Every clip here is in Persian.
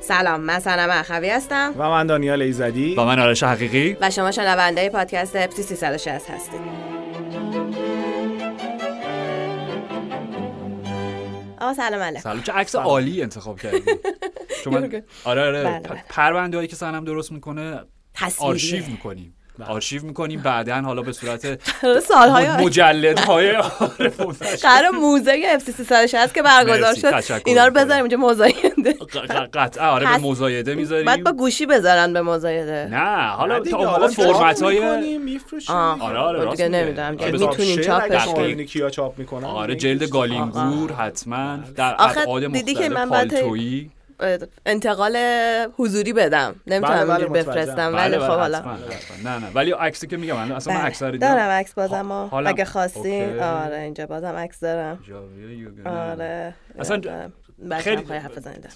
سلام من سنم اخوی هستم. و من دانیال ایزدی. و من آرش حقیقی. و شما شنونده پادکست FC 360 هستید. آقا سلام علیکم. سلام. چه عکس عالی انتخاب کردی. چون من آره آره. بله، بله. پرونده هایی که سنم درست می‌کنه. آرشیو می‌کنیم. آرشیو می‌کنیم بعدا حالا به صورت سالهای مجلد های آره. قرار موزه FC 360 که برگزار شد. اینا رو. بذاریم اینجا ق- قطعا آره به مزایده می‌ذاریم. بعد با گوشی بذارن به مزایده نه حالا تا حالا موقع فرمت های. آره آره راست دیگه. نمی‌دونم. آره، شعر چاپش. ببینی کیا چاپ می‌کنن؟ آره جلد گالینگور حتما. در ابعاد دیدی که مختلف من پالتویی. انتقال حضوری بدم نمی‌تونم بله، بله،. بفرستم بله ولی بله خب حالا. نه نه ولی عکسی که میگم من اصلا من بله. عکس رو دیدم دارم عکس بازم اگه خواستین. آره اینجا بازم عکس دارم. آره اصلا دارم. خیلی-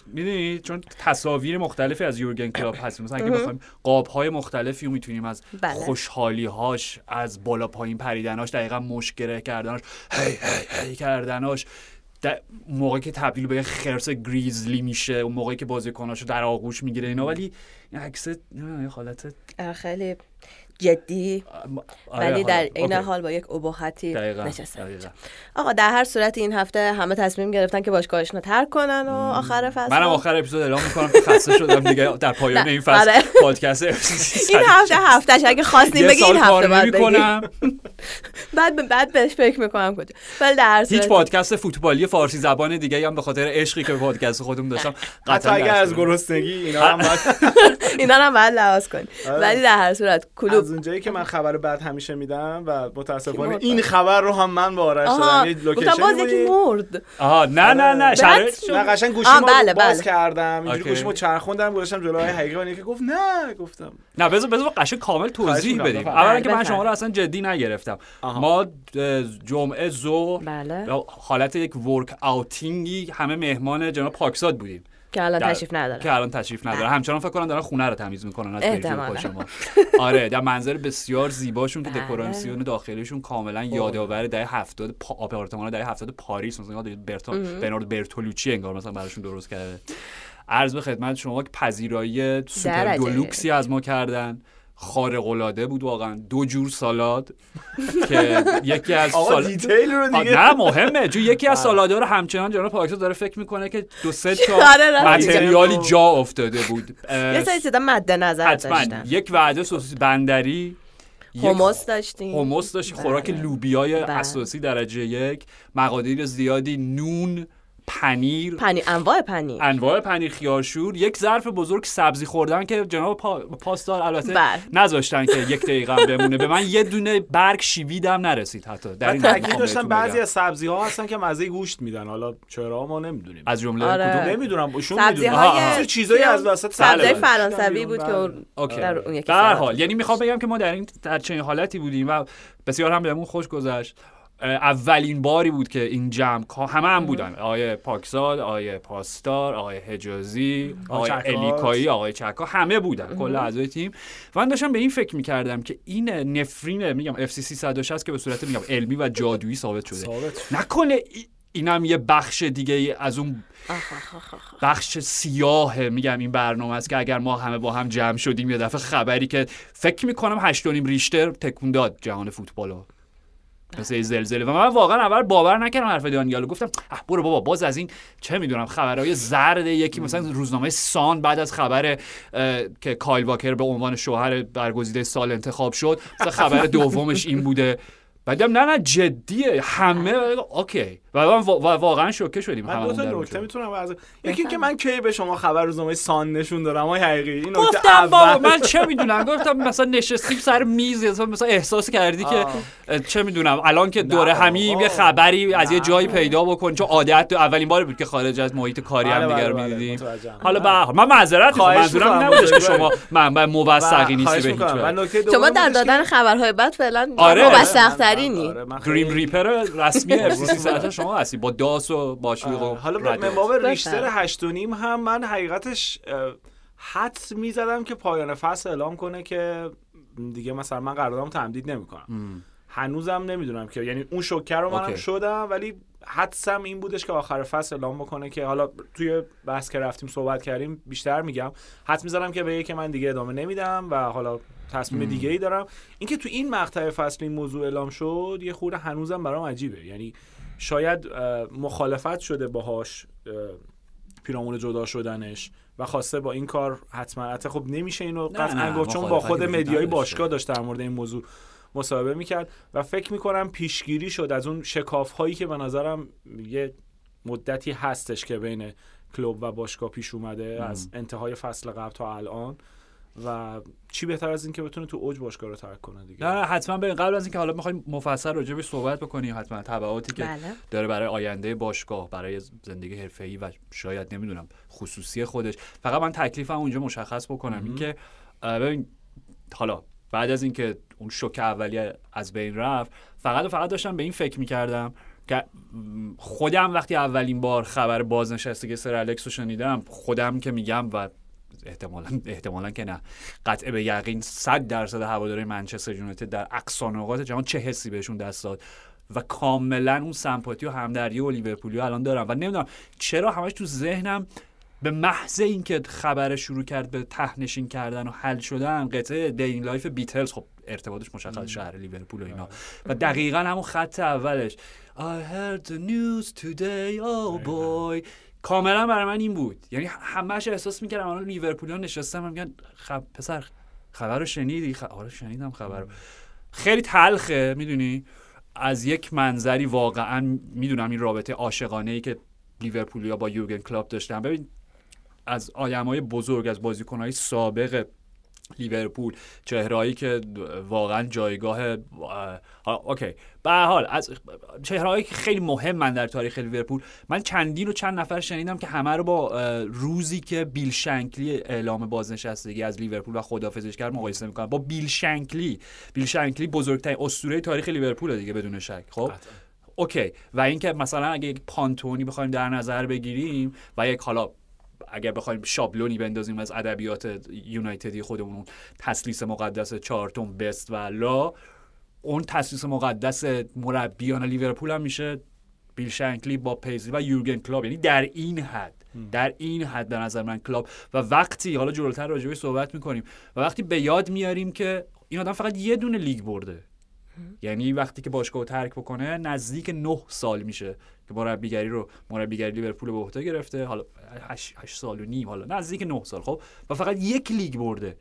می‌دونی چون تصاویر مختلفی از یورگن کلاپ هست مثلا اگه بخوایم قاب های مختلفی رو می‌تونیم از بله. خوشحالی هاش از بالا پایین پریدناش دقیقا مشت گره کردناش هی هی هی کردناش در موقعی که تبدیل به خرس گریزلی میشه اون موقعی که بازیکناشو در آغوش می‌گیره اینا ولی این عکس یه حالت خیلی جدی آره، ولی در. این okay. حال با یک ابهتی نشسته دقیقاً. آقا در هر صورت این هفته همه تصمیم گرفتن که باشگاهشون رو ترک کنن و آخر فصل منم آخر اپیزود اعلام می‌کنم که خسته شدم دیگه در پایان نه، این فصل آره. پادکست این هفته هفتش اگه خواستین یه بگی این هفته بگی نمی‌کنم. بعد بعد بهش فکر می‌کنم کجا ولی در هیچ پادکست فوتبالی فارسی زبان دیگه هم به خاطر عشقی که به پادکست خودم داشتم قطعا دست از. گرسنگی اینا هم اینا هم باید لحاظ کنی آره. ولی در هر صورت کلوب از اونجایی که من خبر بعد همیشه میدم و متاسفانه؟ این خبر رو هم من به آرش دادم یه لوکیشن باز یکی مرد. آها نه نه نه شرایط نه قشنگ گوشیمو بله، باز بله. کردم. اینجوری. گوشیمو چرخوندم گذاشتم جلوی حقیقی و که گفت نه گفتم. نه بذار بذار قشنگ کامل توضیح بدیم. بفرمایید. اولا که من شما رو اصلا جدی نگرفتم. ما جمعه ظهر بله. حالت یک ورک اوتینگی همه مهمان جناب پاکزاد بودیم. که الان تشریف نداره که الان تشریف نداره همچنان فکر کنم دارن خونه رو تمیز می‌کنن از شما آره در منظر بسیار زیباشون که بله. دکوراسیون داخلیشون کاملا یادآور دهه 70 پا... آپارتمان دهه 70 پاریس مثلا یاد برتا... برنارد برتولوچی انگار مثلا براشون درست کرده. عرض به خدمت شما که پذیرایی super. deluxe ی از ما کردن. خارق العاده بود واقعا. دو جور سالاد که یکی از آقا سال... detail رو دیگه. نه مهمه. چون یکی از سالادا رو همچنان جناب پاکستان داره فکر می‌کنه که دو سه تا آره،. material ی جا افتاده بود. یه سری چیزا مد نظر حتما. داشتن یک وعده سوسیس بندری هموس داشتیم. هموس داشت. خوراک بله. لوبیای بله. اساسی درجه یک. مقادیر زیادی نون پنیر. پنیر انواع پنیر. انواع پنیر خیارشور. یک ظرف بزرگ سبزی خوردن که جناب پا... پاسدار البته بله. نذاشتن که یک دقیقه بمونه. به من یه دونه برگ شویدم نرسید حتی. در این تاکید داشتم بهتون بعضی. از سبزی ها هستن که مزه گوشت میدن. حالا چرا ما نمی‌دونیم. از جمله آره. کدوم نمی‌دونم. ایشون سبزی می‌دونه چیزایی از وسط سبزی بله. فرانسوی بود که اون okay. در اون یکی در. حال یعنی می‌خوام بگم که ما در این در چنین حالتی بودیم و بسیار هم بهمون خوش گذشت. اولین باری بود که این جمع همه هم بودن آقای پاکزاد آقای پاستار آقای حجازی آقای. الیکایی آقای چکا همه بودن کل اعضای تیم من داشتم به این فکر می‌کردم که این نفرین میگم اف سی 360 که به صورت میگم علمی و جادویی ثابت شده ثابت. نکنه ای- اینم یه بخش دیگه از اون. بخش سیاه میگم این برنامه است که اگر ما همه با هم جمع شدیم یه دفعه خبری که فکر می‌کنم هشت و نیم ریشتر تکون داد جهان فوتبالو مثل زلزله. و من واقعا اول باور نکردم حرف دانیالو گفتم اه برو بابا باز از این چه می‌دونم خبرهای زرد یکی مثلا روزنامه سان بعد از خبر که کایل واکر به عنوان شوهر برگزیده سال انتخاب شد مثلا خبر دومش این بوده. بعدم نه نه جدیه. همه اوکی. و من وا- وا- واقعا شوکه شدیم. من دو تا نکته. می‌تونم از یکی اینکه من کی به شما خبر روزنامه سان نشون دارم های حقیقی؟ این نکته گفتم بابا اول. من چه می‌دونم؟ گفتم مثلا نشستیم سر میز مثلا مثلا احساس کردی که چه می‌دونم؟ الان که دوره همیم بابا. یه خبری از یه. جایی پیدا بکن. چون عادت اولین بار بود که خارج از محیط کاری هم بله، دیگه رو بله، بله، می‌دیدیم. حالا به هر حال من معذرت می‌خوام. منظورم نبودش که. شما منبع موثقی نیستی به هیچ شما در دادن خبرهای بد فعلا آره. آره، خیلی- گریم ریپر رسمی اف شما هستی با داس و باشویق و حالا به بفرم. ریشتر هشت و نیم هم من حقیقتش حدس می‌زدم که پایان فصل اعلام کنه که دیگه مثلا من قراردادمو تمدید نمی‌کنم. هنوزم نمی‌دونم که یعنی اون شوکه رو منم. شدم ولی حدسم این بودش که آخر فصل اعلام بکنه که حالا توی بحث که رفتیم صحبت کردیم بیشتر میگم. حد می‌ذارم که بگه که من دیگه ادامه نمیدم و حالا تصمیم. دیگه ای دارم اینکه تو این مقطع فصل این موضوع اعلام شد یه خورده هنوزم برام عجیبه یعنی شاید مخالفت شده باهاش اه، پیرامون جدا شدنش و خواسته با این کار حتما حتی خب نمیشه اینو قطعا گفت چون با خود مدیای. باشگاه داشت در مورد این موضوع مصاحبه می‌کرد و فکر می‌کنم پیشگیری شد از اون شکاف هایی که به نظرم یه مدتی هستش که بین کلوب و باشگاه پیش اومده مم. از انتهای فصل قبل تا الان و چی بهتر از این که بتونه تو اوج باشگاه رو ترک کنه دیگه؟ نه نه حتما به قبل از اینکه حالا می‌خوایم مفصل راجع بهش صحبت بکنیم حتما تبعاتی که بله. داره برای آینده باشگاه برای زندگی حرفه‌ای و شاید نمی‌دونم خصوصی خودش. فقط من تکلیفم اونجا مشخص بکنم. اینکه ببین حالا بعد از اینکه اون شوک اولیه از بین رفت فقط و فقط داشتم به این فکر می‌کردم که خودم وقتی اولین بار خبر بازنشستگی سر الکس رو شنیدم خودم که میگم و احتمالا احتمالا که نه. قطع به یقین 100 درصد هواداری منچستر یونایتد در اقصا نقاط جهان چه حسی بهشون دست داد. و کاملا اون سمپاتی و همدردی و لیورپولی الان دارم و نمی‌دونم چرا همش تو ذهنم به محض اینکه خبر شروع کرد به تهنشین کردن و حل شدن قطعه Day in Life بیتلز خب ارتباطش مشخص شهر لیورپول و اینا. و دقیقا همون خط اولش. I heard the news today. Oh boy. کاملا برای من این بود. یعنی همش احساس می‌کردم الان لیورپولیان نشستم و میگن خب پسر خبر رو شنیدی؟ خ... آره شنیدم خبر رو. خیلی تلخه می‌دونی؟ از یک منظری واقعا می‌دونم این رابطه عاشقانه ای که لیورپولیا با یورگن کلاپ داشتن. ببین از آدمای بزرگ از بازیکنهای سابق لیورپول چهرهایی که واقعا جایگاه okay. به حال از چهرهایی که خیلی مهمن در تاریخ لیورپول من چندین و چند نفر شنیدم که همه رو با روزی که بیل شنکلی اعلام بازنشستگی از لیورپول و خدافظیش کرد مقایسه می‌کنن با بیل شنکلی. بیل شنکلی بزرگترین اسطوره تاریخ لیورپول دیگه بدون شک. خب؟ okay. و اینکه مثلا اگه یک پانتئونی بخوایم در نظر بگیریم و یک حالا اگر بخوایم شابلونی بندازیم از ادبیات یونایتدی خودمون تثلیث مقدس چارلتون بست و لا. اون تثلیث مقدس مربیان لیورپول هم میشه بیل شنکلی باب پیزلی و یورگن کلاپ. یعنی در این حد در این حد به نظر من کلاپ. و وقتی حالا جلوتر راجع بهش صحبت می‌کنیم و وقتی به یاد میاریم که این آدم فقط یه دونه لیگ برده. یعنی وقتی که باشگاه ترک بکنه نزدیک نه سال میشه که مربیگری رو مربیگری لیورپول به عهده گرفته. حالا 8 سال و نیم حالا. نزدیک نه سال خب؟ و فقط یک لیگ برده.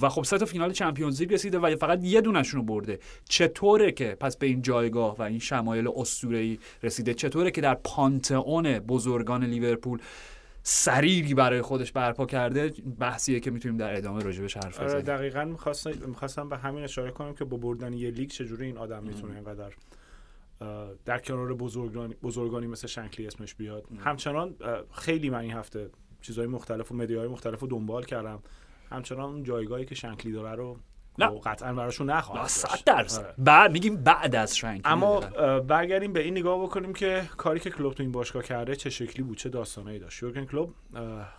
و خب سه تا فینال Champions League رسیده و فقط یه دونشون رو برده. چطوره که پس به این جایگاه و این شمایل اسطوره‌ای رسیده؟ چطوره که در پانتئون بزرگان لیورپول سریری برای خودش برپا کرده بحثیه که می‌تونیم در ادامه راجبش حرف آره بزنیم. دقیقا می‌خواستم به همین اشاره کنم که با بردن یه لیگ چجوری این آدم می‌تونه اینقدر در کنار بزرگانی, بزرگانی مثل شنکلی اسمش بیاد. همچنان اه، خیلی من این هفته چیزهای مختلف و مدیاهای مختلف رو دنبال کردم. همچنان اون جایگاهی که شنکلی داره رو نه. قطعا براشون نخواهد صد. درصد. آره. بعد میگیم بعد از شنکلی اما برگردیم به این نگاه بکنیم که کاری که کلوب تو این باشگاه کرده چه شکلی بود چه داستانایی داشت. یورگن کلوب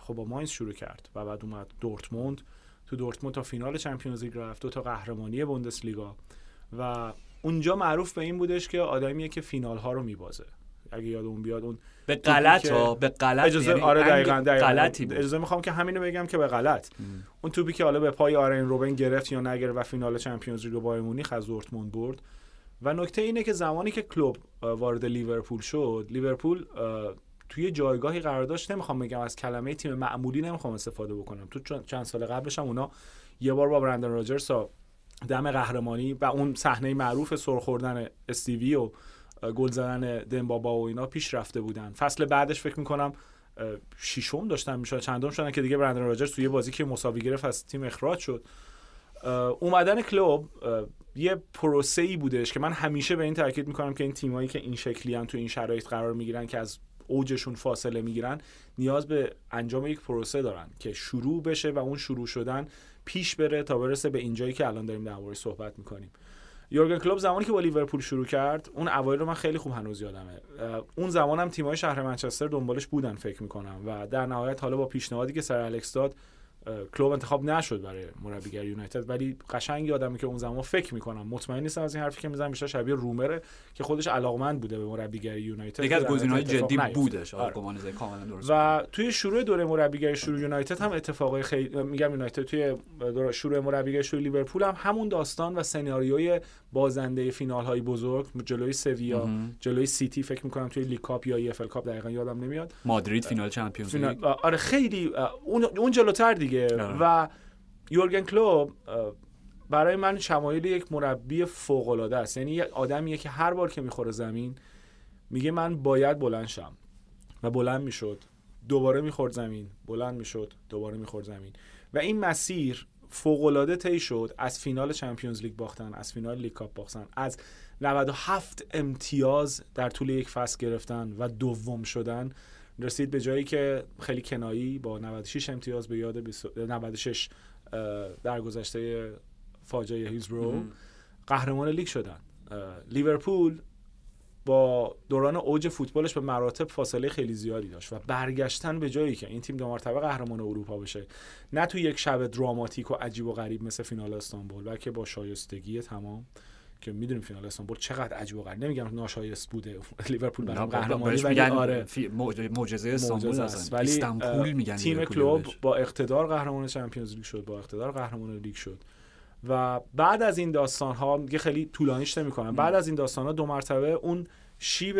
خب با ماینز شروع کرد و بعد اومد دورتموند. تو دورتموند تا فینال Champions League رفت دو تا قهرمانی بوندسلیگا. و اونجا معروف به این بودش که آدمیه که فینال ها رو میبازه. اگه یادمون بیاد اون به غلط ها به غلط اجازه یعنی آره دقیقاً دقیقاً. غلطی بود. اجازه می‌خوام که همینو بگم که به غلط. اون توپی که حالا به پای آرین روبن گرفت یا نگرفت و فینال Champions League بایرن مونیخ از دورتموند برد. و نکته اینه که زمانی که کلاپ وارد لیورپول شد لیورپول توی جایگاهی قرار داشت نمی‌خوام بگم از کلمه تیم معمولی نمی‌خوام استفاده بکنم. تو چند- سال قبلش هم اونا یه بار با برندن راجرز دم قهرمانی و اون صحنه معروف سر خوردن استیوی و گل زدن دمبابا و اینا پیش رفته بودن. فصل بعدش فکر می‌کنم شیشم داشتن می‌شد چندم شدن که دیگه برندن راجرز توی بازی که مساوی گرفت از تیم اخراج شد. اومدن کلوب یه پروسه ای بودش که من همیشه به این تاکید می‌کنم که این تیمایی که این شکلی هم تو این شرایط قرار می‌گیرن که از اوجشون فاصله می‌گیرن نیاز به انجام یک پروسه دارن که شروع بشه و اون شروع شدن پیش بره تا برسه به اینجایی که الان داریم در صحبت می‌کنیم. یورگن کلوب زمانی که با لیورپول شروع کرد اون اوایل رو من خیلی خوب هنوز یادمه. اون زمانم تیمای شهر منچستر دنبالش بودن فکر می‌کنم. و در نهایت حالا با پیشنهادی که سر الکس داد کلوب انتخاب نشد برای مربیگری یونایتد ولی قشنگ یادمه که اون زمان فکر می‌کنم مطمئن نیستم از این حرفی که می‌زنم بیشتر شبیه رومره که خودش علاقمند بوده به مربیگری یونایتد یکی از گزینه‌های جدی. بودش آره. آره کاملا درست و توی شروع دوره مربیگری شروع یونایتد هم اتفاقای خیلی میگم یونایتد توی شروع مربیگری شروع لیورپول هم همون داستان و سناریوی بازنده فینال های بزرگ جلوی سویا. جلوی سیتی فکر می‌کنم توی League Cup یا EFL Cup دقیقا یادم نمیاد مادرید فینال Champions فینال لیگ آره خیلی اون اون جلوتر دیگه آره. و یورگن کلوپ برای من شمایل یک مربی فوق العاده است. یعنی یک آدمیه که هر بار که می‌خوره زمین میگه من باید بلند شم. و بلند می‌شد. دوباره می‌خورد زمین. بلند می‌شد. دوباره می‌خورد زمین. و این مسیر فوق العاده طی شد. از فینال چمپیونز لیگ باختن از فینال لیگ کاپ باختن از 97 امتیاز در طول یک فصل گرفتن و دوم شدن. رسید به جایی که خیلی کنایی با 96 امتیاز به یاد 20 96 اه، در گذشته فاجعه هیلزبرو. قهرمان لیگ شدن. لیورپول با دوران اوج فوتبالش به مراتب فاصله خیلی زیادی داشت و برگشتن به جایی که این تیم دو مرتبه قهرمان اروپا بشه. نه تو یک شب دراماتیک و عجیب و غریب مثل فینال استانبول بلکه با شایستگی تمام. که می‌دونیم فینال استانبول چقدر عجیب و غریب. نمیگم ناشایست بوده لیورپول برای قهرمانی ولی آره. معجزه استانبول است. ولی استانبول میگن تیم کلوپ. با اقتدار قهرمان Champions League شد با اقتدار قهرمان لیگ شد. و بعد از این داستان ها دیگه خیلی طولانیش نمی‌کنم. بعد از این داستان ها دو مرتبه اون شیب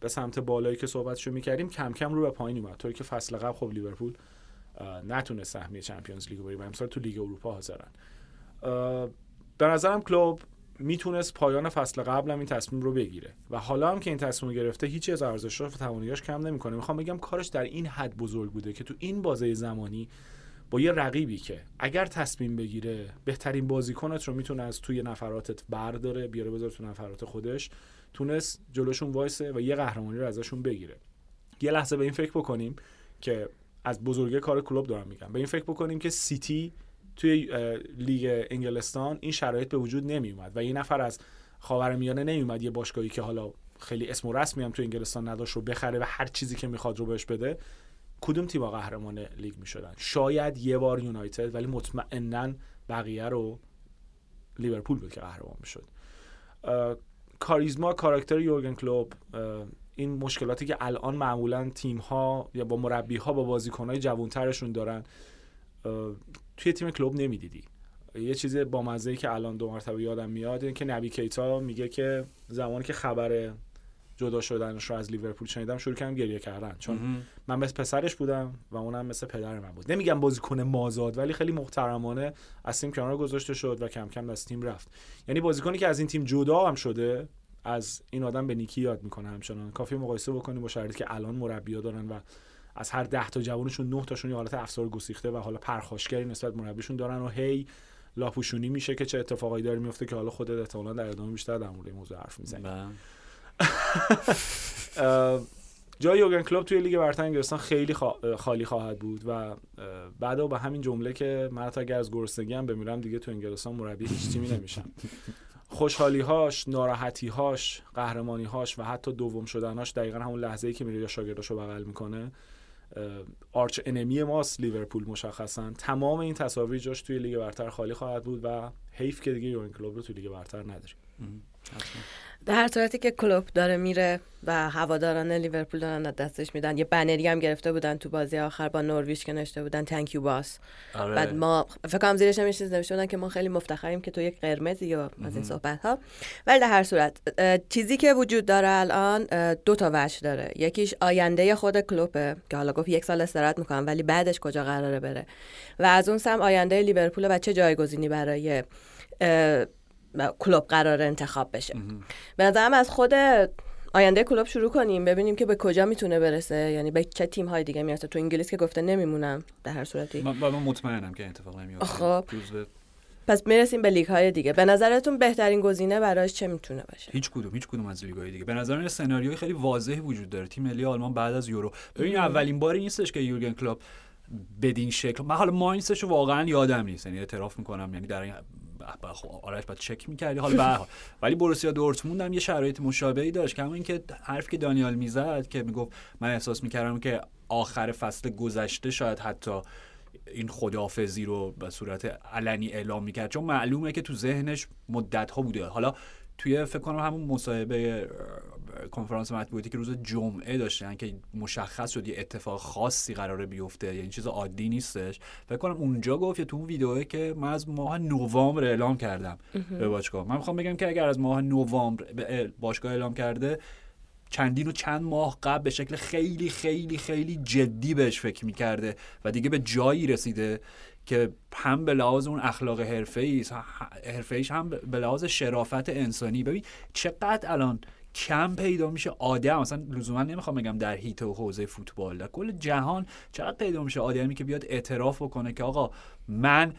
به سمت بالایی که صحبتشو می‌کردیم کم کم رو به پایین اومد. طوری که فصل قبل خب لیورپول نتونه سهمیه چمپیونز لیگ رو بگیره و امسال تو لیگ اروپا حاضرن. به نظرم کلوب می‌تونست پایان فصل قبل هم این تصمیم رو بگیره. و حالا هم که این تصمیم گرفته هیچی از ارزش و تواناییاش کم نمی‌کنه. می‌خوام بگم کارش در این حد بزرگ بوده که تو این بازه زمانی با یه رقیبی که اگر تصمیم بگیره بهترین بازیکنت رو می‌تونه از توی نفراتت برداره بیاره بذاره تو نفرات خودش تونست جلوشون وایسه و یه قهرمانی رو ازشون بگیره. یه لحظه به این فکر بکنیم که از بزرگی کار کلوب دارم میگم. به این فکر بکنیم که سیتی توی لیگ انگلستان این شرایط به وجود نمی اومد و یه نفر از خاورمیانه نمی اومد یه باشگاهی که حالا خیلی اسم و رسمی هم تو انگلستان نداشت رو بخره و هر چیزی که می‌خواد رو بهش بده کدوم تیم قهرمان لیگ می‌شدن؟ شاید یه بار یونایتد ولی مطمئنا بقیه رو لیورپول بود که قهرمان می‌شد. کاریزما کاراکتر یورگن کلوب این مشکلاتی که الان معمولا تیم ها یا با مربی ها با بازیکن های جوانترشون دارن اه، توی تیم کلوب نمی‌دیدی. یه چیز با مزه که الان دو مرتبه یادم میاد اینه که نبی کیتا میگه که زمانی که خبر جدا شدنش رو از لیورپول شنیدم شروع کردم گریه کردن. چون مهم. من مثل پسرش بودم و اونم مثل پدر من بود. نمیگم بازیکن مازاد ولی خیلی محترمانه از تیم کنار گذاشته شد و کم کم از تیم رفت. یعنی بازیکنی که از این تیم جدا هم شده از این آدم به نیکی یاد می‌کنه همچنان. کافی مقایسه بکنیم با شرایطی که الان مربی‌ها دارن و از هر ده تا جوانشون نه تاشون یه حالت افسار گسیخته و حالا پرخاشگری نسبت مربیشون دارن و هی لاپوشونی میشه که چه اتفاقایی داره میفته که حالا خودت احتمالاً در ادامه بیشتر در مورد این موضوع حرف می‌زنی بله. جای یورگن کلوپ توی لیگ برتر انگلستان خیلی خالی خواهد بود و بعدا به همین جمله که من حتی اگر از گرسنگی هم بمیرم دیگه تو انگلستان مربی هیچ تیمی نمیشم خوشحالیهاش ناراحتیهاش قهرمانیهاش و حتی دوم شدنهاش دقیقا همون لحظه ای که میره یا شاگرداشو بغل می‌کنه arch enemy ماست لیورپول مشخصا. تمام این تصاویر جاش توی لیگ برتر خالی خواهد بود و حیف که دیگه یورگن کلوپ رو توی لیگ برتر نداریم. در هر صورتی که کلوب داره میره و هواداران لیورپول دارن از دستش میدن یه بنری هم گرفته بودن تو بازی آخر با نورویچ که نوشته بودن تانک یو باس آره. بعد ما فکر کنم زیرش هم یه چیز نوشته بودن که ما خیلی مفتخریم که تو یک قرمزی یا از این صحبت ها ولی در هر صورت چیزی که وجود داره الان دو تا وجه داره. یکیش آینده خود کلوبه که حالا گفت یک سال استراحت می‌کنم ولی بعدش کجا قراره بره. و از اون سم آینده لیورپول و چه جایگزینی برای کلوب قرار انتخاب بشه. به نظرم از خود آینده کلوب شروع کنیم ببینیم که به کجا می‌تونه برسه. یعنی به چه تیم های دیگه می‌رسه. تو انگلیس که گفته نمیمونم در هر صورتی. من, من مطمئنم که اتفاق نمیفته خب. پس می‌رسیم به لیگ های دیگه. به نظرتون بهترین گزینه براش چه می‌تونه باشه؟ هیچ کدوم هیچ کدوم از لیگ‌های دیگه. به نظر من سناریوی خیلی واضحی وجود داره. تیم ملی آلمان بعد از یورو. ببین اولین باری نیستش که یورگن کلوب بدین شکل. من حالا ماینسش واقعا یادم نیست. یعنی اعتراف می‌کنم. یعنی در این آرش باید چک می‌کردی حالا به ولی بروسیا دورتموند هم یه شرایط مشابهی داشت کما اینکه حرف که دانیال می‌زد که می‌گفت من احساس می‌کردم که آخر فصل گذشته شاید حتی این خدافزی رو به صورت علنی اعلام می‌کرد. چون معلومه که تو ذهنش مدت ها بوده. حالا توی فکر کنم همون مصاحبه کنفرانس مطبوعاتی که روز جمعه داشتن که مشخص شد یه اتفاق خاصی قراره بیفته یعنی چیز عادی نیستش. فکر کنم اونجا گفت تو اون ویدیوه که من از ماه نوامبر اعلام کردم به باشگاه. من می‌خوام بگم که اگر از ماه نوامبر به باشگاه اعلام کرده چندین و چند ماه قبل به شکل خیلی خیلی خیلی جدی بهش فکر می‌کرده و دیگه به جایی رسیده که هم به لحاظ اون اخلاق حرفه‌ای حرفه‌ایش هم به لحاظ شرافت انسانی. ببین چقدر الان کم پیدا میشه. آدم مثلا لزوما نمی‌خوام بگم در هیت و حوزه فوتبال در کل جهان چقدر پیدا میشه آدمی که بیاد اعتراف بکنه که آقا من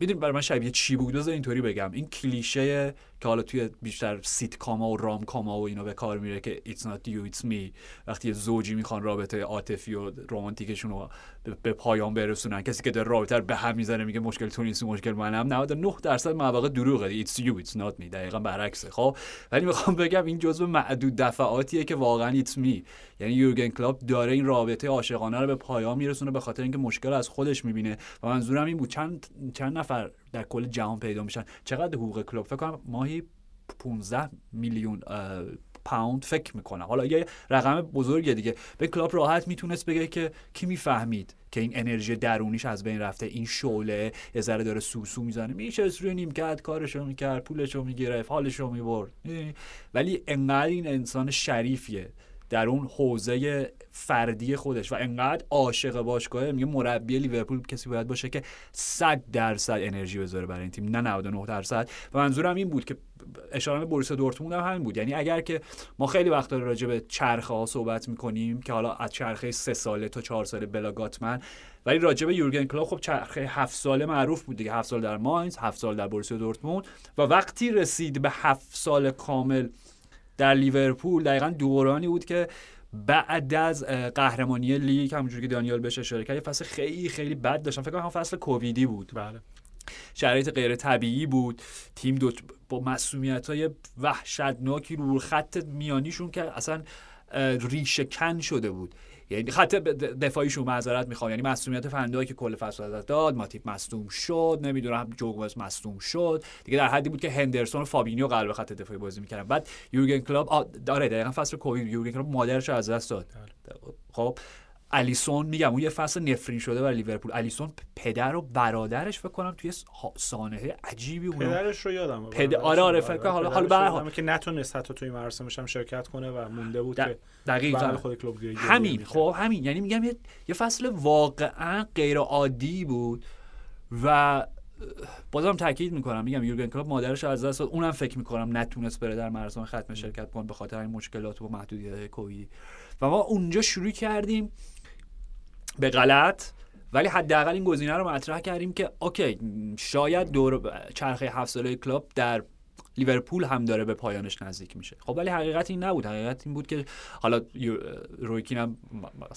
می‌دونی برای من شبیه چی بود؟ بذار اینطوری بگم. این کلیشه که حالا توی بیشتر سیت کاما و رام کاما و اینا به کار میره که it's not you it's me وقتی یه زوجی می‌خوان رابطه عاطفی و رمانتیکشون رو به پایان برسونن. کسی که در رابطه به هم می‌زنه میگه مشکل تو نیست مشکل منم. 99 درصد مواقع دروغه. It's you it's not me. دقیقا برعکسه. خب؟ ولی می‌خوام بگم این جزء معدود دفعاتیه که واقعا it's me. یعنی یورگن کلوب داره این رابطه عاشقانه رو به پایان میرسونه به خاطر اینکه مشکل از خودش می‌بینه. و منظورم این بود چند چند نفر در کل جهان پیدا میشن. چقدر حقوق کلوب فکر کنم ماهی 15 میلیون پوند فکر می‌کنم. حالا یه رقم بزرگه دیگه. به کلاب راحت می‌تونست بگه که کی می‌فهمید که این انرژی درونیش از بین رفته. این شعله یه ذره داره سوسو می‌زنه. میشه روی نیمکت کارشو می‌کرد پولشو می‌گرفت حالشو می‌برد. ولی انقدر این انسان شریفیه. در اون حوزه فردی خودش و انقدر عاشق باشگاهه میگه مربی لیورپول کسی باید باشه که 100 درصد انرژی بذاره برای این تیم نه 99 درصد. و منظورم این بود که اشاره به بروسیا دورتموند هم همین بود. یعنی اگر که ما خیلی وقت راجع به چرخه ها صحبت می‌کنیم که حالا از چرخه سه ساله تا چهار ساله بلا گوتمن ولی راجع به یورگن کلوپ خب چرخه هفت ساله معروف بود دیگه هفت سال در ماینز هفت سال در بروسیا دورتموند و وقتی رسید به هفت سال کامل در لیورپول دقیقا دورانی بود که بعد از قهرمانی لیگ همونجوری که دانیال بهش اشاره کرد فصل خیلی خیلی بد داشتن. فکر کنم فصل کوویدی بود. بله. شرایط غیر طبیعی بود. تیم دو با مصدومیت های وحشتناکی رو خط میانیشون که اصلا ریشه کن شده بود. یعنی خط دفاعیشون معذرت می‌خوام. یعنی مصدومیت فن دایکی که کل فصل داد ماتیپ مصدوم شد نمی‌دونم جوگوز مصدوم شد. دیگه در حدی بود که هندرسون و فابینیو قلب خط دفاعی بازی می‌کردن. بعد یورگن کلوپ داره دقیقا فصل کووید یورگن کلوپ مادرش رو از دست داد. خب الیسون میگم اون یه فصل نفرین شده برای لیورپول. الیسون پدر و برادرش فکر کنم توی سانحه عجیبی اون پدرش رو یادم پد... آره آره فکر کنم. حالا حالا به که نتونست حتی توی مراسمش هم شرکت کنه و مونده بود که دقیقاً. خود کلوب همین خب همین. یعنی میگم یه, یه فصل واقعا غیر عادی بود و بازم تاکید می‌کنم. میگم یورگن کلوپ مادرش از دست اونم فکر می‌کنم نتونست بره در مراسم ختم شرکت کنه به خاطر این مشکلات و محدودیت کوویدی. و ما اونجا شروع کردیم به غلط. ولی حداقل این گزینه رو مطرح کردیم که اوکی شاید دور چرخه هفت ساله کلوب در لیورپول هم داره به پایانش نزدیک میشه. خب ولی حقیقت این نبود. حقیقت این بود که حالا رویکین هم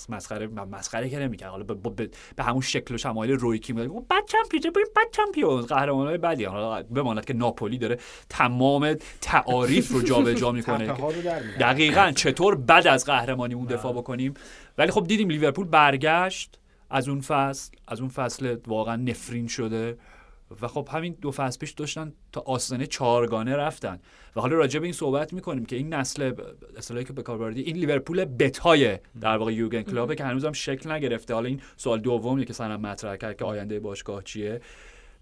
مسخره مسخره که نمی‌کرد. حالا به, به همون شکل و شمایل رویکین بود بعد چمپیونز بریم بعد چمپیونز. قهرمانای بعدی. حالا بماند که ناپولی داره تمام تعاریف رو جابجا می‌کنه. دقیقا چطور بعد از قهرمانی اون دفاع بکنیم؟ ولی خب دیدیم لیورپول برگشت از اون فصل از اون فصل واقعا نفرین شده و خب همین دو فصل پیش داشتن تا آستانه چهارگانه رفتن. و حالا راجع به این صحبت می‌کنیم که این نسل اصطلاحی که به کار این لیورپول بتای در واقع یوگن کلابه که هنوزم شکل نگرفته. حالا این سوال دومی که سنم مطرح کرد که آینده باشگاه چیه.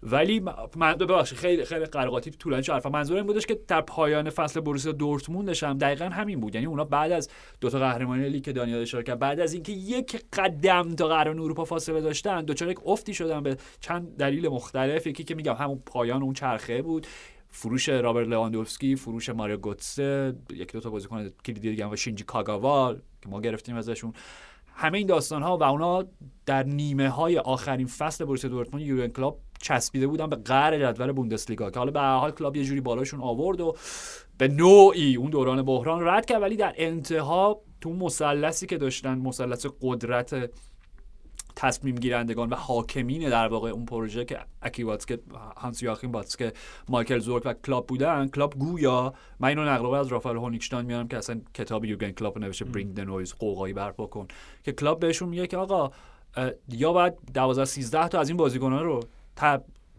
ولی من ببخشید خیلی خیلی قرقاتی طولانی حرفا منظور این بودش که در پایان فصل بروسیا دورتموندش هم دقیقا همین بود. یعنی اونا بعد از دو تا قهرمانی لیگ که دانیال اشاره کرد بعد از اینکه یک قدم تا قهرمانی اروپا فاصله داشتن دوچار یک افتی شدن به چند دلیل مختلف. یکی که میگم همون پایان اون چرخه بود. فروش رابرت لواندوفسکی فروش ماریو گوتسه یک دو تا بازیکن کلیدی دیگه و شینجی کاگاوا که ما گرفتیم ازشون. همه این داستان ها و اونا در نیمه های آخرین فصل بروسیا دورتموند یورگن کلوپ چسبیده بودن به قعر جدول بوندسلیگا که حالا به حال کلاپ یه جوری بالاشون آورد و به نوعی اون دوران بحران رد کرد. ولی در انتها تو مثلثی که داشتن مثلث قدرت تصمیم گیرندگان و حاکمین در واقع اون پروژه که آکی که هانس یواخیم که مایکل زورک و کلاپ بودن کلاپ گویا من اینو نقل از رافائل هونیگشتاین میارم که اصلا کتاب یورگن کلاپ نوشته Bring the Noise غوغایی برپا کن. که کلاپ بهشون میگه که آقا یا باید 12 13 تا از این بازیکنان رو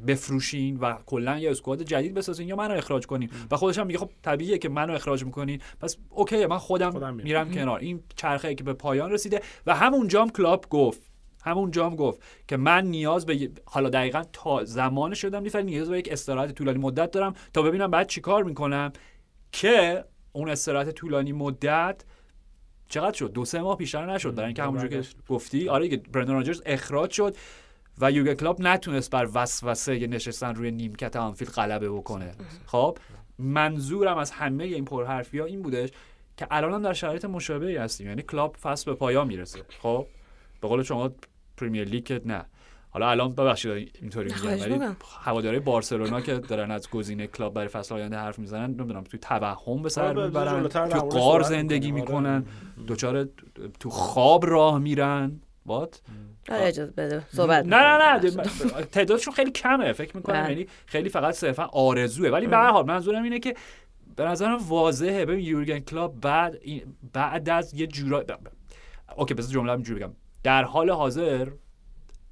بفروشین و کلا یه squad جدید بسازین یا منو اخراج کنین. و خودش هم میگه خب طبیعیه که منو اخراج می‌کنین. پس OK من خودم, خودم میرم. میرم کنار. این چرخه که به پایان رسیده و همونجا هم کلاپ گفت همونجا هم گفت که من نیاز به حالا دقیقا تا زمان شدم ولی نیاز به یک استراحت طولانی مدت دارم تا ببینم بعد چیکار می‌کنم که اون استراحت طولانی مدت چقدر شد؟ دو سه ماه بیشتر نشد. برای اینکه همونجور که. گفتی. آره دیگه برندن راجرز اخراج شد. و یورگن کلاپ نتونست بر وسوسه نشستن روی نیمکت آنفیلد غلبه بکنه خب منظورم از همه این پرحرفی ها این بودش که الان هم در شرایط مشابهی هستیم یعنی کلاپ فصل به پایان می‌رسه خب به قول شما Premier League که نه حالا الان ببخشید اینطوری میگم ولی. هواداری بارسلونا که دارن از گزینه کلاپ برای فصل آینده حرف می‌زنن نمی‌دونم توی توهم به سر آره، می‌برن موردش غار زندگی. آره. می‌کنن دچار تو خواب راه میرن وات آره اجازه بده. صحبت نه نه. نه تعدادشون خیلی کمه. فکر می‌کنم بله. یعنی خیلی فقط صرفا آرزوه. ولی به هر حال منظورم اینه که به نظرم واضحه. ببین یورگن کلاب بعد بعد از یه جورا اوکی بذار جمله اینجوری بگم. در حال حاضر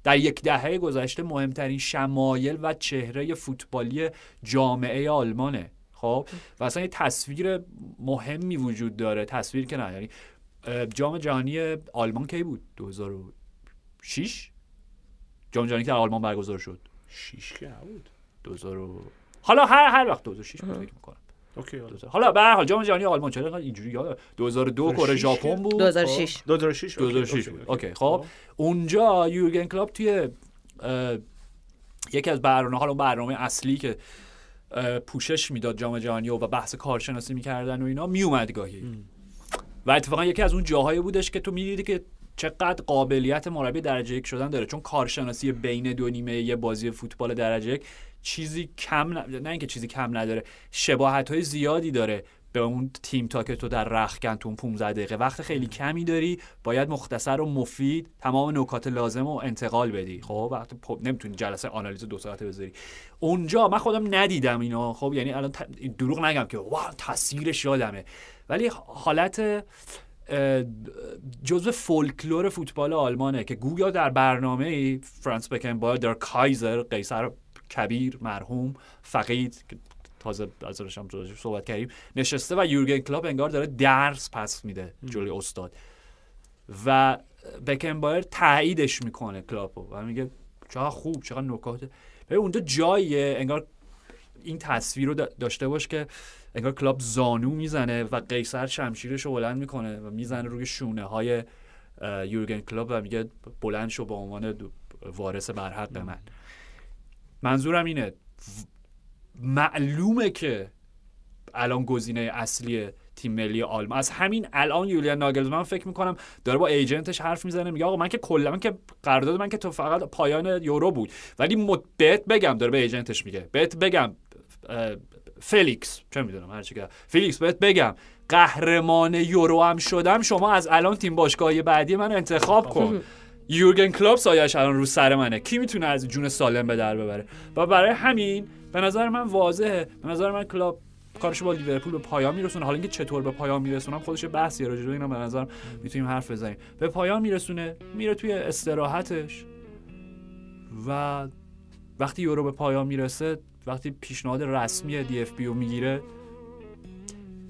در یک دهه گذشته مهمترین شمایل و چهره فوتبالی جامعه آلمانه. خب؟ و اصلا یه تصویر مهمی وجود داره. تصویر که نه یعنی جام جهانی آلمان کی بود؟ 2006 جام جهانی که در آلمان برگزار شد. شیش که نبود. 2000 و- حالا هر هر وقت 2006 بود فکر می‌کنم. OK حالا. 2000 حالا به هر حال جام جهانی آلمان چرا اینجوری یاد 2002 کره 2006 ژاپن بود؟ 2006 خب. 2006 OK، 2006 OK، بود. OK. OK خب. اونجا یورگن کلاپ توی یکی از برنامه حالا برنامه اصلی که پوشش می‌داد جام جهانی و بحث کارشناسی می‌کردن و اینا میومد گاهی. و اتفاقا یکی از اون جاهایی بودش که تو می‌دیدی که چقدر قابلیت مربی درجه یک شدن داره. چون کارشناسی بین دو نیمه یه بازی فوتبال درجه یک چیزی کم ن... نه اینکه چیزی کم نداره شباهت های زیادی داره. به اون تیم تا که تو در رخکن تو اون 15 دقیقه وقت خیلی کمی داری باید مختصر و مفید تمام نکات لازم رو انتقال بدی. خب وقت نمی‌تونی جلسه آنالیز دو ساعته بذاری. اونجا من خودم ندیدم اینا خب یعنی الان. دروغ نگم که واه تاثیرش یادمه. ولی حالت جزو فولکلور فوتبال آلمانه که گویا در برنامه فرانس بکنبایر در کایزر قیصر کبیر مرحوم فقید تازه ازش هم صحبت کردیم. نشسته و یورگن کلاب انگار داره درس پس میده جلوی استاد. و بکنبایر تاییدش می‌کنه کلاپو و میگه چقدر خوب چقدر نکات ببین اونجا جاییه انگار این تصویر رو دا- داشته باش که انگار کلاپ زانو می‌زنه و قیصر شمشیرش رو بلند می‌کنه و می‌زنه روی شونه های یورگن کلاپ و میگه بلند شو به عنوان وارث برحق من. منظورم اینه معلومه که الان گزینه اصلی تیم ملی آلمان از همین الان یولیان ناگلزمن فکر می‌کنم داره با agent ش حرف می‌زنه میگه آقا من که کلا من که قرارداد من که تو فقط پایان یورو بود. ولی بهت بگم داره به agent ش میگه. بهت بگم فلیکس چه می‌دونم هر چی که فلیکس بهت بگم قهرمان یورو هم شدم. شما از الان تیم باشگاهی بعدی من انتخاب کن. یورگن کلوپ سایش الان رو سر منه. کی می‌تونه از جون سالم به در ببره؟ و برای همین به نظر من واضحه. به نظر من کلوب کارش با لیورپول به پایان میرسونه. حالا اینکه چطور به پایان میرسونم خودش یه بحثیه راجع به اینم به نظر می‌تونیم حرف بزنیم. به پایان میرسونه میره توی استراحتش. و وقتی یورو به پایان می‌رسه وقتی پیشنهاد رسمی دی اف بی رو می‌گیره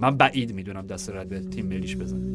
من بعید می‌دونم دست رد به تیم ملیش بزنه.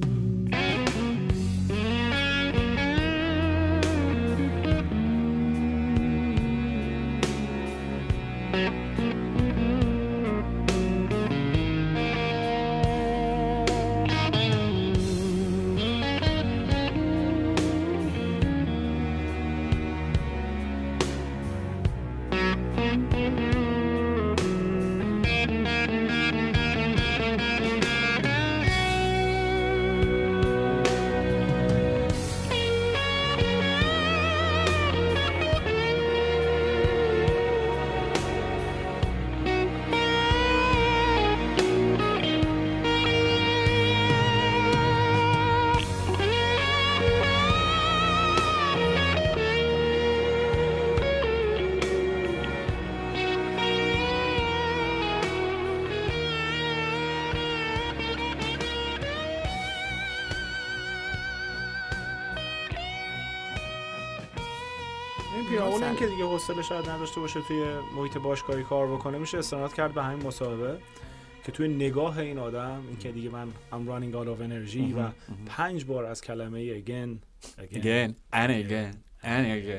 حوصله شاید نداشته باشه توی محیط باشگاهی کار بکنه. میشه استناد کرد به همین مصاحبه که توی نگاه این آدم این که دیگه من I'm running out of energy و پنج بار از کلمه again again and again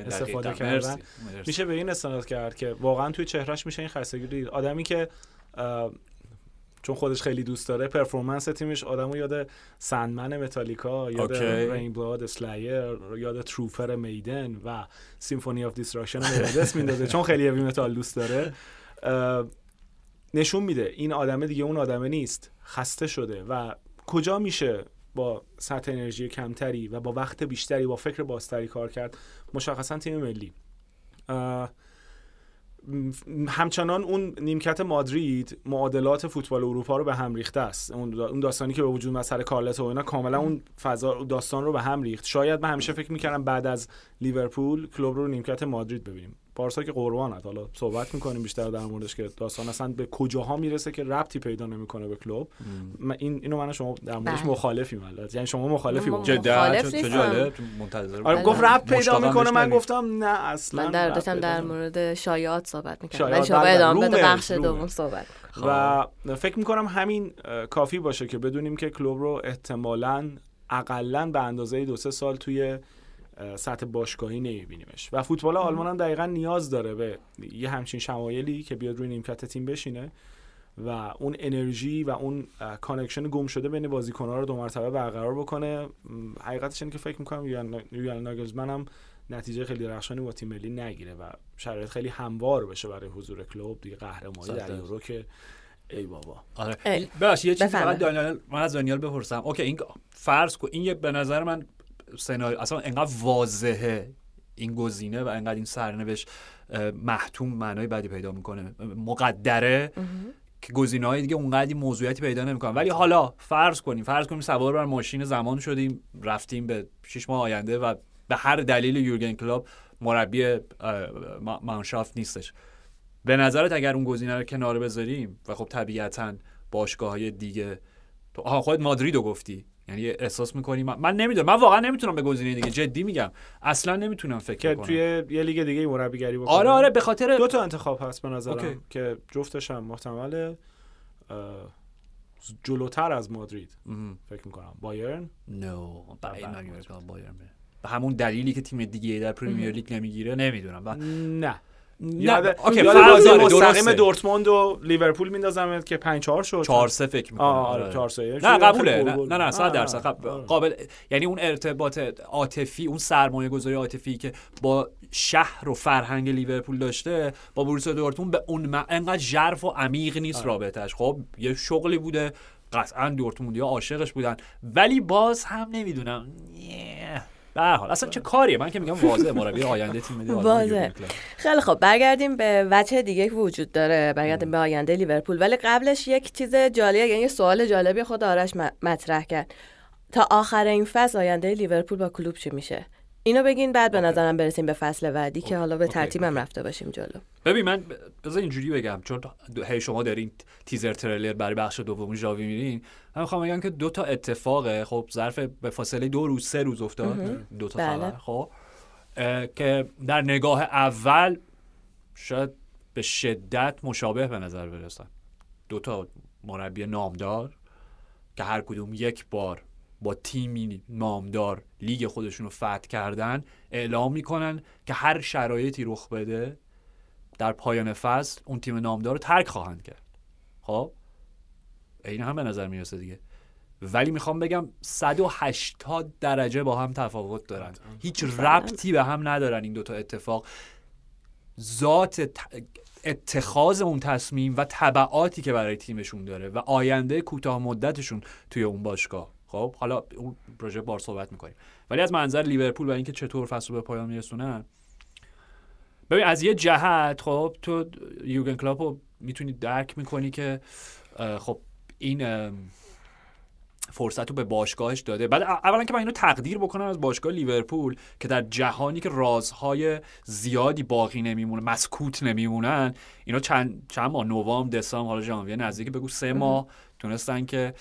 استفاده. کردن. میشه به این استناد کرد که واقعا توی چهرهش میشه این خستگی دید. آدمی که چون خودش خیلی دوست داره performance تیمش آدمو یاد Sandman متالیکا یاد. Reign in Blood اسلایر یاد Trooper میدن و Symphony of Destruction مگادث میندازه چون خیلی heavy metal دوست داره. نشون میده این آدمه دیگه اون آدمه نیست خسته شده و کجا میشه با سطح انرژی کمتری و با وقت بیشتری با فکر بازتری کار کرد؟ مشخصا تیم ملی. همچنان اون نیمکت مادرید معادلات فوتبال اروپا رو به هم ریخته است. اون دا- اون داستانی که به وجود اومد سر کارلتو و اینا کاملا اون فضا داستان رو به هم ریخت. شاید من همیشه فکر می‌کردم بعد از لیورپول کلوب رو نیمکت مادرید ببینیم. پارسا که قربانت حالا صحبت می‌کنیم بیشتر در موردش که داستان اصلا به کجاها می‌رسه که ربطی پیدا نمی‌کنه به کلوب من این اینو من شما در موردش بله. مخالفیم البته یعنی شما مخالفی من. جدا منتظر آره. گفت رب پیدا می‌کنه من. گفتم نه اصلا من در ربط داشتم در. مورد شایعات صحبت می‌کردم ولی شما ادامه بده بخش دوم. صحبت و فکر می‌کنم همین کافی باشه که بدونیم که کلوب رو احتمالاً اقلا به اندازه دو سه سال توی سطح باشگاهی نمیبینیمش و فوتبال آلمان هم دقیقا نیاز داره به یه همچین شمایلی که بیاد روی نیمکت تیم بشینه و اون انرژی و اون connection گم شده بین بازیکن‌ها رو دو مرتبه برقرار بکنه حقیقتش اینه که فکر می‌کنم یولیان ناگلزمن هم نتیجه خیلی درخشانی با تیم ملی نگیره و شرایط خیلی هموار بشه برای حضور کلوب دیگه قهرمانی در. یورو که ای بابا آره ای. ببخشید یه چیزی. فقط دانیال من از دانیال بپرسم اوکی این فرض کن این یه به نظر من سناریو اصلا انقدر واضحه این گزینه و انقدر این سرنوشت محتوم معنای بدی پیدا می‌کنه. مقدره که گزینه های دیگه اونقدی موضوعیتی پیدا نمی‌کنن. ولی حالا فرض کنیم فرض کنیم سوار بر ماشین زمان شدیم رفتیم به شش ماه آینده و به هر دلیل یورگن کلوب مربی مانشافت نیستش. به نظرت اگر اون گزینه رو کنار بذاریم و خب طبیعتا باشگاه های دیگه تو آها خود مادرید رو گفتی. یعنی احساس می‌کنی من, من نمی‌دونم. من واقعا نمی‌تونم به گزینه دیگه. جدی میگم. اصلا نمی‌تونم فکر کنم توی یه لیگ دیگه مربیگری بکنه آره آره به خاطر دو تا انتخاب هست به نظرم اوکی. که جفتش هم محتمله جلوتر از مادرید. فکر می‌کنم. بایرن؟ نو. که بایرن. به همون دلیلی که تیم دیگه در پریمیر لیگ نمی‌گیره نمی‌دونم. نه. یاد اون یکی بازی مستقیم دورتموند و لیورپول میندازم که 5 4 شد. 4 3 فکر می‌کنم. آره. 4 3 نه قبوله. نه نه, نه 100 درصد قب- قابل یعنی اون ارتباط عاطفی اون سرمایه گذاری عاطفی که با شهر و فرهنگ لیورپول داشته با بوروسیا دورتموند به اون م... انقدر ژرف و عمیق نیست آره. رابطش خب یه شغلی بوده. قطعا دورتموندیا عاشقش بودن. ولی باز هم نمی‌دونم. به هر حال اصلا چه کاریه؟ من که میگم واضحه مربی آینده تیم ملی واضحه. خیلی خب برگردیم به وجه دیگه که وجود داره. برگردیم به آینده لیورپول. ولی قبلش یک چیز جالب یعنی یه سوال جالبی خود آرش مطرح کرد. تا آخر این فصل آینده لیورپول با کلوب چی میشه؟ اینو بگین بعد به نظرم برسیم به فصل بعدی که حالا به ترتیبم. رفته باشیم جلو. ببین من بذار اینجوری بگم چون هی شما دارین تیزر تریلر برای بخش دوم ژاوی میرین من می‌خوام بگم که دو تا اتفاقه خب ظرف به فاصله دو روز سه روز افتاد. دو تا بله. خبر خب. که در نگاه اول شاید به شدت مشابه به نظر برسن دو تا مربی نامدار که هر کدوم یک بار با تیمی نامدار لیگ خودشون رو فتح کردن اعلام می‌کنن که هر شرایطی رخ بده در پایان فصل اون تیم نامدار رو ترک خواهند کرد. خب؟ این هم به نظر می‌رسه دیگه. ولی می‌خوام بگم 180 درجه با هم تفاوت دارن. هیچ ربطی به هم ندارن این دوتا اتفاق. ذات ت- اتخاذ اون تصمیم و طبعاتی که برای تیمشون داره و آینده کوتاه مدتشون توی اون باشگاه. خب حالا اون پروژه بار صحبت می‌کنیم. ولی از منظر لیورپول و اینکه چطور فصل به پایان میرسونن ببین از یه جهت خب تو یورگن کلوپ رو می‌تونی درک می‌کنی که خب این فرصت رو به باشگاهش داده. بعد اولا که من اینو تقدیر بکنم از باشگاه لیورپول که در جهانی که رازهای زیادی باقی نمیمونه مسکوت نمیمونن اینا چند چند ماه نوامبر دسامبر حالا ژانویه نزدیک بگو سه ماه تونستن که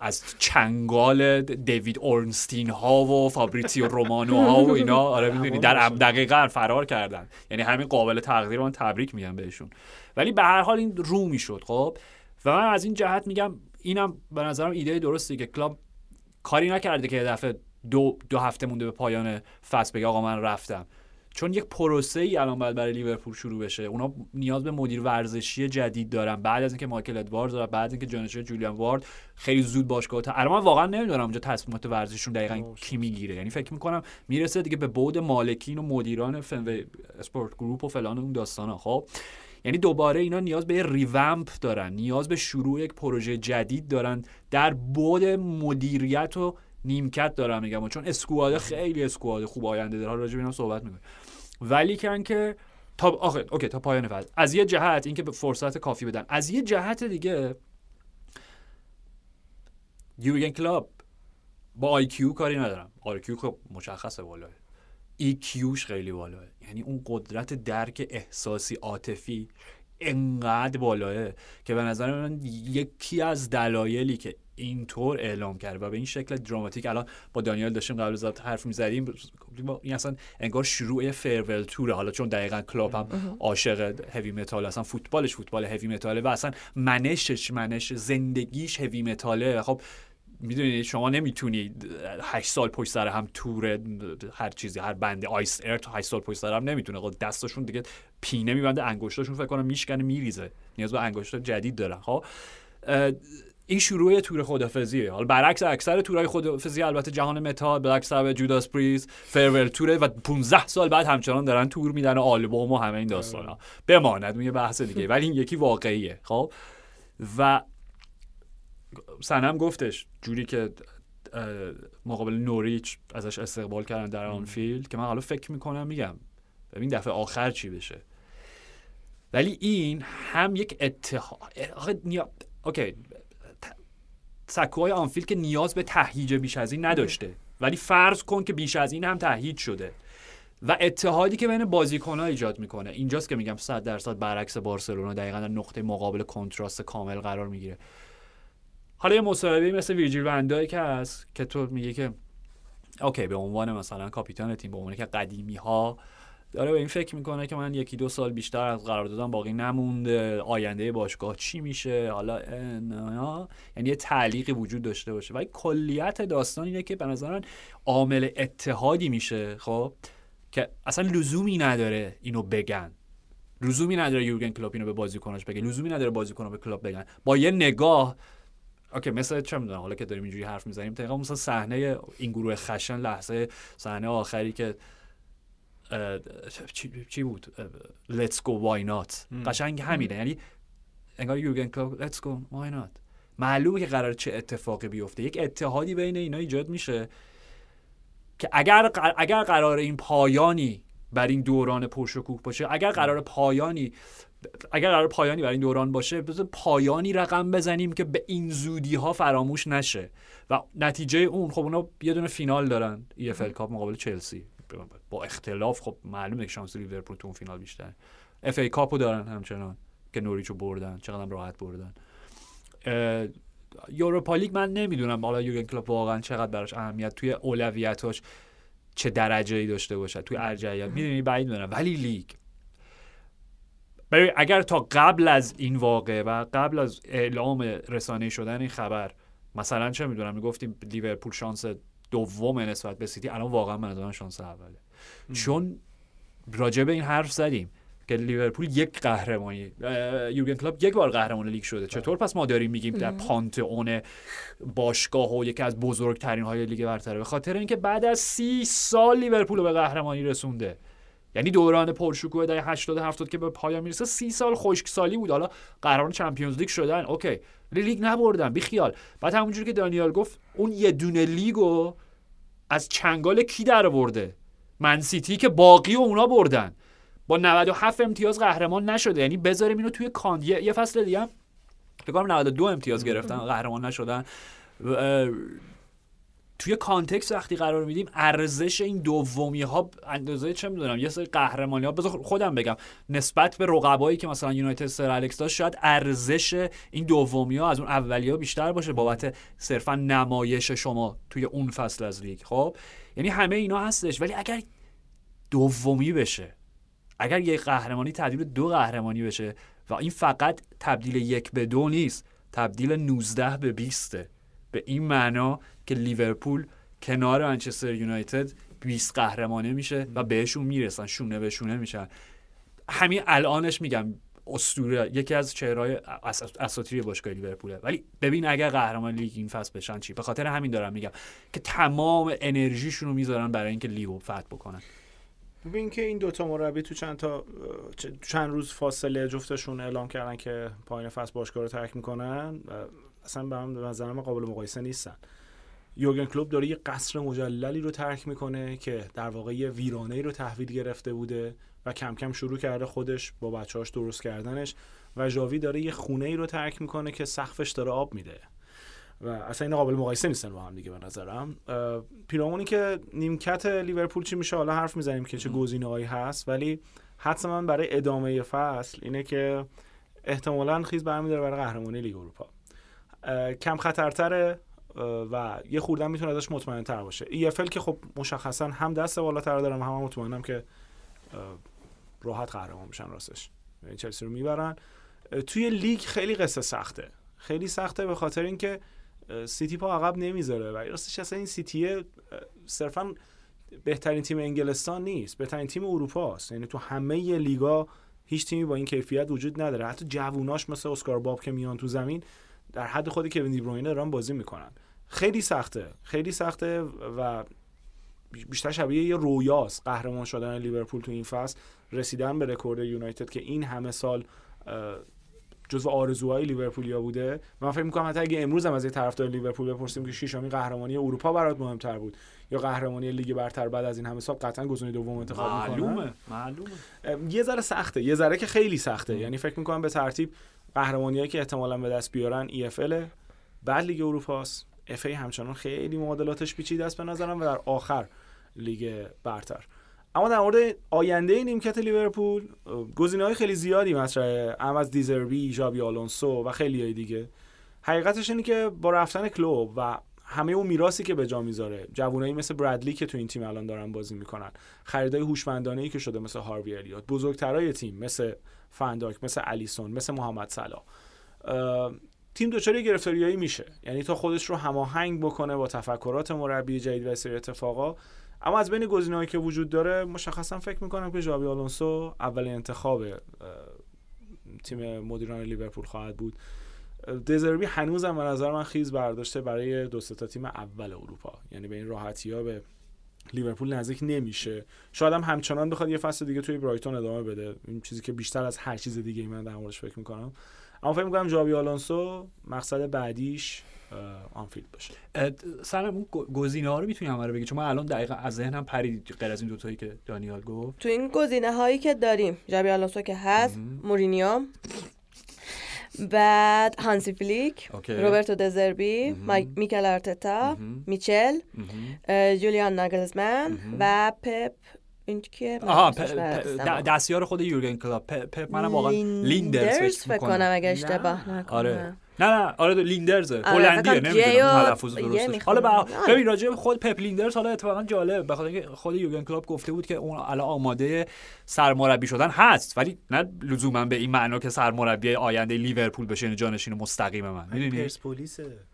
از چنگال دیوید اورنستین ها و فابریتزیو رومانو ها و اینا آره می‌دونی در دقیقا فرار کردن. یعنی همین قابل تقدیر من تبریک میگم بهشون. ولی به هر حال این رو می‌شد خب؟ و من از این جهت میگم اینم به نظرم ایده درستی که کلاب کاری نکرده که دفعه دو, دو هفته مونده به پایان فصل بگه آقا من رفتم. چون یک پروسه ای الان باید برای لیورپول شروع بشه. اونا نیاز به مدیر ورزشی جدید دارن. بعد از اینکه مایکل ادواردز و بعد از اینکه جانشین جولیان وارد خیلی زود باشگاه تا الان من واقعا نمی‌دونم اونجا تصمیمات ورزشیشون دقیقا کی می‌گیره. یعنی فکر می‌کنم می‌رسه دیگه به بود مالکین و مدیران فنو Sports Group و فلان اون داستانا. خب؟ یعنی دوباره اینا نیاز به revamp دارن. نیاز به شروع یک پروژه جدید دارن. در board مدیریت و نیمکت دارم میگم. چون squad خیلی squad خوب آینده داره. راجع به اینا صحبت می‌کنه ولی کن که تا آخه okay تا پایان فصل از یه جهت اینکه به فرصت کافی بدن. از یه جهت دیگه یورگن کلوپ با IQ کاری ندارم. IQ خب مشخصه بالاه EQ ش خیلی بالاه یعنی اون قدرت درک احساسی عاطفی انقدر بالاه که به نظر من یکی از دلایلی که اینطور اعلام کرد و به این شکل دراماتیک الان با دانیال داشتیم قبل از حرف می‌زدیم. این اصلا انگار شروع farewell tour ه حالا چون دقیقا کلوپ هم عاشق heavy metal اصلا فوتبالش فوتبال heavy metal ه و اصلا منشش منش زندگیش heavy metal ه. خب می‌دونید شما نمی‌تونید هشت سال پشت سر هم تور هر چیزی هر band ه Iced Earth هشت سال پشت سر هم نمی‌تونه. خب دستشون دیگه پینه میبنده انگشتاشون فکر کنم میشکنه میریزه. نیاز به انگشت جدید دارن. خب این شروع تور خدافظیه. حالا برعکس اکثر تورهای خدافظی البته جهان متال برعکس به Judas Priest farewell tour ه و 15 سال بعد همچنان دارن تور میدن و آلبوم و همه این داستانا. بماند اون یه بحث دیگه. ولی این یکی واقعیه خب؟ محسنم گفتش جوری که مقابل نوریچ ازش استقبال کردن در آنفیلد که من حالا فکر می‌کنم میگم ببین دفعه آخر چی بشه. ولی این هم یک اتحاد okay. سکوهای آنفیلد که نیاز به تهییج بیش از این نداشته. ولی فرض کن که بیش از این هم تهییج شده. و اتحادی که بین بازیکن‌ها ایجاد می‌کنه. اینجاست که میگم 100 درصد برعکس بارسلونا دقیقا در نقطه مقابل کنتراست کامل قرار می‌گیره. حالا یه مصاحبه مثل ویرجیل وندای که هست که تو میگه که اوکی به عنوان مثلا کاپیتان تیم به عنوان که قدیمی ها داره به این فکر می‌کنه که من یکی دو سال بیشتر از قرار دادم باقی نمونده. آینده باشگاه چی میشه؟ حالا یعنی یه تعلیقی وجود داشته باشه. ولی کلیت داستان اینه که به نظر عامل اتحادی میشه خب که اصلا لزومی نداره اینو بگن. لزومی نداره یورگن کلوپ اینو به بازیکناش بگه. لزومی نداره بازیکن‌ها به کلوب بگن. با یه نگاه اوکی مثل چه می‌دونم حالا که داریم اینجوری حرف می‌زنیم دقیقا مثلا صحنه این گروه خشن لحظه صحنه آخری که چی, بود؟ let's go why not قشنگ همینه. یعنی انگار یورگن کلوپ let's go why not معلومه که قرار چه اتفاقی بیفته. یک اتحادی بین اینا ایجاد میشه که اگر اگر قرار این پایانی بر این دوران پرشکوه باشه اگر قرار پایانی اگر قرار پایانی برای این دوران باشه بذار پایانی رقم بزنیم که به این زودی ها فراموش نشه. و نتیجه اون خب اونا یه دونه فینال دارن EFL Cup مقابل چلسی. با اختلاف خب معلومه که شانس لیورپول تو اون فینال بیشتر FA Cup و دارن همچنان که نوریچو بردن چقدر راحت بردن. یوروپا لیگ من نمی‌دونم حالا یورگن کلوپ واقعا چقدر براش اهمیت توی اولویتاش چه درجه ای داشته باشه توی ارجحیت می‌دونی بعید می‌دونم. ولی لیگ. اگر تا قبل از این واقعه و قبل از اعلام رسانه شدن این خبر مثلا چه می‌دونم می‌گفتیم لیورپول شانس دوم نسبت به سیتی الان واقعا من شانس اوله. چون راجع به این حرف زدیم که لیورپول یک قهرمانی یورگن کلوپ یک بار قهرمان لیگ شده. چطور پس ما داریم میگیم در پانتئون باشگاه و یکی از بزرگترین های لیگ برتره؟ به خاطر اینکه بعد از سی سال لیورپول به قهرمانی رسونده. یعنی دوران پرشکوه دهه 80 70 که به پایان می‌رسه سی سال خشکسالی بود. حالا قهرمان Champions League شدن. okay. لیگ نبردن. بی خیال بعد همونجوری که دانیال گفت اون یه دونه لیگو از چنگال کی در برده من سیتی که باقی و اونا بردن. با 97 امتیاز قهرمان نشده. یعنی بذاریم اینو توی کاندیه یه فصل دیگه فکر کنم 92 امتیاز گرفتن قهرمان نشدن. توی context وقتی قرار میدیم ارزش این دومی ها اندازه چه می‌دونم یه سری قهرمانی ها بذار خودم بگم نسبت به رقبایی که مثلا یونایتد سر الکس داشت شاید ارزش این دومی ها از اون اولی ها بیشتر باشه. بابت صرفا نمایش شما توی اون فصل از لیگ. خب؟ یعنی همه اینا هستش. ولی اگر دومی بشه اگر یک قهرمانی تبدیل دو قهرمانی بشه و این فقط تبدیل یک به دو نیست تبدیل 19 به 20 به این معنا که لیورپول کنار منچستر یونایتد 20 قهرمانه میشه و بهشون می‌رسن شونه به شونه میشن. همین الانش میگم اسطوره. یکی از چهرهای اس- اساطیری باشگاه لیورپوله. ولی ببین اگر قهرمان لیگ این فصل بشن چی؟ به خاطر همین دارم میگم که تمام انرژیشون رو می‌ذارن برای اینکه لیگو فتح بکنن. ببین که این دوتا مربی تو چند تا چند روز فاصله جفتشون اعلام کردن که پایین فصل باشگاه رو ترک می‌کنن اصلا به هم به نظر من قابل مقایسه نیستن. یورگن کلوب داره یه قصر مجللی رو ترک می‌کنه که در واقع یه ویرانه رو تحویل گرفته بوده و کم کم شروع کرده خودش با بچه‌هاش درست کردنش و ژاوی داره یه خونه ای رو ترک می‌کنه که سقفش داره آب میده. و اصلا این قابل مقایسه نیستن با هم دیگه به نظرم. پیرامونی که نیمکت لیورپول چی میشه؟ حالا حرف می‌زنیم که چه گزینه‌هایی هست ولی حدس من برای ادامه فصل اینه که احتمالاً خیز برمیداره برای قهرمانی لیگ اروپا. کم خطرتره و یه خوردن می‌تونه ازش مطمئن تر باشه EFL که خب مشخصا هم دست بالاتر دارم هم, هم مطمئنم که راحت قهرمان میشن راستش. یعنی چلسی رو می‌برن. توی لیگ خیلی قصه سخته. خیلی سخته به خاطر اینکه سیتی پا عقب نمی‌ذاره و راستش اصلا این سیتیه اه، صرفا بهترین تیم انگلستان نیست. بهترین تیم اروپا است. یعنی تو همه لیگا هیچ تیمی با این کیفیت وجود نداره. حتی جووناش مثل اسکار باب که میان تو زمین در حد خود کوین دی بروینه دارن بازی می‌کنن. خیلی سخته. خیلی سخته و بیشتر شبیه یه رویاست. قهرمان شدن لیورپول تو این فصل رسیدن به رکورد یونایتد که این همه سال جزو آرزوهای لیورپولیا بوده. و من فکر می‌کنم حتی اگه امروز هم از یه طرفدار لیورپول بپرسیم که شیشمین قهرمانی اروپا برات مهمتر بود یا قهرمانی لیگ برتر بعد از این همه سال قطعا گزینه دوم انتخاب می‌کنن معلومه. معلومه. یه ذره سخته. یه ذره که خیلی سخته. یعنی فکر می‌کنم به ترتیب قهرمانیایی که احتمالا به دست بیارن EFL بعد لیگ اروپاست. FA همچنان خیلی معادلاتش پیچیده است به نظرم و در آخر لیگ برتر. اما در مورد آینده نیمکت لیورپول گزینه های خیلی زیادی مطرحه. هم از دیزربی ژابی آلونسو و خیلی های دیگه. حقیقتش اینه که با رفتن کلوب و همه اون میراثی که به جا می‌ذاره جوونایی مثل برادلی که تو این تیم الان دارن بازی می‌کنن خریدای هوشمندانه ای که شده مثل هاروی الیوت بزرگترای تیم مثل فنداک مثل الیسون مثل محمد صلاح. تیم دچار گرفتاریایی میشه. یعنی تا خودش رو هماهنگ بکنه با تفکرات مربی جدید و سری اتفاقا. اما از بین گزینه‌هایی که وجود داره مشخصا فکر می‌کنم که ژاوی آلونسو اولین انتخاب تیم مدیران لیورپول خواهد بود. دزربی هنوزم به نظر من خیز برداشته برای دو تا تیم اول اروپا. یعنی به این راحتی ها به لیورپول نزدیک نمیشه. شاید هم همچنان بخواد یه فصل دیگه توی برایتون ادامه بده. این چیزی که بیشتر از هر چیز دیگه من در موردش فکر می‌کنم. اما فکر می‌کنم جاوی آلونسو مقصد بعدیش آنفیلد باشه. سلام اون گزینه ها رو می‌تونی همه رو بگی؟ چون من الان دقیقا از ذهنم پرید غیر از این دوتایی که دانیال گفت. تو این گزینه هایی که داریم ژابی آلونسو که هست مورینیو بعد هانسی فلیک okay. روبرتو دزربی مای- میکل آرتتا میچل اه، یولیان ناگلزمن و پپ این کیه آها پ-. پ- دستیار خود یورگن کلوپ پ- پپ منم واقعا لیندرز فکر کنم اگه اشتباه. نکنم آره نه نه آره لیندرزه. آره، هلندیه نمی‌دونم تلفظ درستش. می‌خونه. حالا آره. ببین راجع به خود پپ لیندرز حالا اتفاقا جالب به خاطر اینکه خود یورگن کلوپ گفته بود که اون الان آماده سرمربی شدن هست ولی نه لزوما به این معنا که سرمربی آینده لیورپول بشه یعنی جانشین مستقیم من. می‌دونی؟ پرسپولیسه.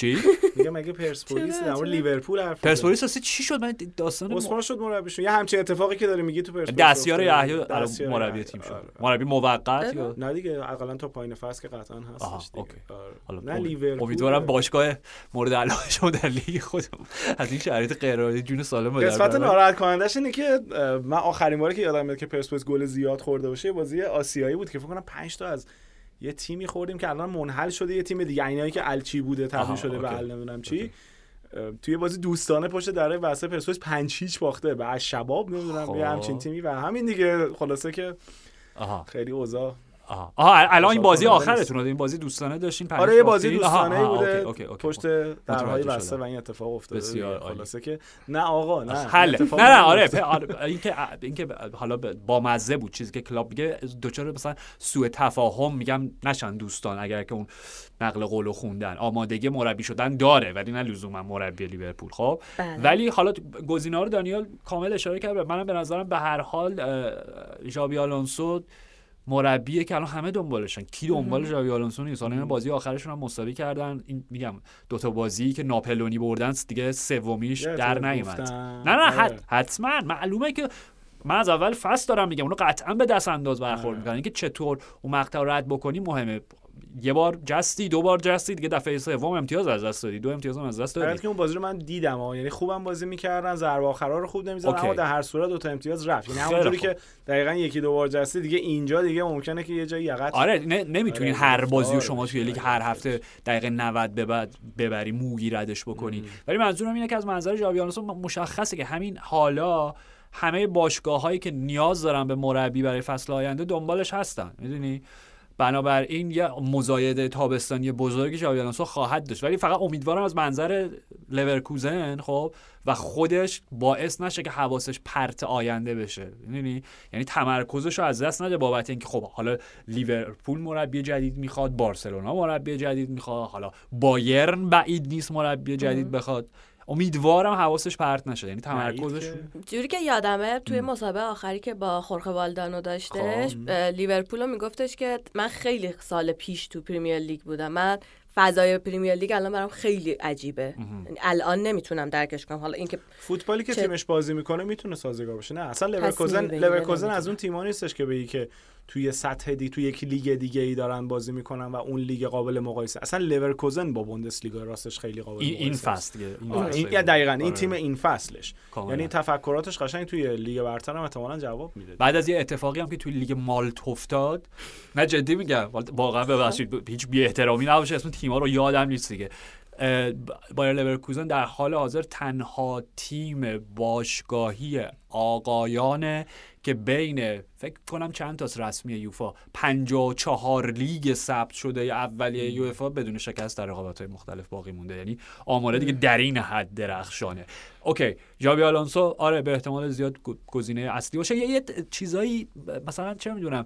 چی میگم مگه پرسپولیس چرا؟ در مورد چرا؟ لیورپول حرف پرسپولیس اصلا چی شد من داستان عثمان شد مربیشون یه همچین اتفاقی که داره میگی تو پرسپولیس دستیار. یحیی دستیار مربی. تیم شد آره. مربی موقت یا نه دیگه اقلا تا پایین فصل که قطعا هستش دیگه okay. آره. حالا نه لیورپول امیدوارم باشگاه مورد علاقه شما در لیگ خودم از این شرایط غیرعادی جون سالم در قسمت. ناراحت کنندش اینه که من آخرین باری که یادم میاد که پرسپولیس گل زیاد خورده باشه بازی آسیایی بود که فکر کنم 5 تا از یه تیمی خوردیم که الان منحل شده یه تیم دیگه. اینایی که الچی بوده تبدیل شده به. ال نمی‌دونم چی؟ توی بازی دوستانه پشت دره واسه پرسپولیس 5 هیچ باخته. به شباب نمی‌دونم خب. یه همچین تیمی و همین دیگه. خلاصه که آها. خیلی اوضاع آها آها الان این بازی آخرتون این بازی دوستانه داشتین پنج آره یه بازی دوستانه آها، بوده okay، okay، okay. پشت. درهای بسته. و این اتفاق افتاده بسیار. خلاصه که نه آقا نه حل نه نه آره آره، اینکه اینکه حالا با مزه بود چیزی که کلوپ میگه دوچار مثلا سوء تفاهم میگم نشن دوستان اگر که اون نقل قول و خوندن آمادگی مربی شدن داره ولی نه لزوما مربی لیورپول خب بله. ولی حالا گزینه‌ها رو دانیال کامل اشاره کرد منم به نظرم به هر حال ژابی آلونسو مربیه که الان همه دنبالشن. کی دنبال ژاوی آلونسو نیست. حالا اینا بازی آخرشون هم مساوی کردن. این میگم دوتا بازی که ناپلونی بردن دیگه سومیش در نیومد. نه نه آره. حت- حتما. معلومه که من از اول فصل دارم میگم اونو قطعا به دست انداز برخورد آره. می‌کنن. اینکه چطور اون مقطع رد بکنی مهمه. یه بار جستی دو بار جستی دیگه دفعه سوم امتیاز از دست دادی دو امتیاز هم از دست دادی که اون بازی رو من دیدم ها یعنی خوبم بازی می‌کردن ضربه آخرا رو خوب نمی‌زدن. اما در هر صورت دو تا امتیاز رفت یعنی همونجوری. که دقیقا یکی دو بار جستی دیگه اینجا دیگه ممکنه که یه جایی یقت آره نه نمی‌تونین آره، هر بازی رو گفتار شما توی. لیگ هر هفته دقیقه 90 به بعد ببری موگی ردش بکنی ولی منظورم اینه که از منظر ژاوی آلونسو مشخصه که همین حالا همه باشگاه هایی که نیاز دارن به مربی برای فصل آینده دنبالش هستن می‌دونی بنابراین یه مزایده تابستانی بزرگی ژاوی آلونسو خواهد داشت. ولی فقط امیدوارم از منظر لورکوزن خب و خودش باعث نشه که حواسش پرت آینده بشه. می‌دونی؟ یعنی تمرکزش رو از دست نده بابت اینکه خب حالا لیورپول مربی جدید می‌خواد بارسلونا مربی جدید می‌خواد حالا بایرن بعید نیست مربی جدید بخواد. امیدوارم حواسش پرت نشه. یعنی تمرکزش جوری که یادمه توی مسابقه آخری که با خورخه والدانو داشتش خب. لیورپول میگفتش که من خیلی سال پیش تو پریمیر لیگ بودم. من فضای پریمیر لیگ الان برام خیلی عجیبه یعنی الان نمی‌تونم درکش کنم حالا اینکه فوتبالی که چه- تیمش بازی می‌کنه می‌تونه سازگار باشه نه اصلا لورکوزن لورکوزن از. اون تیم‌ها نیستش که بگی که توی سطح دی توی یک لیگ دیگه ای دارن بازی می‌کنن و اون لیگ قابل مقایسه اصلا لورکوزن با بوندسلیگا راستش خیلی قابل این این مقایسه است. فصل دیگه این آره، فصل این دیگه. یا دقیقا این آره. تیم این فصلش. یعنی تفکراتش قشنگ توی لیگ برتر هم احتمالاً جواب میده بعد از یه اتفاقی هم که توی لیگ مالت افتاد نه جدی میگم واقعا ببخشید هیچ بی احترامی نباشه اسم تیم‌ها رو یادم نیست دیگه. بایر لورکوزن در حال حاضر تنها تیم باشگاهی آقایانه که بین فکر کنم چند تاست رسمی یوفا 54 لیگ ثبت شده یا اولیه یوفا بدون شکست در رقابت‌های مختلف باقی مونده. یعنی آماره دیگه در این حد درخشانه. okay ژاوی آلونسو آره به احتمال زیاد گزینه اصلی باشه. یه, یه چیزایی مثلا چه می‌دونم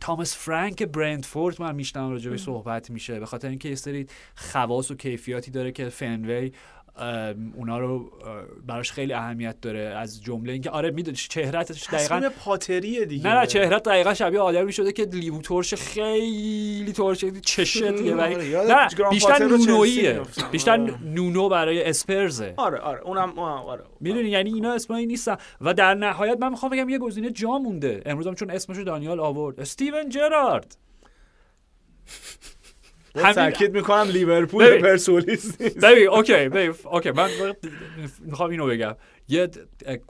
تامس فرانک برندفورد من میشنم راجع بهش صحبت میشه. به خاطر اینکه یه سری خواص و کیفیاتی داره که فنوی اونا رو براش خیلی اهمیت داره از جمله اینکه آره می‌دونی چهرتش دقیقا پاتریه دیگه. نه نه چهرت دقیقا شبیه آدمی شده که لیمو ترش خیلی ترش چشه دیگه. ولی آره، نه بیشتر نونویه. بیشتر آره. نونو برای اسپرزه. آره آره اونم آره. می‌دونی یعنی اینا اسمایی نیستن. و در نهایت من می‌خوام بگم یه گزینه جا مونده. امروز هم چون اسمشو دانیال آورد. استیون جرارد. همین- تاکید می‌کنم لیورپول. پرسپولیس نیست. ببین okay ببین okay من می‌خوام اینو بگم. یه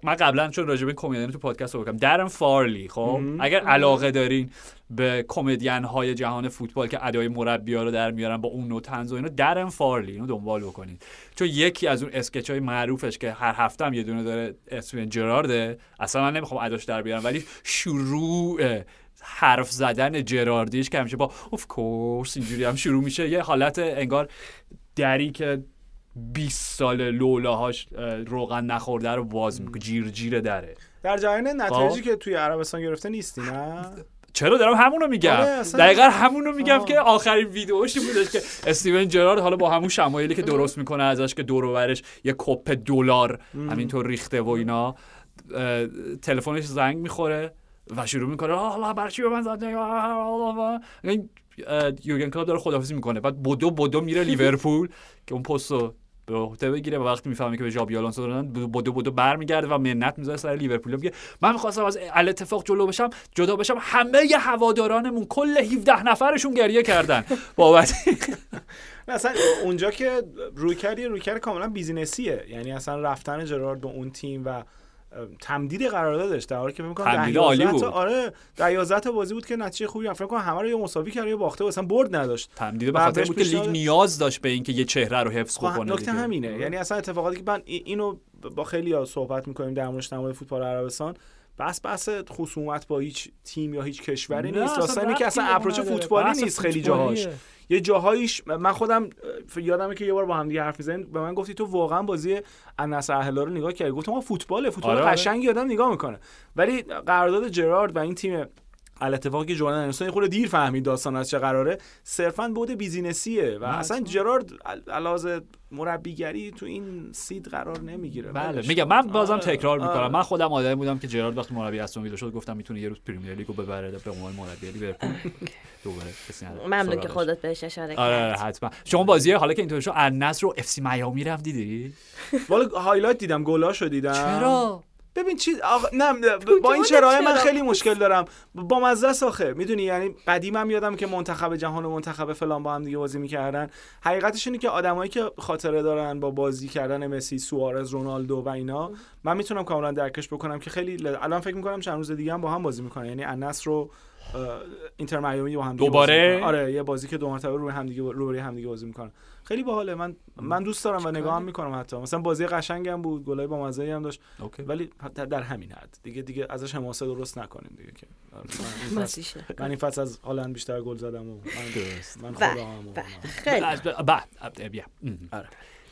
من قبلا چون راجع به کمدین تو پادکست رو بگم. درم فارلی خب؟ اگر علاقه دارین به کمدین های جهان فوتبال که ادای مربی ها رو در میارن با اون نوع طنز و اینو درم فارلی اینو دنبال بکنید چون یکی از اون اسکچ های معروفش که هر هفته هم یه دونه داره اسم جرارده اصلا من نمی‌خوام اداش در بیارم ولی شروع حرف زدن جراردیش که همیشه با اوف کورس اینجوری هم شروع میشه. یه حالت انگار دری که 20 سال لولاهاش اه، روغن نخورده رو باز می‌کنه جیر جیر دره. در جریان نتایجی خب. که توی عربستان گرفته نیستی نه؟ چرا دارم همونو میگم؟ آره، دقیقا همونو میگم آه. که آخرین ویدیوشی بودش که استیون جرارد حالا با همون شمایلی که درست می‌کنه ازش که دور و برش یه کپ دلار همینطور ریخته و اینا تلفنش زنگ می‌خوره. و شروع می‌کنه آه الله برای چی به من زد این یورگن کلوپ داره خدافظی می‌کنه. بعد بدو بدو میره لیورپول که اون پستو به عهده بگیره و وقتی می‌فهمه که به ژابی آلونسو دادن بدو بدو برمیگرده و منت می‌ذاره سر لیورپول. میگه من می‌خواستم از الاتفاق جلو بشم جدا بشم همه ی هوادارانمون کل 17 نفرشون گریه کردن. بابت اصلا اونجا که رویکرد یه رویکرد کاملا بیزینسیه. یعنی اصلا رفتن جرارد به اون تیم و تمدید قراردادش در حالی که فکر می‌کنم تمدید عالی 11 بود. آره در 11 تا بازی بود که نتیجه خوبی هم فکر کنم همه رو یا مساوی کرد یا باخته اصلا برد نداشت تمدید به خاطر بود که لیگ نیاز داشت به اینکه یه چهره رو حفظ خب، بکنه نکته. همینه یعنی اصلا اتفاقاتی که من ای- اینو با خیلی ها صحبت می‌کنیم در موردش مورد فوتبال عربستان بس بس خصومت با هیچ تیم یا هیچ کشوری نیست اصلا داستانی که اصلا اپروچ. فوتبالی نیست خیلی. جاهاش یه جاهاییش من خودم یادمه که یه بار با هم دیگه حرف می‌زدیم به من گفتی تو واقعا بازی النصر اهلا رو نگاه کردی گفتم فوتباله فوتبال آره، آره. قشنگی آدم نگاه می‌کنه ولی قرارداد جرارد و این تیم الاتفاقی که جوردن انسون یه خورده دیر فهمید داستان از چه قراره صرفا بود بیزینسیه و اصلا. جرارد علاوه مربیگری تو این سید قرار نمی‌گیره. بله میگم من بازم آره، تکرار می‌کنم. آره. من خودم آدمی بودم که جرارد وقتی مربی استون ویلا شد گفتم می‌تونه یه روز پرمیر لیگو ببره به عنوان مربی لیورپول دوباره کسی نداره. ممنون که. خودت بهش اشاره آره آره، کردی حتما. شما بازی حالا که اینطور شد النصر رو FC میامی رفت دیدی؟ والا highlight دیدم گلاشو دیدم. چرا؟ ببین چی آقا نه با این چرای من؟ خیلی مشکل دارم. با مزه است آخه. می‌دونی یعنی قدیمم یادم که منتخب جهان و منتخب فلان با هم دیگه بازی می‌کردن. حقیقتش اینه که آدمایی که خاطره دارن با بازی کردن مسی سوارز رونالدو و اینا من می‌تونم کاملا درکش بکنم که خیلی الان فکر می‌کنم چند روز دیگه هم با هم بازی می‌کنن. یعنی النصر رو اینتر میامی با هم دوباره؟ آره یه بازی که دو مرتبه روی هم دیگه روبروی هم دیگه بازی می‌کنن. خیلی باحاله. من من دوست دارم و نگاه هم می‌کنم حتی. مثلا بازی قشنگم بود گلای با مزه هم داشت. okay. ولی حتی در همین حد. دیگه دیگه ازش حماسه درست نکنیم دیگه که. من این فصل- ماسیشه. من این فصل از هالند بیشتر گل زدم و من, درست. من خدا هم بله.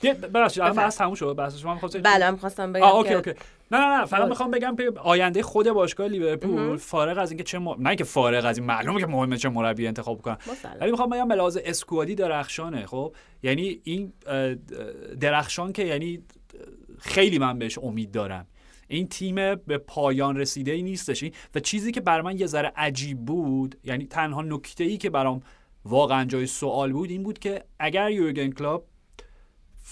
آره. ببخشید الان. بحث تموم شد بحث شما می‌خواستید بله من خواستم بگم okay okay نه نه نه فقط باز. می‌خوام بگم که آینده خود باشگاه لیورپول. فارغ از اینکه چه م... نه که فارغ از این معلومه که مهمه چه مربی انتخاب کنن. ولی می‌خوام بگم به لحاظ اسکوادی درخشانه خب یعنی این درخشان که یعنی خیلی من بهش امید دارم این تیم به پایان رسیده ای نیستش و چیزی که بر من یه ذره عجیب بود یعنی تنها نکته ای که برام واقعا جای سوال بود این بود که اگر یورگن کلوب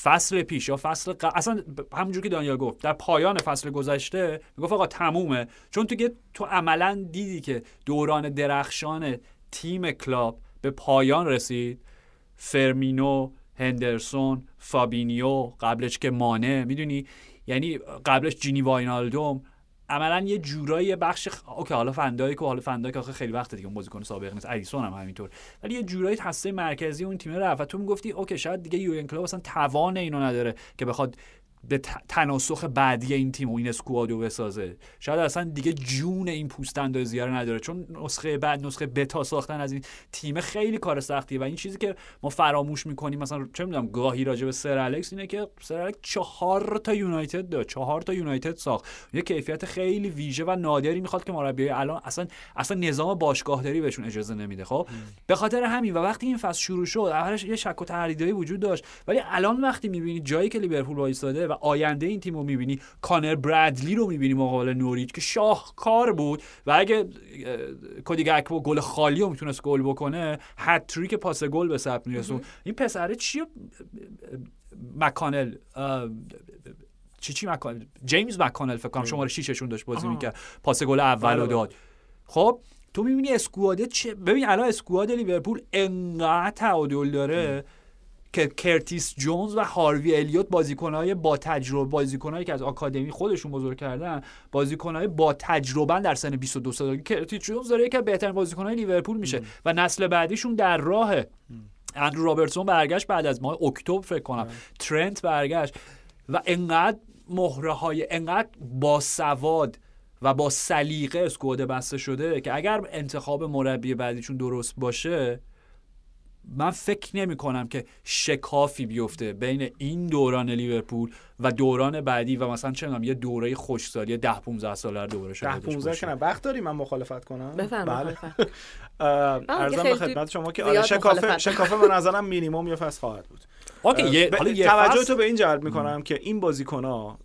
فصل پیش یا فصل ق... اصلا همونجور که دانیال گفت در پایان فصل گذشته می‌گفت آقا تمومه. چون تو که تو عملا دیدی که دوران درخشان تیم کلاب به پایان رسید. فرمینو هندرسون فابینیو قبلش که مانه می‌دونی؟ یعنی قبلش جینی واینالدوم عملا یه جورایی بخش خ... okay حالا فندایک و حالا فندایک آخه خیلی وقت دیگه بازیکن سابق نیست. الیسون هم همینطور. ولی یه جورایی هسته مرکزی اون تیم رفت و تو می‌گفتی okay شاید دیگه یورگن کلوپ اصلا توان اینو نداره که بخواد به تناسخ بعدی این تیم و این squad و بسازه. شاید اصلا دیگه جون این پوست اندازی رو نداره چون نسخه بعد نسخه بتای ساختن از این تیم خیلی کار سختیه. و این چیزی که ما فراموش می‌کنیم مثلا چه می‌دونم گاهی راجع به سر الکس اینه که سر الکس چهار تا یونایتد داد چهار تا یونایتد ساخت. یه کیفیت خیلی ویژه و نادری می‌خواد که مربیای الان اصلا اصلا نظام باشگاهداری بهشون اجازه نمیده خب؟ به خاطر همین و وقتی این فصل شروع شد اولش یه شک و تردیدایی وجود داشت. ولی الان وقتی می‌بینی جایی که لیورپول وایساده و آینده این تیم رو می‌بینی. کانر برادلی رو می‌بینی مقابل نوریچ که شاهکار بود. و اگه اه، کودی گکپو گل خالی رو می‌تونست گل بکنه هتریک پاس گل به ثبت می‌رسوند. این پسره چیه مکانل. چی چی مکانل؟ جیمز مکانل فکر کنم. شماره 6 شون داشت بازی. می‌کرد. پاس گل اول رو بله، داد. خب تو می‌بینی squad ه چه؟ ببین الان squad لیورپول انقدر تعادل داره. که کرتیس جونز و هاروی الیوت بازیکنهای با تجربه بازیکنهایی که از آکادمی خودشون بزرگ کردن بازیکنهای با تجربه در سن 22 سالگی کرتیس جونز داره یکی از بهترین بازیکنهای لیورپول میشه و نسل بعدیشون در راهه اندرو رابرتسون برگشت بعد از ماه اکتبر فکر کنم. ترنت برگشت و انقدر مهره های انقدر با سواد و با سلیقه اسکواد بسته شده که اگر انتخاب مربی بعدیشون درست باشه من فکر نمی کنم که شکافی بیفته بین این دوران لیورپول و دوران بعدی و مثلا چه می‌دونم یه دوره خوشسالی یه 10 15 ساله رو دوباره شاید 10 داشته 15 باشه. که نه. وقت داری من مخالفت کنم. بله. عرضم به خدمت شما که آره شکافه. شکافه به نظرم مینیمم یه فصل خواهد بود. okay یه ب- حالا یه توجه تو به این جلب می‌کنم که این بازیکن ها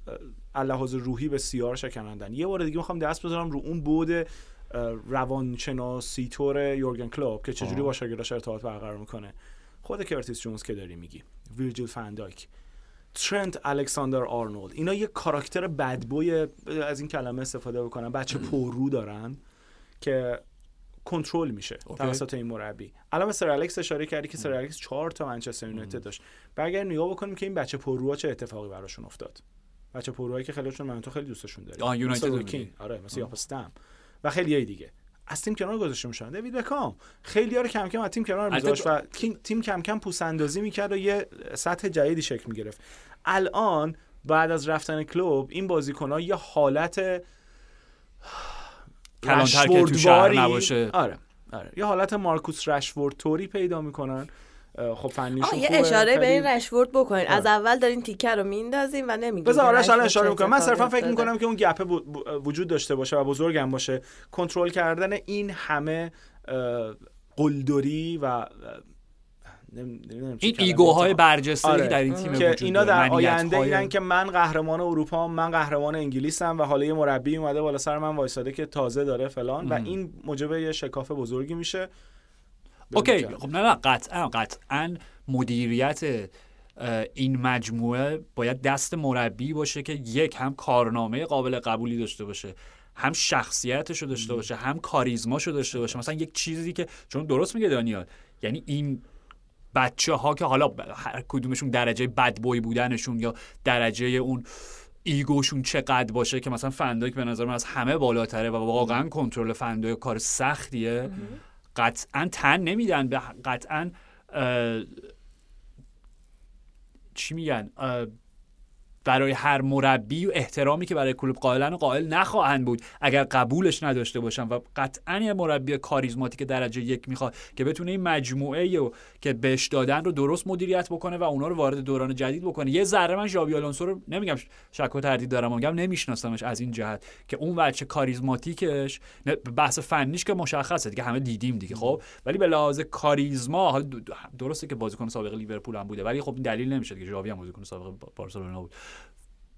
لحاظ روحی بسیار شکنندن. یه بار دیگه می‌خوام دست بذارم رو اون بعد اه، روانشناسی‌طور یورگن کلوپ که چجوری. با شاگرداش ارتباط برقرار می‌کنه. خود کرتیس جونز که داری میگی. ویرجیل فندایک ترنت الکساندر آرنولد. اینا یه کاراکتر بد بخوای از این کلمه استفاده بکنن بچه پررو دارن که کنترل میشه. توسط این مربی. الان سر الکس اشاره کردی که سر الکس چهار تا منچستر یونایتد داشت. برگر نگاه بکنیم که این بچه پرروها چه اتفاقی براشون افتاد. بچه پرروهایی که خیلیشون من تو خیلی دوستشون داریم. آه، یونایتد. آره مثل یاپستم. و خیلی دیگه. از تیم کنار گذاشته میشن. دیوید بکام. خیلی رو کم کم از تیم کنار میذاشت و تیم- کم کم پوست اندازی می‌کرد و یه سطح جدیدی شکل می‌گرفت. الان بعد از رفتن کلوب این بازیکن‌ها یه حالت کلانتر که تو شهر نباشه. آره آره. یه حالت مارکوس رشورد توری پیدا می‌کنن. خب فنیشون یه اشاره به این رشورد بکنین. از اول دارین تیکر رو میندازین و نمیگین بذار آرش الان اشاره می‌کنم من صرفا فکر می‌کنم که اون گپه وجود داشته باشه و بزرگم باشه. کنترل کردن این همه قلدری و این ایگوهای برجسته آره. در این تیم که اینا در آینده اینن که من قهرمان اروپا هم من قهرمان انگلیسم و حالا یه مربی اومده بالا سر من وایساده که تازه داره فلان و این موجب یه شکاف بزرگی میشه. اوکی خب نه نه قطعا قطعا مدیریت این مجموعه باید دست مربی باشه که یک هم کارنامه قابل قبولی داشته باشه هم شخصیتش رو داشته باشه هم کاریزماش رو داشته باشه. مثلا یک چیزی که چون درست میگه دانیال یعنی این بچه ها که حالا هر کدومشون درجه بد بوی بودنشون یا درجه اون ایگوشون چقدر باشه که مثلا فندک به نظر من از همه بالاتره و واقعا کنترل فندک کار سختیه قطعا تن نمیدن به قطعا چی میگن؟ برای هر مربی و احترامی که برای کلوب قائلن و قائل نخواهند بود. اگر قبولش نداشته باشن و قطعا یه مربی کاریزماتیک درجه یک می‌خواد که بتونه این مجموعه رو که بهش دادن رو درست مدیریت بکنه و اونا رو وارد دوران جدید بکنه. یه ذره من ژاوی آلونسو رو نمیگم شک و تردید دارم میگم نمیشناسمش از این جهت که اون بچه کاریزماتیکش بحث فنیش که مشخصه دیگه همه دیدیم دیگه خب؟ ولی به لحاظ کاریزما درسته که بازیکن سابق لیورپول هم بوده ولی خب دلیل نمیشه که ژاوی هم بازیکن سابق بارسلونا بود.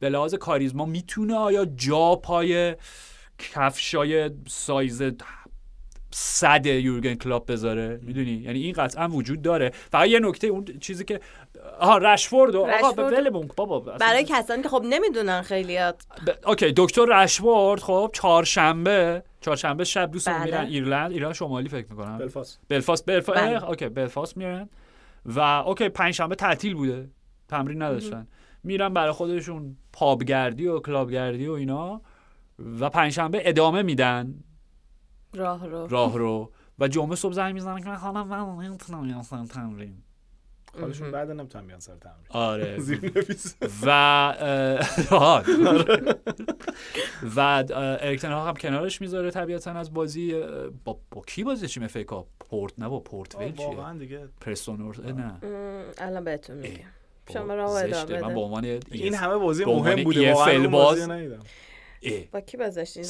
به لحاظ کاریزما می‌تونه آیا جا پای کفشای سایز صد یورگن کلاب بذاره؟ می‌دونی؟ یعنی این قطعا وجود داره. فقط یه نکته اون چیزی که آها رشفورد آقا ولمون بابا برای کسانی که خب نمی‌دونن خیلیات ب... okay دکتر رشفورد خب چهارشنبه چهارشنبه شب دوستان بله. میرن ایرلند ایران شمالی فکر می‌کنم. بلفاست. بلفاست بلفاست بله. okay بلفاست میرن. و okay پنجشنبه تعطیل بوده. تمرین نداشتن. میرن برای خودشون pub گردی و club گردی و اینا و پنجشنبه ادامه میدن. راه رو. راه رو. و جمعه صبح زنگ می‌زنن که حالا من نمی‌تونم سر تمرین. حالشون بده نمی‌تونم بیان سر تمرین. آره. و و اریکتن ها هم کنارش می‌ذاره طبیعتا از بازی با, با کی بازی چیم فکا پورت نه با پورت ویل چیه؟ واقعا دیگه. پرستون نه. الان بهتون میگم. من به عنوان این همه بازی مهم بوده واقعا باز با کی بازشتین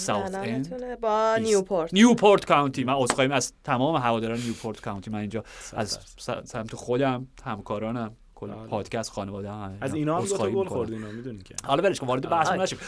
با نیوپورت. نیوپورت کانتی من عذرخواهی از تمام هواداران نیوپورت کانتی من اینجا از سمت خودم همکارانم کل پادکست خانواده هم از اینا هم دو تا گل خورد اینا می‌دونی که. حالا ولش کن وارد بحث نشیم.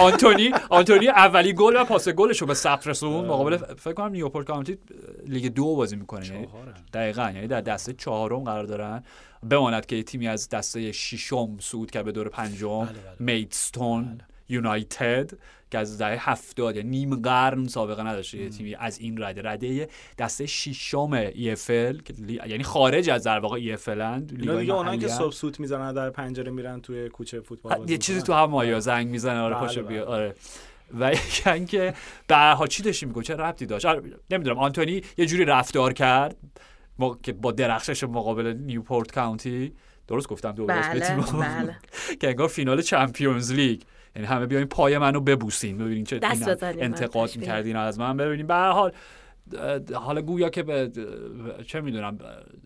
آنتونی آنتونی اولی گل و پاس گلش رو به ثبت رسون مقابل فکر کنم نیوپورت کانتی لیگ دو بازی می‌کنه. دقیقاً یعنی در دسته چهارم قرار دارن. بماند که تیمی از دسته ششم صعود کرد به دور پنجم. میدستون یونایتد که از دهه هفتاد یعنی نیم قرن سابقه نداشته یه تیمی از این رده. رده دسته ششم ایفل یعنی خارج از در واقع ایفل اند دیگه اونایی که صبح سوت می‌زنن در پنجره میرن توی کوچه فوتبال یه چیزی تو هم مایا زنگ می‌زنه آره پاشو بیا. آره. و یکن که به چی داشتی میگو چه ربطی داشت؟ نمی‌دونم. آنتونی یه جوری رفتار کرد ما که با درخشش مقابل نیوپورت کانتی درست گفتم دو بله بله. که انگار فینال چمپیونز لیگ. یعنی همه بیاین پای منو ببوسین ببینین چه انتقاد می‌کردین از من. ببینین به حال حالا گویا که به چه می‌دونم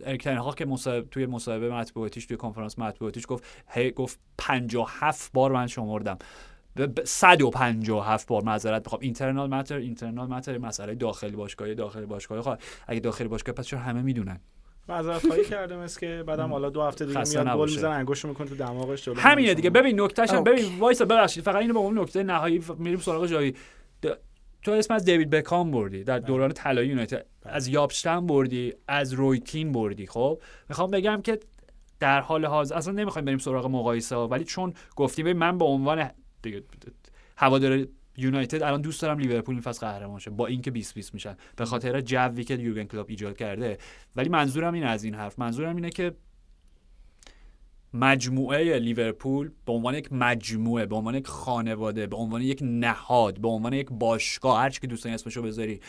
اریک تن هاگ که مصاحب توی مصاحبه مطبوعاتیش توی کنفرانس مطبوعاتیش گفت هی گفت 57 بار من شمردم. 157 بار معذرت بخوام internal matter internal matter مسئله داخلی باشگاه داخلی باشگاه خواهد اگه داخلی باشگاه پس چرا همه می‌دونن؟ معذرت خواهی کرده مثل که بعدم حالا دو هفته دیگه میاد گل می‌زنه انگشتو می‌کنه تو دماغش جلو همینه دیگه. ببین نکته‌ش ببین وایسا ببخشید فقط اینو اون نکته نهایی میریم سراغ جایی. تو اسم از دیوید بکام بردی در دوران طلایی یونایتد. از یابشتن بردی از رویکین بردی خب؟ می‌خوام بگم که در حال حاضر اصلا نمی‌خوایم بریم سراغ مقایسه ولی چون گفتیم من به عنوان دیگه هوادار یونایتد الان دوست دارم لیورپول این فصل قهرمان شه. با اینکه 20 20 میشن. به خاطر جوی که یورگن کلوپ ایجاد کرده. ولی منظورم این از این حرف. منظورم اینه که مجموعه لیورپول به عنوان یک مجموعه به عنوان یک خانواده به عنوان یک نهاد به عنوان یک باشگاه هر چی که دوستانی اسمشو بذاری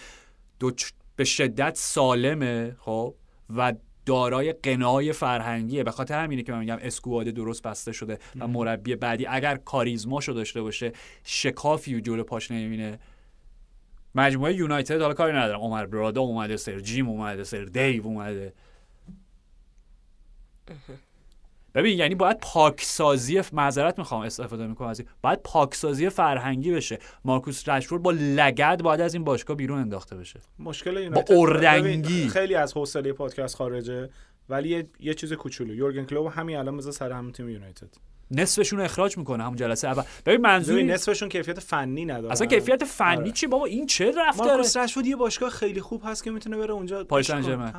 دو به شدت سالمه خب؟ و دارای قنای فرهنگیه. به خاطر همینه که من میگم اسکواد درست بسته شده و مربی بعدی. اگر کاریزماشو داشته باشه شکافی و جلو پاش نمی‌بینه. مجموعه یونایتد حالا کاری ندارم. عمر برادا اومده سر جیم اومده سر دیو اومده. ببین یعنی باید پاکسازی معذرت می‌خوام استفاده می‌کنم از این. باید پاکسازی فرهنگی بشه. مارکوس رشفورد با لگد باید از این باشگاه بیرون انداخته بشه. مشکل یونایتد با اردنگی. خیلی از حوصله پادکست خارجه ولی یه, یه چیز کوچولو. یورگن کلوپ همین الان بذار سر همون تیم یونایتد. نصفشون رو اخراج می‌کنه همون جلسه اول. ببین منظور نصفشون کیفیت فنی نداره. اصلا کیفیت فنی آره. چی بابا؟ این چه رفتاره؟ مارکوس رشفورد یه باشگاه خیلی خوب هست که می‌تونه بره اونجا پاریس. سن ژرمن.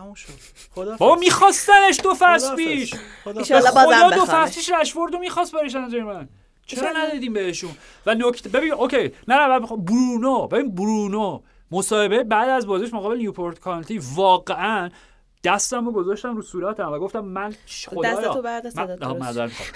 خود بابا میخواستنش دو فصل پیش. بازم خدا دو بخوانش. فصلیش رشفورد رو می‌خواست پاریس سن ژرمن چرا. ندادیم بهشون؟ و نکته ببین okay نه نه بعد می‌خوام برونو. ببین برونو. مصاحبه بعد از بازیش مقابل نیوپورت کانتی واقعا دستم رو گذاشتم رو صورتم و گفتم من خدایا. دستتو بعد می‌خوام.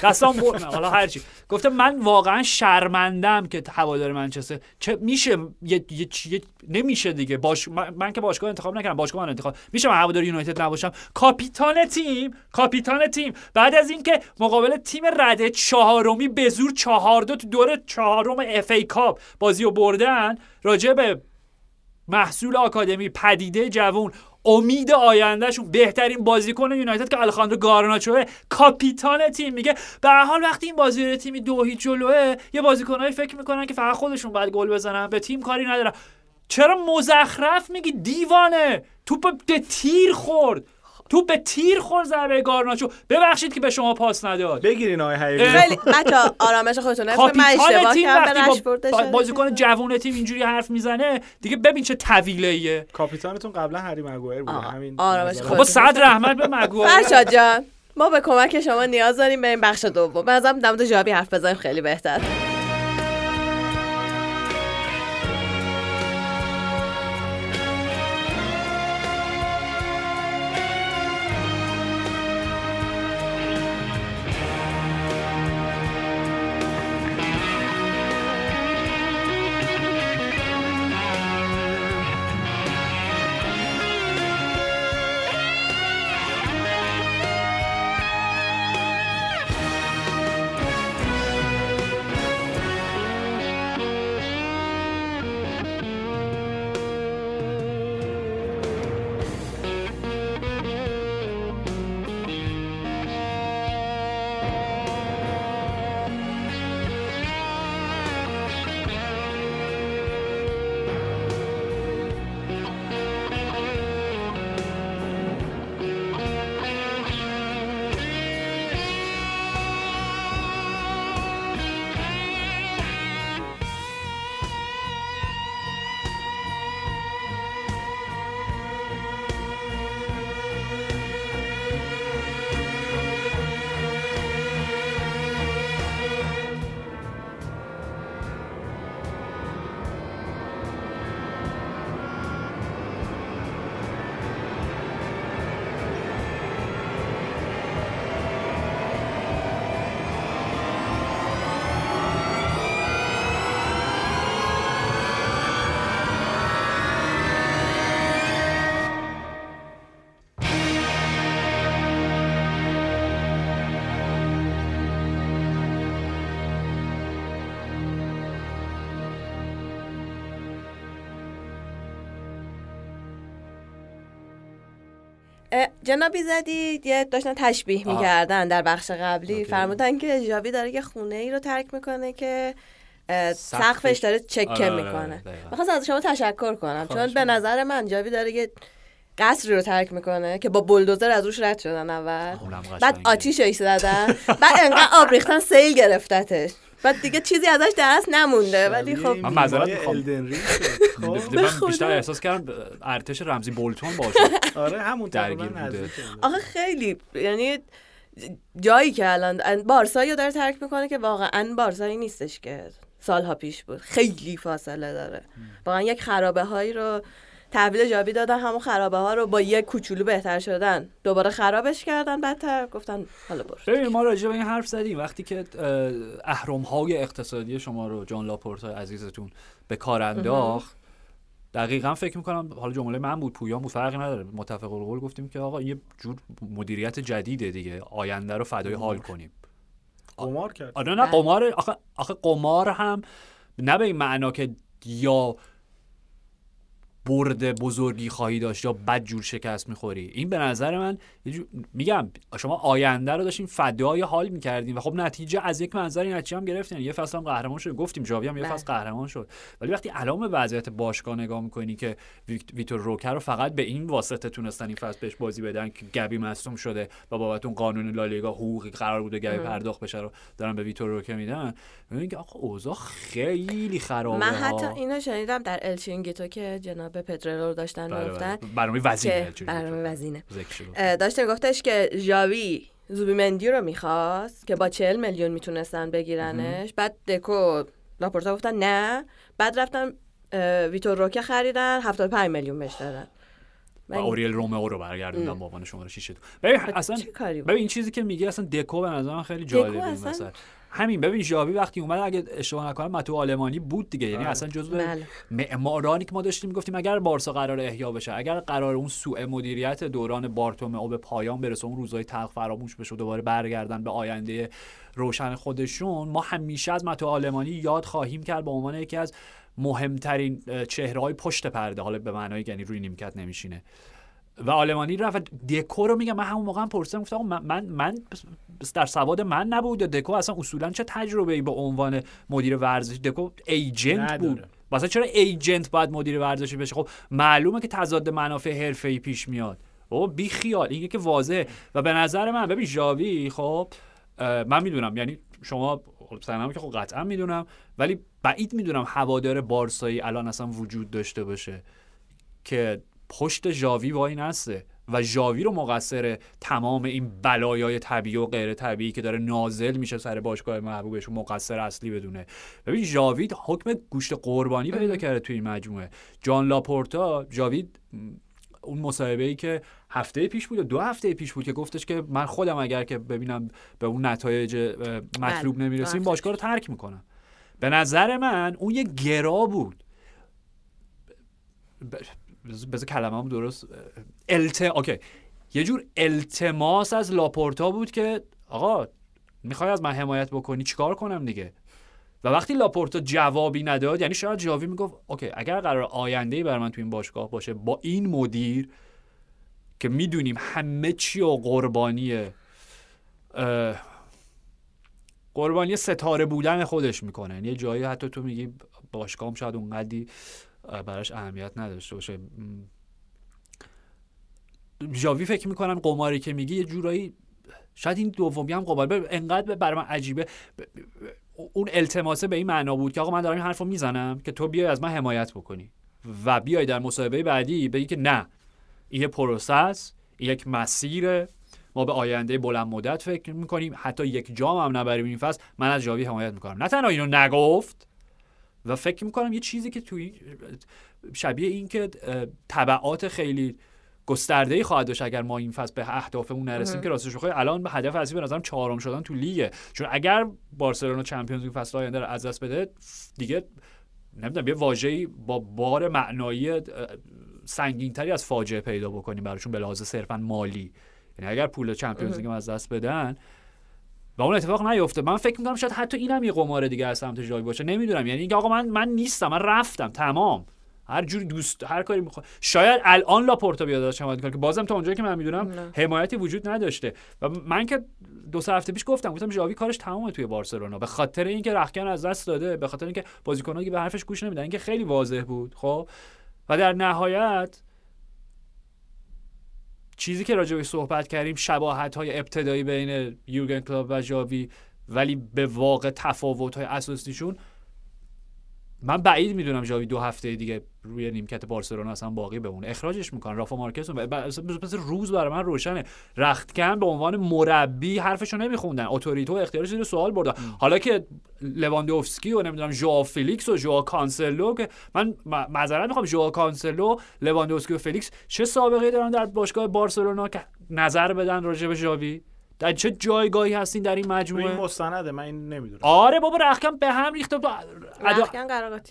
دستم برد حالا هر چی. گفتم من واقعا شرمندم که هوادار منچستر چه میشه یه, یه, یه نمیشه دیگه. باشه من, من که باشگاه انتخاب نکردم باشگاه من انتخاب میشه من هوادار یونایتد نباشم؟ کاپیتان تیم کاپیتان تیم. بعد از اینکه مقابل تیم رده چهارمی به زور چهار دو تو دور چهارم اف ای کاپ بازی رو بردن راجع به محصول آکادمی پدیده جوون امید آیندهشون بهترین بازیکن یونایتد که الخاندرو گارناچوه کاپیتان تیم. میگه به هر حال وقتی این بازی تیمی دو هیچ جلوه یه بازیکنایی فکر می‌کنن که فقط خودشون باید گل بزنن. به تیم کاری ندارن. چرا مزخرف؟ میگی دیوانه. توپ به تیر خورد. توپ به تیر خورد ضربه گارناچو. ببخشید که به شما پاس نداد. بگیرین آقای حقیقی خیلی بچه آرامش خودتون. من اشتباه کردم به بازیکن. جوون تیم اینجوری حرف می‌زنه دیگه ببین چه طویله ایه کاپیتانتون قبلا هری مگوایر بوده آه، همین آرامش نظر- خودت. بابا صد رحمت به مگوایر فرشاد جان ما به کمک شما نیاز داریم بریم بخش دوم. به در مورد ژاوی حرف بزنیم خیلی بهتر. جنابی زدی یه داشتن تشبیه آه. می‌کردن در بخش قبلی اوکی. فرمودن که ژاوی داره یه خونه ای رو ترک می‌کنه که سقفش- داره چکه آره، آره، می‌کنه دقیقاً. می‌خواستم از شما تشکر کنم چون به نظر من جاوی داره یه قصری رو ترک می‌کنه که با بلدوزر از روش رد شدن اول بعد قشنگه. آتیشش زدن بعد انقدر آب ریختن سیل گرفتتش بعد دیگه چیزی ازش دست نمونده ولی خب من معذرت می‌خوام. الدن رینگ شد. خب من خدا. بیشتر احساس کردم ارتش رمزی بولتون باشه آره همون درگیر تقریبا بوده. آخه خیلی یعنی جایی که الان بارسایی رو داره ترک می‌کنه که واقعا بارسایی نیستش که سالها پیش بود خیلی فاصله داره واقعا یک خرابه هایی رو تحویل جاوی دادن همون خرابه ها رو با یک کوچولو بهتر شدن. دوباره خرابش کردن بدتر گفتن حالا برو. ببین ما راجع به این حرف زدیم. وقتی که اهرم های اقتصادی شما رو جان لاپورتا عزیزتون به کار انداخت دقیقا فکر می‌کنم حالا جمله من بود پویان بود فرقی نداره. متفق القول گفتیم که آقا یه جور مدیریت جدیده دیگه. آینده رو فدای حال کنیم. قمار کرد. آره نه قمار آخه, آخه قمار هم نه به این معنا که یا برد بزرگی خواهی داشت یا بد جور شکست می‌خوری. این به نظر من میگم شما آینده رو داشتین فدای حال می‌کردین و خب نتیجه از یک منظر نتیجه هم گرفتین. یه فصل هم قهرمان شد. گفتیم جاوی هم یه بله. فصل قهرمان شد. ولی وقتی به وضعیت باشگاه نگاه می‌کنی که ویکتور روکر رو فقط به این واسطه تونستن این فصل بهش بازی بدن که گبی مصدوم شده و بابت اون قانون لالیگا حقوقی قرار بوده گبی پرداخت بشه رو دارن به ویتور روکر میدن. میگن که آقا اوضاع خیلی خرابه من. حتی اینو شنیدم در الچینگیتو که جناب پدرلو رو داشتن بله، می‌گفتن. بله. برنامه وزینه برنامه وزینه. داشته گفتش که ژاوی زوبیمندی رو می‌خواست که با 40 میلیون می‌تونستن بگیرنش. بعد دکو لاپورتا گفتن نه. بعد رفتن ویتور روکه خریدن 75 میلیون بهش دادن. و اوریل رومئو رو برگردوندن به عنوان شماره 6 تو ببین اصلا کاری بود؟ ببین این چیزی که میگه اصلا دکو به نظر من خیلی جالبه اصلا- وسط. همین ببین ژاوی وقتی اومد اگه اشتباه نکنم متو آلمانی بود دیگه یعنی بله. اصلا جزو بله. معمارانی که ما داشتیم می‌گفتیم اگر بارسا قرار احیا بشه اگر قرار اون سوء مدیریت دوران بارتومئو به پایان برسه اون روزهای تلخ فراموش بشه و دوباره برگردن به آینده روشن خودشون ما همیشه از متو آلمانی یاد خواهیم کرد به عنوان یکی از مهمترین چهره های پشت پرده حالا به معنای یعنی روی نیمکت نمیشینه و آلمانی رفت دکو رو میگم من همون موقع هم پرسیدم گفتم آقا من من, من در سواد من نبود یا دکو؟ اصلا اصولا چه تجربه ای به عنوان مدیر ورزش دکو ایجنت نداره. بود. واسه چرا ایجنت باید مدیر ورزشی بشه؟ خب معلومه که تضاد منافع حرفه‌ای پیش میاد. بابا بی خیال. این که واضحه. و به نظر من ببین ژاوی خب من می‌دونم. یعنی شما سنم که خب قطعا می‌دونم. ولی بعید می‌دونم هوادار بارسایی الان اصلا وجود داشته باشه که پشت ژاوی وای نسته و ژاوی رو مقصر تمام این بلایای طبیعی و غیر طبیعی که داره نازل میشه سر باشگاه محبوبش و مقصر اصلی بدونه. ببین ژاوی حکم گوشت قربانی پیدا کرده توی این مجموعه. جان لاپورتا ژاوی اون مصاحبه ای که هفته پیش بود یا دو هفته پیش بود که گفتش که من خودم اگر که ببینم به اون نتایج مطلوب بله، نمی‌رسیم باشگاه رو ترک می‌کنم. به نظر من اون یه گرا بود. بذار کلمه هم درست الت okay. یه جور التماس از لاپورتا بود که آقا می‌خوای از من حمایت بکنی؟ چیکار کنم دیگه؟ و وقتی لاپورتا جوابی نداد یعنی شاید ژاوی می‌گفت okay اگر قرار آینده بر من تو این باشگاه باشه با این مدیر که می‌دونیم همه چی و قربانی اه، قربانی ستاره بودن خودش می‌کنه. یعنی یه جایی حتی تو میگی باشگاهم شاید اونقدی براش اهمیت نداشته باشه. م. ژاوی فکر می‌کنم قماری که میگی یه جورایی شاید این دومی هم قمار. انقدر برای من عجیبه. اون التماسه به این معنا بود که آقا من دارم این حرف رو می‌زنم که تو بیای از من حمایت بکنی و بیای در مصاحبه بعدی بگی که نه یه پروسه است یک مسیره. ما به آینده بلند مدت فکر می‌کنیم. حتی یک جام هم نبریم این فصل. من از جاوی حمایت می‌کنم. نه تنها اینو نگفت و فکر می‌کنم یه چیزی که توی شبیه این که اه، تبعات خیلی گسترده ای خواهد داشت اگر ما این فصل به اهدافمون نرسیم که راستش بخوای الان به هدف اصلی به نظرم چهارم شدن تو لیگه چون اگر بارسلونا چمپیونز لیگ فصل آینده رو از دست بده دیگه نمی‌دونم یه واژه‌ای با بار معنایی سنگینتری از فاجعه پیدا بکنیم براشون به لحاظ صرفا مالی. یعنی اگر پول چمپیونز لیگ از دست بدن و اون اتفاق نیفته. من فکر می‌کنم شاید حتی اینم یه قمار دیگه از سمت ژاوی باشه. نمی‌دونم. یعنی اینکه آقا من من نیستم. من رفتم. تمام. هر جوری دوست هر کاری می‌خواد شاید الان لاپورتا بیاد ازش حمایت کنه که بازم تا اونجایی که من می‌دونم. حمایتی وجود نداشته. و من که دو سه هفته پیش گفتم گفتم ژاوی کارش تمامه توی بارسلونا. به خاطر اینکه رخکن از دست داده به خاطر اینکه بازیکنایی که به حرفش گوش نمیدن اینکه خیلی واضح بود خب. و در نهایت چیزی که راجع به صحبت کردیم شباهت های ابتدایی بین یورگن کلوپ و ژاوی ولی به واقع تفاوت های اساسیشون من بعید می‌دونم ژاوی دو هفته دیگه روی نیمکت بارسلونا اصلا باقی بمونه. اخراجش می‌کنن. رافا مارکز رو مثل روز برای من روشنه. رختکن به عنوان مربی حرفشو نمیخوندن. اتوریتو اختیارش زیر سوال بردن حالا که لواندوفسکی و نمی‌دونم ژوا فلیکس و ژوا کانسلو که من معذرت می‌خوام ژوا کانسلو لواندوفسکی و فلیکس چه سابقه دارن در باشگاه بارسلونا که نظر بدن راجع به ژاوی؟ در چه جایگاهی هستین در این این مجموعه مستنده من این نمی‌دونم. آره بابا رخکم به هم ریخته تو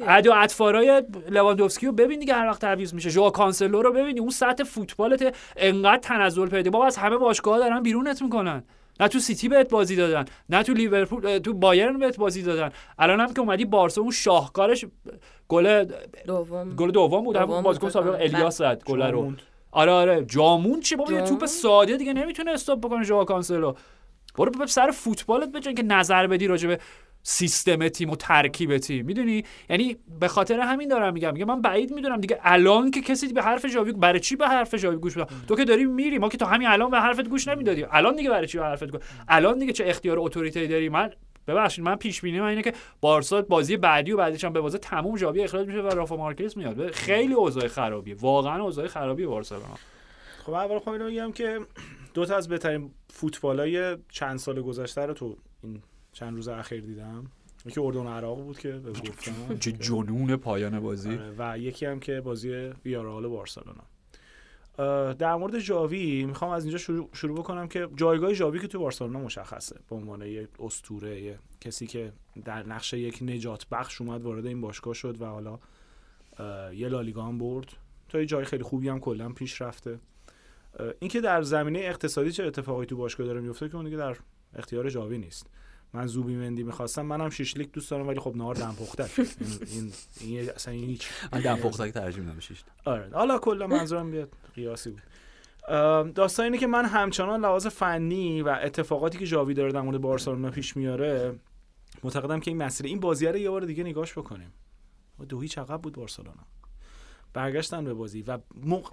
ادا اطفارای لواندوفسکی رو ببین دیگه هر وقت تعویض میشه. ژو کانسلو رو ببینی اون سطح فوتبالت انقدر تنزل پیدا بابا از همه باشگاه دارن بیرونت می‌کنن. نه تو سیتی بهت بازی دادن نه تو لیورپول تو بایرن بهت بازی دادن. الان هم که اومدی بارسا اون شاهکارش گل دوم. گل دوم بود همون دوم بازیکن سابق بله. الیاس زد گل رو. آره آره. جامون چی بابا یه؟ توپ ساده دیگه نمی‌تونه stop بکنه ژو کانسلو برو به سر فوتبالت بجنب که نظر بدی راجع به سیستم تیم و ترکیب تیم. می‌دونی؟ یعنی به خاطر همین دارم میگم. میگم من بعید می‌دونم دیگه الان که کسی به حرف جاوی برای چی به حرف جاوی گوش بدم؟ تو که داری میری. ما که تا همین الان به حرفت گوش نمی‌دادیم. الان دیگه برای چی به حرفت گوش الان دیگه چه اختیار اتوریته داری؟ من ببخشید من پیش بینی من اینه که بارسا بازی بعدی و بعدیش هم به بازه تموم جاوی اخراج میشه و رافا مارکز میاد. خیلی اوضاع خرابیه. واقعا اوضاع خرابیه بارسلونا خب اول خب اینو بگم که دو تا از بهترین فوتبالای چند سال گذشته رو تو این چند روز اخیر دیدم. یکی اردن عراق بود که به گفتم. چه جنون پایان بازی. آره، و یکی هم که بازی ویارال بارسلونا. در مورد جاوی می‌خوام از اینجا شروع, شروع بکنم که جایگاه جاوی که تو بارسلونا مشخصه. به عنوان یه اسطوره یه کسی که در نقش یک نجات بخش اومد وارد این باشگاه شد و حالا یه لالیگا هم برد. تا یه جای خیلی خوبی هم کلا پیش رفته. اینکه در زمینه اقتصادی چه اتفاقی تو باشگاه داره میفته که اون دیگه در اختیار جاوی نیست. من زوبی مندی می‌خواستم منم شیشلیک دوست دارم ولی خب نهار دم پخته. این این, اصلا این هیچ من دم پختک ترجیح میدم شیشت آره. حالا کلا منظورم بیاد قیاسی بود. داستان اینه که من همچنان لحاظ فنی و اتفاقاتی که جاوی داره در مورد بارسلونا پیش میاره معتقدم که این مسئله این بازی رو یه بار دیگه نگاش بکنیم. دو هیچ عقب بود بارسلونا. برگشتن به بازی و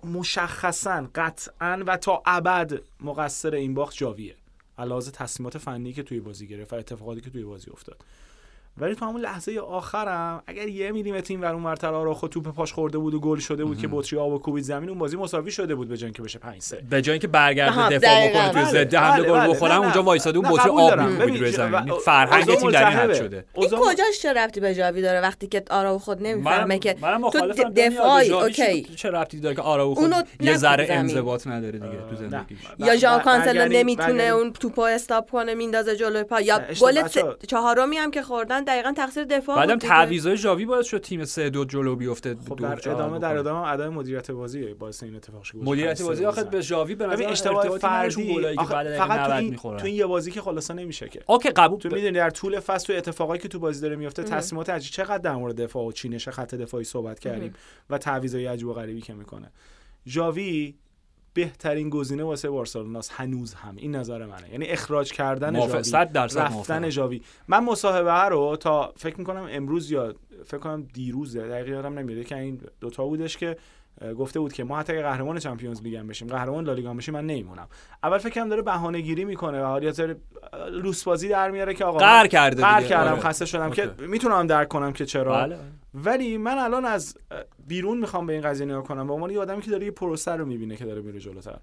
مشخصا قطعا و تا ابد مقصر این باخت جاویه علاوه تصمیمات فنی که توی بازی گرفت و اتفاقاتی که توی بازی افتاد. ولی تو همون لحظه آخرم اگر یه میلیمتر این ور اون ورتر آراخو توپ پاش خورده بود و گل شده بود که بطری آب و کوبید زمین اون بازی مساوی شده بود به جای اینکه بشه 5 3 به جای اینکه برگرده دفاع. بکنه بله، ضد حمله بله، گل بله. بخورن اونجا نه. وایساده اون بطری آب. میکوبید روی زمین فرهنگ تیم در این حد. شده این کجاش چه ربطی به جاوی داره وقتی که آرائوخو نمی‌فهمه که تو دفاعی okay چه- ربطی داره که آرائوخو یه ذره. انضباط نداره دیگه تو. زندگیش یا ژوا کانسلو برگردیم- نمی‌تونه. اون توپو stop کنه میندازه جلوی پا یا گل چهارمی هم که خوردن دقیقا تقصیر دفاع بعدم بود دیگه. تعویضای ژاوی باعث شد تیم سه دو جلو بیفته خب دو در ادامه در. ادامه عدم مدیریت بازی باعث این اتفاق شد. مدیریت بازی آخه. به ژاوی به نظر اشتباه فردی. که فقط تو 90 این, تو این یه بازی که خلاصه نمیشه که. okay قبول. تو می‌دونی در طول فصل تو اتفاقایی که تو بازی داره میفته تصمیمات عجیب. چقدر در مورد دفاع و چینش خط دفاعی صحبت کردیم و تعویضای عجیب و غریبی که می‌کنه. ژاوی بهترین گزینه واسه بارسلوناست هنوز هم این نظر منه یعنی اخراج کردن درصد رفتن. ژاوی من مصاحبه رو تا فکر می‌کنم امروز یا فکر کنم دیروزه دقیقا یادم نمیاد که این دوتا بودش که گفته بود که ما حتی قهرمان چمپیونز لیگ بشیم قهرمان لالیگا هم بشیم من نمیمونم اول فکر کنم داره بهانه گیری می‌کنه و حالا داره لوس بازی در میاره که آقا قهر کرده قهر. کردم آره. خسته شدم که اوکی. می‌تونم درک کنم که چرا بله ولی من الان از بیرون می‌خوام به این قضیه نگاه کنم به عنوان یه آدمی که داره یه پروسه رو می‌بینه که داره میره جلوتر.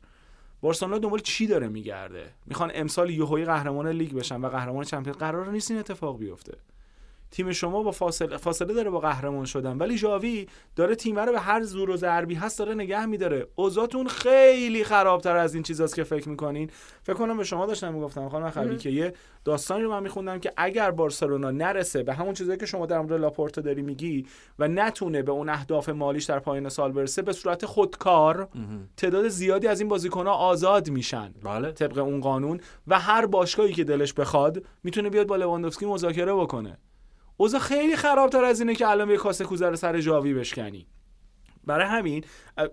بارسلونا دنبال چی داره میگرده؟ می‌خوان امسال یهویی قهرمان لیگ بشن و قهرمان چمپیونز قرار نیست این اتفاق بیفته. تیم شما با فاصله فاصله داره با قهرمان شدن. ولی ژاوی داره تیم رو به هر زور و ضربی هست داره نگه میداره. اوضاعتون خیلی خرابتر از این چیزاست که فکر می‌کنین. فکر کنم به شما داشتم می‌گفتم خانم خبی که یه داستانی رو من میخوندم که اگر بارسلونا نرسه به همون چیزایی که شما در مورد لاپورتا داری میگی و نتونه به اون اهداف مالیش در پایان سال برسه به صورت خودکار تعداد زیادی از این بازیکن‌ها آزاد میشن. بله. طبق اون قانون. و هر باشگاهی که دلش بخواد می‌تونه بیاد با لواندوفسکی مذاکره بکنه. اوضاع خیلی خرابتر از اینه که الان یه کاسه کوزه رو سر جاوی بشکنی. برای همین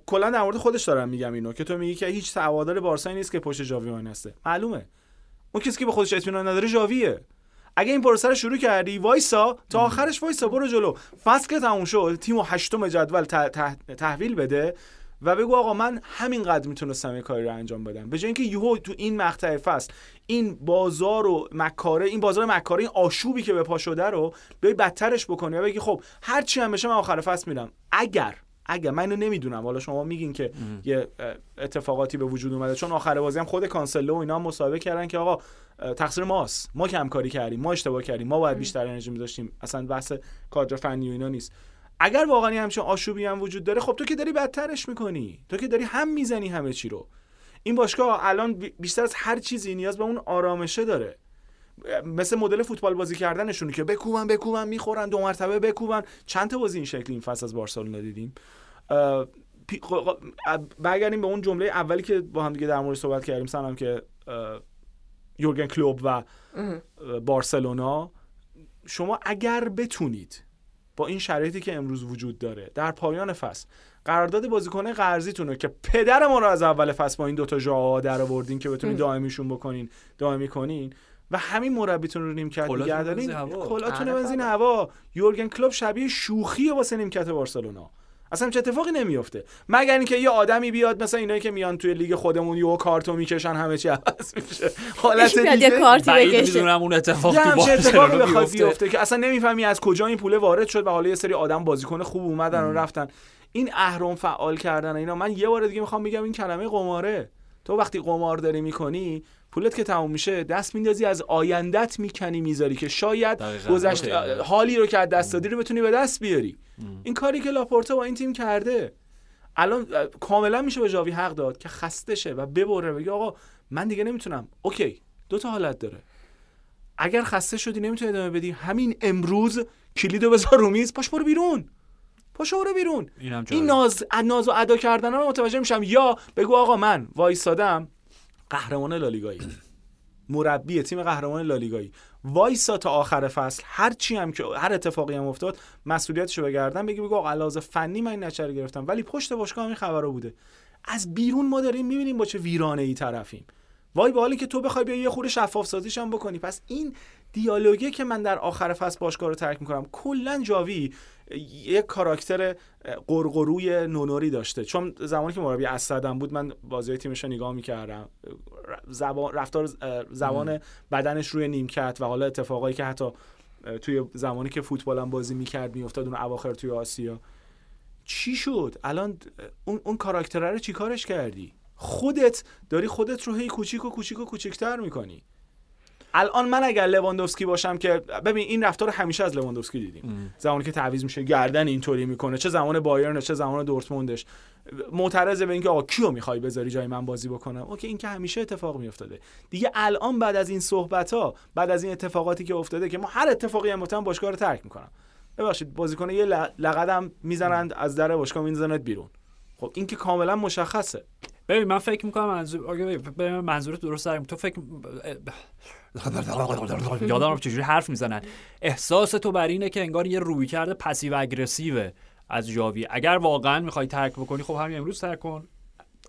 کلا در مورد خودش دارم میگم اینو که تو میگی که هیچ هوادار بارسایی نیست که پشت جاوی وایسته. معلومه. اون کسی که به خودش اطمینان نداره جاویه. اگه این پروسه رو شروع کردی وایسا تا آخرش وایسا برو جلو. فصل که تموم شد تیمو هشتم جدول تحویل بده. و بگو آقا من همینقدر می‌تونستم یه کاری رو انجام بدم. به جای اینکه یهو تو این مقطع فصل این بازار و مکاره این بازار مکاره این آشوبی که به پا شده رو بیای بدترش بکنی و بگی خب هر چی هم بشه من آخر فصل میرم. اگر اگر من اینو نمی‌دونم. حالا شما میگین که یه اتفاقاتی به وجود اومده. چون آخر بازی هم خود کانسلو و اینا هم مصاحبه کردن که آقا تقصیر ماست. ما کم کاری کردیم ما اشتباه کردیم. ما باید بیشتر انرژی میذاشتیم. اصلا بحث کادر فنی و اینا نیست. اگر واقعا همچین آشوبی هم وجود داره خب تو که داری بدترش می‌کنی. تو که داری هم می‌زنی همه چی رو. این باشگاه الان بیشتر از هر چیزی نیاز به اون آرامشه داره. مثل مدل فوتبال بازی کردنشونه که بکوبن بکوبن می‌خورن دو مرتبه بکوبن. چند تا بازی این شکلی این فصل از بارسلونا دیدیم؟ برگردیم به اون جمله اولی که با هم دیگه در مورد صحبت کردیم. سنم که یورگن کلوب و بارسلونا. شما اگر بتونید با این شرایطی که امروز وجود داره. در پایان فصل. قرارداد بازیکن قرضیتون رو که پدر ما رو از اول فصل با این دوتا جاها در آوردین که بتونید دائمیشون بکنین دائمی کنین و همین مربیتون رو نیمکت نگه کلاتون آره بنزین هوا. یورگن کلوب شبیه شوخی واسه نیمکت بارسلونا. اصلا چه اتفاقی نمیفته مگر اینکه یه آدمی بیاد مثلا اینایی که میان توی لیگ خودمون یه کارتو می‌کشن همه چی عوض میشه. حالت کارتی بکشه. اون اتفاق یه تو همچین اتفاقی بخواد بیفته بیفته که اصلا نمی‌فهمی از کجا این پوله وارد شد و حالا یه سری آدم بازیکن خوب اومدن و رفتن. این اهرم فعال کردن اینا. من یه بار دیگه می‌خوام بگم این کلمه قماره. تو وقتی قمار داری می‌کنی پولت که تموم میشه دست میندازی از آیندت می‌کنی می‌ذاری که شاید دقیقاً. گذشت اوکی. حالی رو که از دست دادی رو بتونی به دست بیاری. این کاری که لاپورتا با این تیم کرده الان کاملا میشه به جاوی حق داد که خسته شه و ببره بگه آقا من دیگه نمی‌تونم. اوکی دو تا حالت داره. اگر خسته شدی نمی‌تونی ادامه بدی. همین امروز کلیدو بذار رو میز پاش برو بیرون. پاشو برو بیرون. این جالب. ناز ناز و ادا کردن رو متوجه میشم یا بگو آقا من وایسادم قهرمان لالیگایی. مربی تیم قهرمان لالیگایی. وایسا تا آخر فصل. هر چی هم که هر اتفاقی هم افتاد مسئولیتشو بگردم. بگی بگو آقا فنی من رو گرفتم. ولی پشت باشگاه همین خبرا بوده. از بیرون ما داریم می‌بینیم با چه ویرانه ای طرفیم. وای به حالی که تو بخوای بیا یه خورده شفاف سازیش هم بکنی. پس این دیالوگی که من در آخر فصل باشگاه رو ترک می‌کنم کلا جاوی یک کاراکتر قرقروی نونوری داشته. چون زمانی که مربی اسدم بود من بازی تیمش رو نگاه می‌کردم. زبان رفتار زبان بدنش روی نیمکت و حالا اتفاقایی که حتی توی زمانی که فوتبالم بازی می‌کرد میافتاد اون اواخر توی آسیا. چی شد؟ الان اون اون کاراکتره رو چیکارش کردی؟ خودت داری خودت رو هی کوچیک و کوچیک و کوچیکتر می‌کنی. الان من اگر لواندوفسکی باشم که ببین این رفتار رو همیشه از لواندوفسکی دیدیم. زمانی که تعویض میشه گردن اینطوری می‌کنه. چه زمان بایرن چه زمان دورتموندش. معترضه به اینکه آقا کیو می‌خوای بذاری جای من بازی بکنم؟ okay این که همیشه اتفاق میافتاده. دیگه الان بعد از این صحبت ها بعد از این اتفاقاتی که افتاده که ما هر اتفاقی هم افتاد باشگاه رو ترک می‌کنم. ببخشید بازیکن یه لقدم می‌زنند از در باشگاه می‌زنند بیرون. خب این که کاملا مشخصه. ببین من فکر می‌کنم منظور اگه منظورت درست داریم تو فکر یادم چجوری حرف می‌زنن. احساس تو بر اینه که انگار یه رویکرد passive aggressive ه از جاوی اگر واقعا می‌خوای ترک بکنی خب همین امروز ترک کن.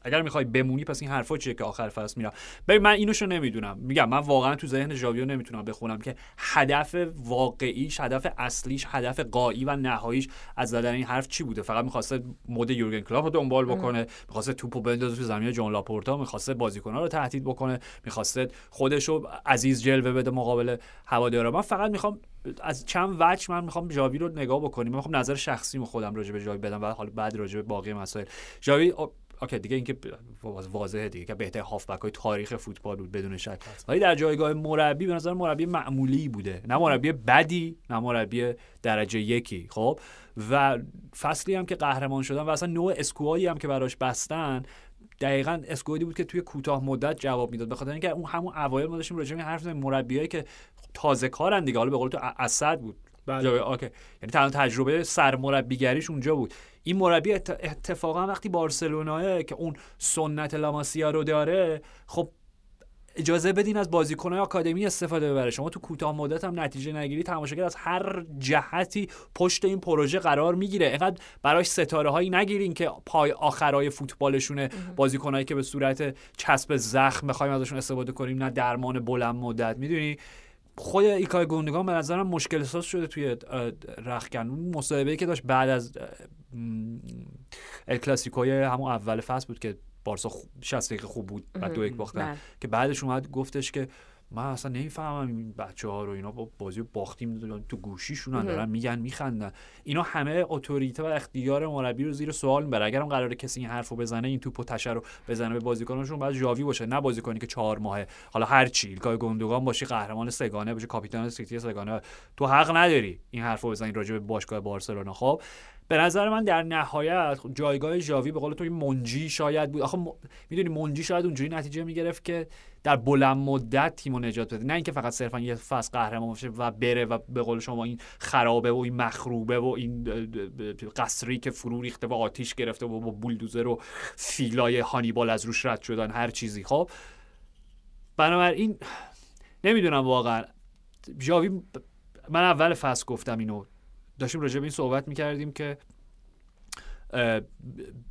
اگر می‌خوای بمونی پس این حرفا چیه که آخر فصل میرم؟ ببین من اینوشو نمی‌دونم. میگم من واقعا تو ذهن ژاویو نمی‌تونم بخونم که هدف واقعیش هدف اصلیش هدف قایی و نهاییش از زدن این حرف چی بوده؟ فقط می‌خواسته مد یورگن کلوپ رو دنبال بکنه می‌خواسته توپو بندازه تو زمین جان لاپورتا می‌خواسته بازیکن‌ها رو تهدید بکنه می‌خواسته خودش رو عزیز جلوه بده مقابل هوادارا. من فقط می‌خوام از چند وجه من می‌خوام ژاوی رو نگاه بکنیم. من می‌خوام نظر شخصی خودم راجع به ژاوی بدم و حالا بعد راجع به باقی مسائل. ژاوی اوکی دیگه اینکه واضحه دیگه که بهتر هافبک های تاریخ فوتبال بود بدون شک. ولی در جایگاه مربی به نظر مربی معمولی بوده. نه مربی بدی نه مربی درجه یکی. خب؟ و فصلی هم که قهرمان شدن و اصلا نوع اسکوادی هم که براش بستن دقیقا اسکوادی بود که توی کوتاه مدت جواب می‌داد. به خاطر اینکه اون همون اوایل ما داشتیم راجع به حرف مربیایی که تازه کارن دیگه. حالا به قول تو اسد بود. بله. اوکی یعنی تنها تجربه سرمربیگریش اونجا بود. این مربی اتفاقا وقتی بارسلوناه که اون سنت لاماسیا رو داره خب اجازه بدین از بازیکنهای آکادمی استفاده ببره. شما تو کوتاه مدت هم نتیجه نگیری تماشاگر از هر جهتی پشت این پروژه قرار می‌گیره. اینقدر براش ستاره هایی نگیرین که پای آخرای فوتبالشونه. بازیکنهایی که به صورت چسب زخم بخوایم ازشون استفاده کنیم نه درمان بلند مدت. می‌دونی؟ خود ایکای گوندگان به نظرم مشکل ساز شده توی رخکن اون مصاحبه که داشت بعد از الکلاسیکوی همون اول فصل بود که بارسا 60 دقیقه خوب بود بعد دو یک باختن. که بعدش اومد گفتش که من اصلا نمی‌فهمم این بچه ها رو اینا با بازی باختیم تو گوشیشون دارن میگن میخندن. اینا همه اتوریته و اختیار مربی رو زیر سوال می‌بره. اگرم قراره کسی این حرفو بزنه این توپو تشه رو بزنه به بازیکناشون بعد ژاوی باشه. نه بازیکنی که چهار ماهه. حالا هر چی ایلکای گوندوگان باشی قهرمان سگانه باشی کاپیتان سیتی سگانه. تو حق نداری این حرفو بزنی راجع به باشگاه بارسلونا. خب به نظر من در نهایت جایگاه ژاوی به قول تو منجی شاید بود. آخه م... می‌دونی منجی شاید اونجوری نتیجه می‌گرفت که در بلند مدت تیمو نجات بده. نه اینکه فقط صرفا یه فصل قهرمان باشه و بره و به قول شما این خرابه و این مخروبه و این قصری که فرو ریخته و آتیش گرفته و با بولدوزر و فیلای هانیبال از روش رد شدن هر چیزی. خب بنابراین نمی‌دونم واقعا. ژاوی من اول فصل گفتم اینو. داشتیم راجع به این صحبت می‌کردیم که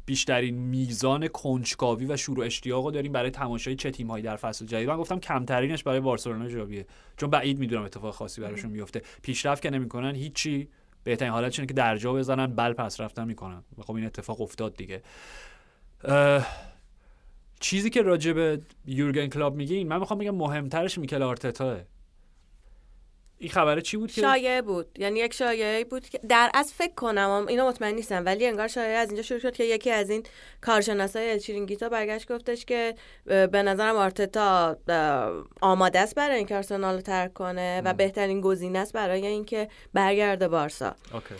بیشترین میزان کنجکاوی و شروع اشتیاق رو داریم برای تماشای چه تیمهایی در فصل جدید. من گفتم کمترینش برای بارسلونا ژاویه. چون بعید می‌دونم اتفاق خاصی براشون بیفته پیشرفت که نمی‌کنن هیچی. بهترین حالت اینه که درجا بزنن بل پس رفتن می‌کنن. و خب این اتفاق افتاد دیگه. چیزی که راجع به یورگن کلاب میگین من می‌خوام بگم مهمترش میکل آرتتاه. این خبره چی بود که شایعه بود. یعنی یک شایعه بود که در از فکر کنم اینو مطمئن نیستم ولی انگار شایعه از اینجا شروع شد که یکی از این کارشناسای الچیرینگیتا برگشت گفتش که به نظرم آرتتا آماده است برای اینکه آرسنال رو ترک کنه و بهترین گزینه است برای اینکه برگرده بارسا. okay.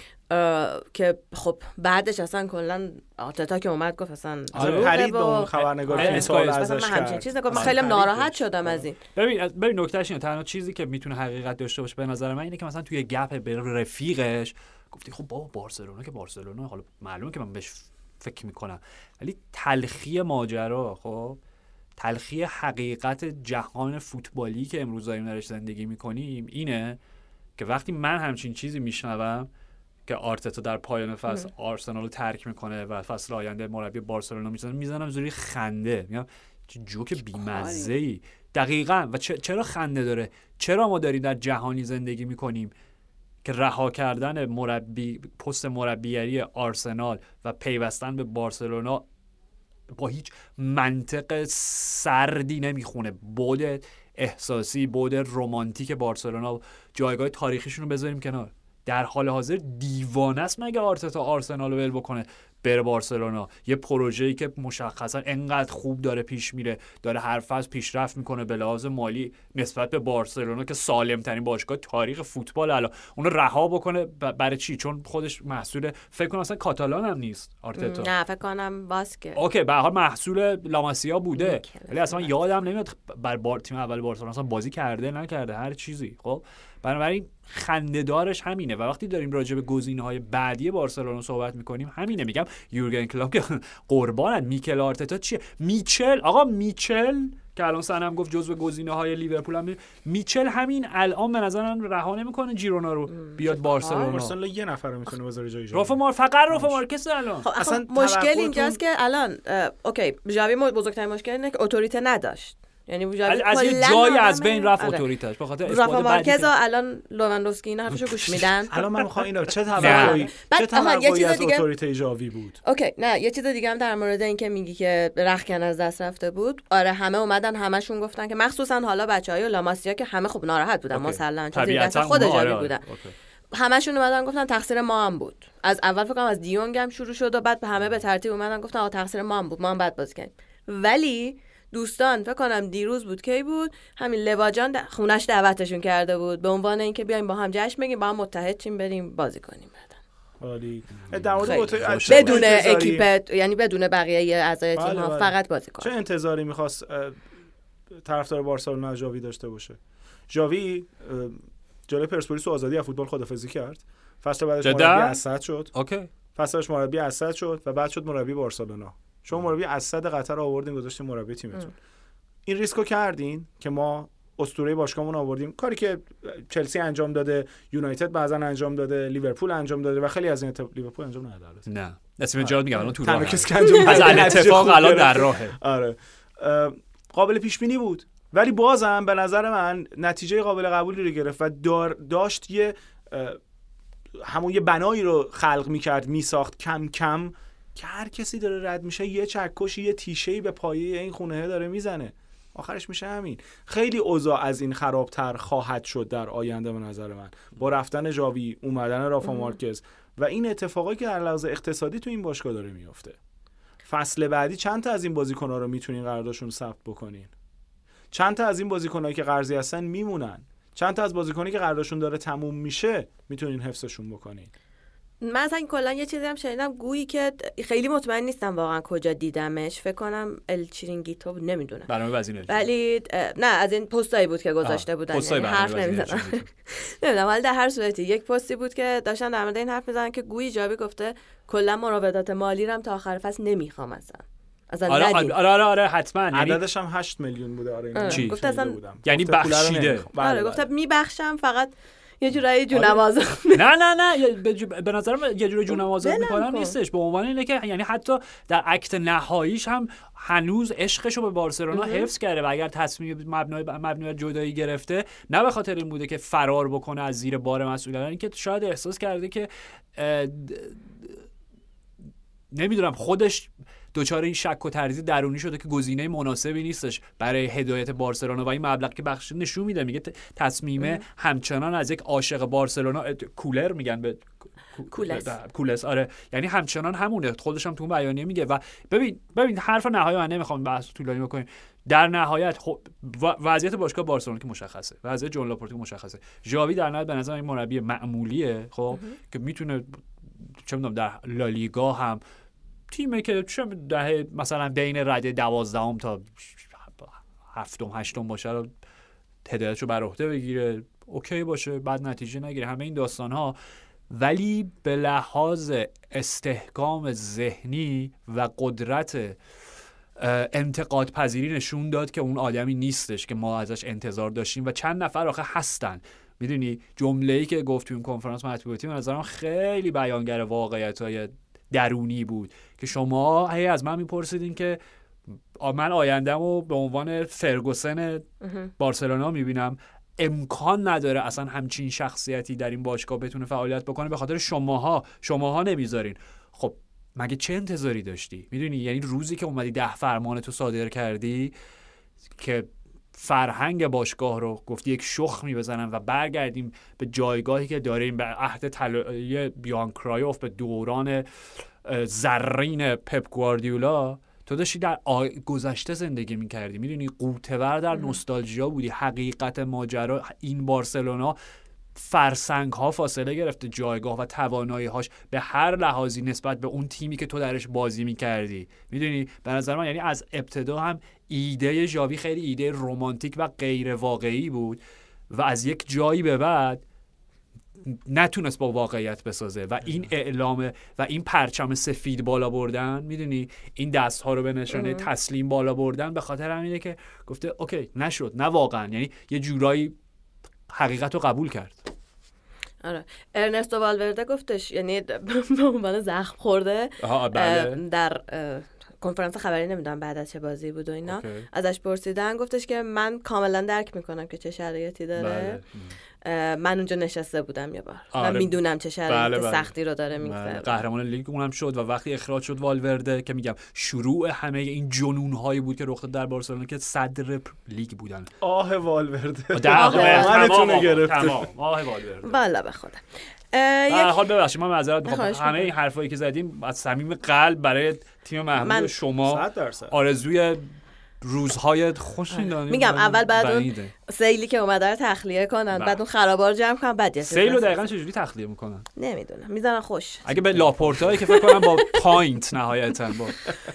که خب بعدش اصلا کلا آتتا که اومد گفت اصلا آره. پرید به اون خبرنگار که سوال ازش من همچین چیز نگفت من خیلی ناراحت شدم از این. ببین ببین نکتهش اینه. تنها چیزی که می‌تونه حقیقت داشته باشه به نظر من اینه که مثلا توی گپ به رفیقش گفتی خب بابا بارسلونا که بارسلونا. حالا معلومه که من بهش فکر می‌کنم. ولی تلخی ماجرا خب؟ تلخی حقیقت جهان فوتبالی که امروز داریم درش زندگی می‌کنیم اینه که وقتی من همچین چیزی میشنوم که آرتتا در پایان فصل آرسنال رو ترک می‌کنه و فصل آینده مربی بارسلونا می‌زنه می‌زنم زوری خنده. میگم جوک بیمزه ای دقیقا. و چرا خنده داره؟ چرا ما داریم در جهانی زندگی می‌کنیم که رها کردن مربی پست مربیگری آرسنال و پیوستن به بارسلونا با هیچ منطق سردی نمی‌خونه. بود احساسی بود رمانتیک بارسلونا. جایگاه تاریخیشون رو بذاریم کنار. در حال حاضر دیوانه است مگه آرتتا آرسنال رو ول بکنه؟ بره بارسلونا. یه پروژه‌ای که مشخصا انقدر خوب داره پیش میره داره هر فصل پیشرفت می‌کنه به لحاظ مالی نسبت به بارسلونا که سالم ترین باشگاه تاریخ فوتبال الان. اونو رها بکنه برای چی؟ چون خودش محصول فکر کنم اصلا کاتالان هم نیست آرتتا. نه فکر کنم باسکه اوکی به حال محصول لاماسیا بوده. ولی اصلا یادم نمیاد بر بار تیم اول بارسلونا اصلا بازی کرده نکرده هر چیزی. خب بنابراین خندهدارش همینه. و وقتی داریم راجع به گزینه های بعدی بارسلونا صحبت می‌کنیم همینه میگم. یورگن کلوپ که قربانن. میکل آرتتا چیه؟ میچل آقا میچل که الان سنم گفت جزو گزینه های لیورپول هم میچل همین الان به نظر من رها نمی‌کنه جیرونا رو بیاد بارسلونا. بارسلونا یه نفر می‌تونه بذاره جای رافا مار فقط رافا مارکس. الان. خب اصلا مشکل اینجاست که الان okay ژاوی بزرگترین مشکل اینه که اتوریته نداشت. یعنی از یه جایی از بین رفت آره. اتوریتاش. به خاطر رافا مارکز الان لواندوفسکی اینا حرفشو گوش میدن. الان من می‌خوام اینو چه توقعی چه توقعی از اتوریته ژاوی بود؟ okay نه یه چیز دیگه هم در مورد اینکه میگی که رختکن از دست رفته بود. آره همه اومدن همشون گفتن که مخصوصا حالا بچهای لاماسیا که همه خوب ناراحت بودن مثلا چون دست خود ژاوی آره، بودن. همشون اومدن گفتن تقصیر ما هم بود. از اول فکر کنم از دیونگ هم شروع شد و بعد به همه به ترتیب اومدن گفتن آقا تقصیر ما هم بود ما هم بد بازی کردیم. ولی دوستان فکر کنم دیروز بود کی بود؟ همین لواجان خونش دعوتشون کرده بود. به عنوان اینکه بیایم با هم جشن بگیم با هم متحد چیم بریم بازی کنیم عالی. بدون اکیپ یعنی بدون بقیه اعضای تیم ها بله، بله. فقط بازی کنه چه انتظاری می‌خواست طرفدار بارسلونا جاوی داشته باشه؟ جاوی جلوی پرسپولیس و آزادی از فوتبال خدافظی کرد. فصل بعدش مربی اسد شد. اوکی. فصلش مربی اسد شد و بعد شد مربی بارسلونا. شما مربی اسد قطر آوردین گذاشتین مربی تیمتون. این ریسکو کردین که ما اسطوره باشگاهمون آوردیم. کاری که چلسی انجام داده یونایتد بعضا انجام داده لیورپول انجام داده و خیلی از این لیورپول انجام نداده نه. اسم جاد میگم الان تو راه از اتفاق الان در راهه. آره. قابل پیش بینی بود. ولی بازم به نظر من نتیجه قابل قبولی رو گرفت و دار داشت یه همون یه بنایی رو خلق می‌کرد میساخت کم کم. که هر کسی داره رد میشه یه چکش یه تیشهی به پایه این خونه داره می‌زنه. آخرش میشه همین. خیلی اوضاع از این خرابتر خواهد شد در آینده به نظر من. با رفتن جاوی اومدن رافا مارکز و این اتفاقی که در لحاظ اقتصادی تو این باشگاه داره میفته فصل بعدی چند تا از این بازیکن‌ها رو می‌تونین قراردادشون ثبت بکنین؟ چند تا از این بازیکن‌هایی که قرضی هستن میمونن؟ چند تا از بازیکنی که قراردادشون داره تموم میشه می‌تونین حفظشون بکنین؟ من اصلا کلا یه چیزی هم شنیدم گویی که خیلی مطمئن نیستم واقعا کجا دیدمش فکر کنم ال چیرینگیتو نمی‌دونم برنامه وزین ولی نه از این پستایی بود که گذاشته بودن یعنی حرف چیرینگیتو. نمی‌دونم ولی در هر صورتی یک پستی بود که داشتن در مورد این حرف می‌زنن که گویی جاوی گفته کلا مراودات مالی رو هم تا آخر فصل نمی‌خوام اصلا آره. آره آره, آره حتما یعنی عددش هم 8 میلیون بوده آره اینو آه. چی؟ گفت اصلا- بودم. یعنی بخشیده. بله، آره بله. گفته میبخشم فقط یه جورایی جون آره. نه نه نه به به نظرم یه جور جونم آزاد ولم می‌کنم کن. نیستش به عنوان اینه که یعنی حتی در اکت نهاییش هم هنوز عشقش رو به بارسلونا حفظ کرده و اگر تصمیم مبنای مبنی بر جدایی گرفته نه به خاطر این بوده که فرار بکنه از زیر بار مسئولیت اینکه شاید احساس کرده که نمی‌دونم خودش دچار این شک و تردید درونی شده که گزینه مناسبی نیستش. برای هدایت بارسلونا و این مبلغ که بخش نشون میده. میگه ت- تصمیم همچنان از یک عاشق بارسلونا کولر میگن به کو- کولس. آره. یعنی همچنان همونه. خودش هم تو اون بیانیه میگه. و ببین ببین حرف نهایی من نمی‌خوام بحث طولانی بکنیم. در نهایت خب وضعیت باشگاه بارسلونا که مشخصه. وضعیت جون لاپورتا که مشخصه. ژاوی در نهایت به نظر این مربی معمولیه خب که می‌تونه چه می‌دونم در لالیگا هم تیمه که چه دهه مثلا بین رده دوازدهم تا هفتم هشتم باشه رو هدایتشو بر عهده بگیره. اوکی باشه بعد نتیجه نگیره. همه این داستان ها ولی به لحاظ استحکام ذهنی و قدرت انتقاد پذیری نشون داد که اون آدمی نیستش که ما ازش انتظار داشتیم و چند نفر آخه هستن. می‌دونی؟ جمله ای که گفت تو این کنفرانس مطبوعاتی به نظرم خیلی بیانگر واقعیت های درونی بود. که شما هی از من میپرسیدین که من آیندم رو به عنوان فرگوسن بارسلونا می‌بینم. امکان نداره اصلا همچین شخصیتی در این باشگاه بتونه فعالیت بکنه به خاطر شماها. شماها نمی‌ذارین. خب مگه چه انتظاری داشتی؟ می‌دونی؟ یعنی روزی که اومدی ده فرمان تو صادر کردی که فرهنگ باشگاه رو گفتی یک شخ میبزنن و برگردیم به جایگاهی که داریم به عهد طلایی بیان کرایوف به دوران زرین پپ گواردیولا. تو داشتی در آ... گذشته زندگی می‌کردی. می‌دونی قوتور در نوستالژیا بودی. حقیقت ماجرا این بارسلونا فرسنگ ها فاصله گرفته جایگاه و توانایی هاش به هر لحاظی نسبت به اون تیمی که تو درش بازی می‌کردی. می‌دونی؟ به نظر من یعنی از ابتدا هم ایده ژاوی خیلی ایده رمانتیک و غیر واقعی بود و از یک جایی به بعد نتونست با واقعیت بسازه و این اعلام و این پرچم سفید بالا بردن می‌دونی؟ این دست ها رو به نشانه تسلیم بالا بردن به خاطر همینه که گفته okay نشد نه واقعا. یعنی یه جورایی حقیقت رو قبول کرد آره ارنستو والورده گفتش یعنی به عنوان زخم خورده بله در کنفرانس خبری نمی‌دونم بعد از چه بازی بود و اینا okay. ازش پرسیدن گفتش که من کاملا درک می‌کنم که چه شرایطی داره بله. من اونجا نشسته بودم یه بار آره. من می‌دونم چه شرایط بله، بله. سختی رو داره بله. میگذره قهرمان لیگ اونم شد و وقتی اخراج شد والورده که میگم شروع همه این جنون هایی بود که رخ داد در بارسلونا که صدر لیگ بودن آه والورده دقیقاً. آه. تمام آه والورده والا به یک حال ببخشید من معذرت می‌خوام همه. این حرفایی که زدیم از صمیم قلب برای تیم محمود من- شما 100 درصد آرزوی روزهای خوش آره. میگم اول بعد اون. سیلی که اومده رو تخلیه کنن بله. بعد اون خرابار جمع کنن بعد سیل رو دقیقا چجوری تخلیه می‌کنن نمی‌دونم می‌زنن خوش اگه به لاپورتایی که فکر کنم با پاینت نهایتا با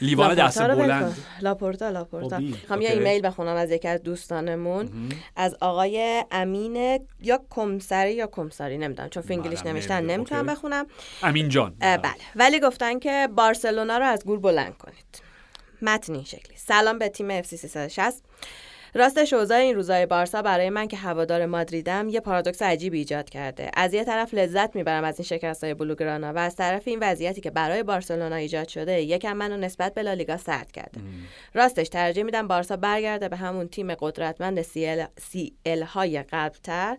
لیوان دست لاپورتا رو بلند. لاپورتا لاپورتا خبی. می‌خوام یه. ایمیل بخونم از یکی از دوستانمون از آقای امین یا کمسری یا کمساری نمی‌دونم چون فینگلیش بله، نوشتن نمی‌دونم. نمی‌تونم. بخونم امین جان بله ولی گفتن که بارسلونا رو از گور بلند کنید متن این شکلی. سلام به تیم اف سی 360 راستش اوضاع این روزای بارسا برای من که هوادار مادریدم یه پارادوکس عجیبی ایجاد کرده. از یه طرف لذت می‌برم از این شکست های بلوگرانا و از طرف این وضعیتی که برای بارسلونا ایجاد شده یکم منو نسبت به لالیگا سرد کرده. راستش ترجیح میدم بارسا برگرده به همون تیم قدرتمند سی ال, سی ال های قبلتر.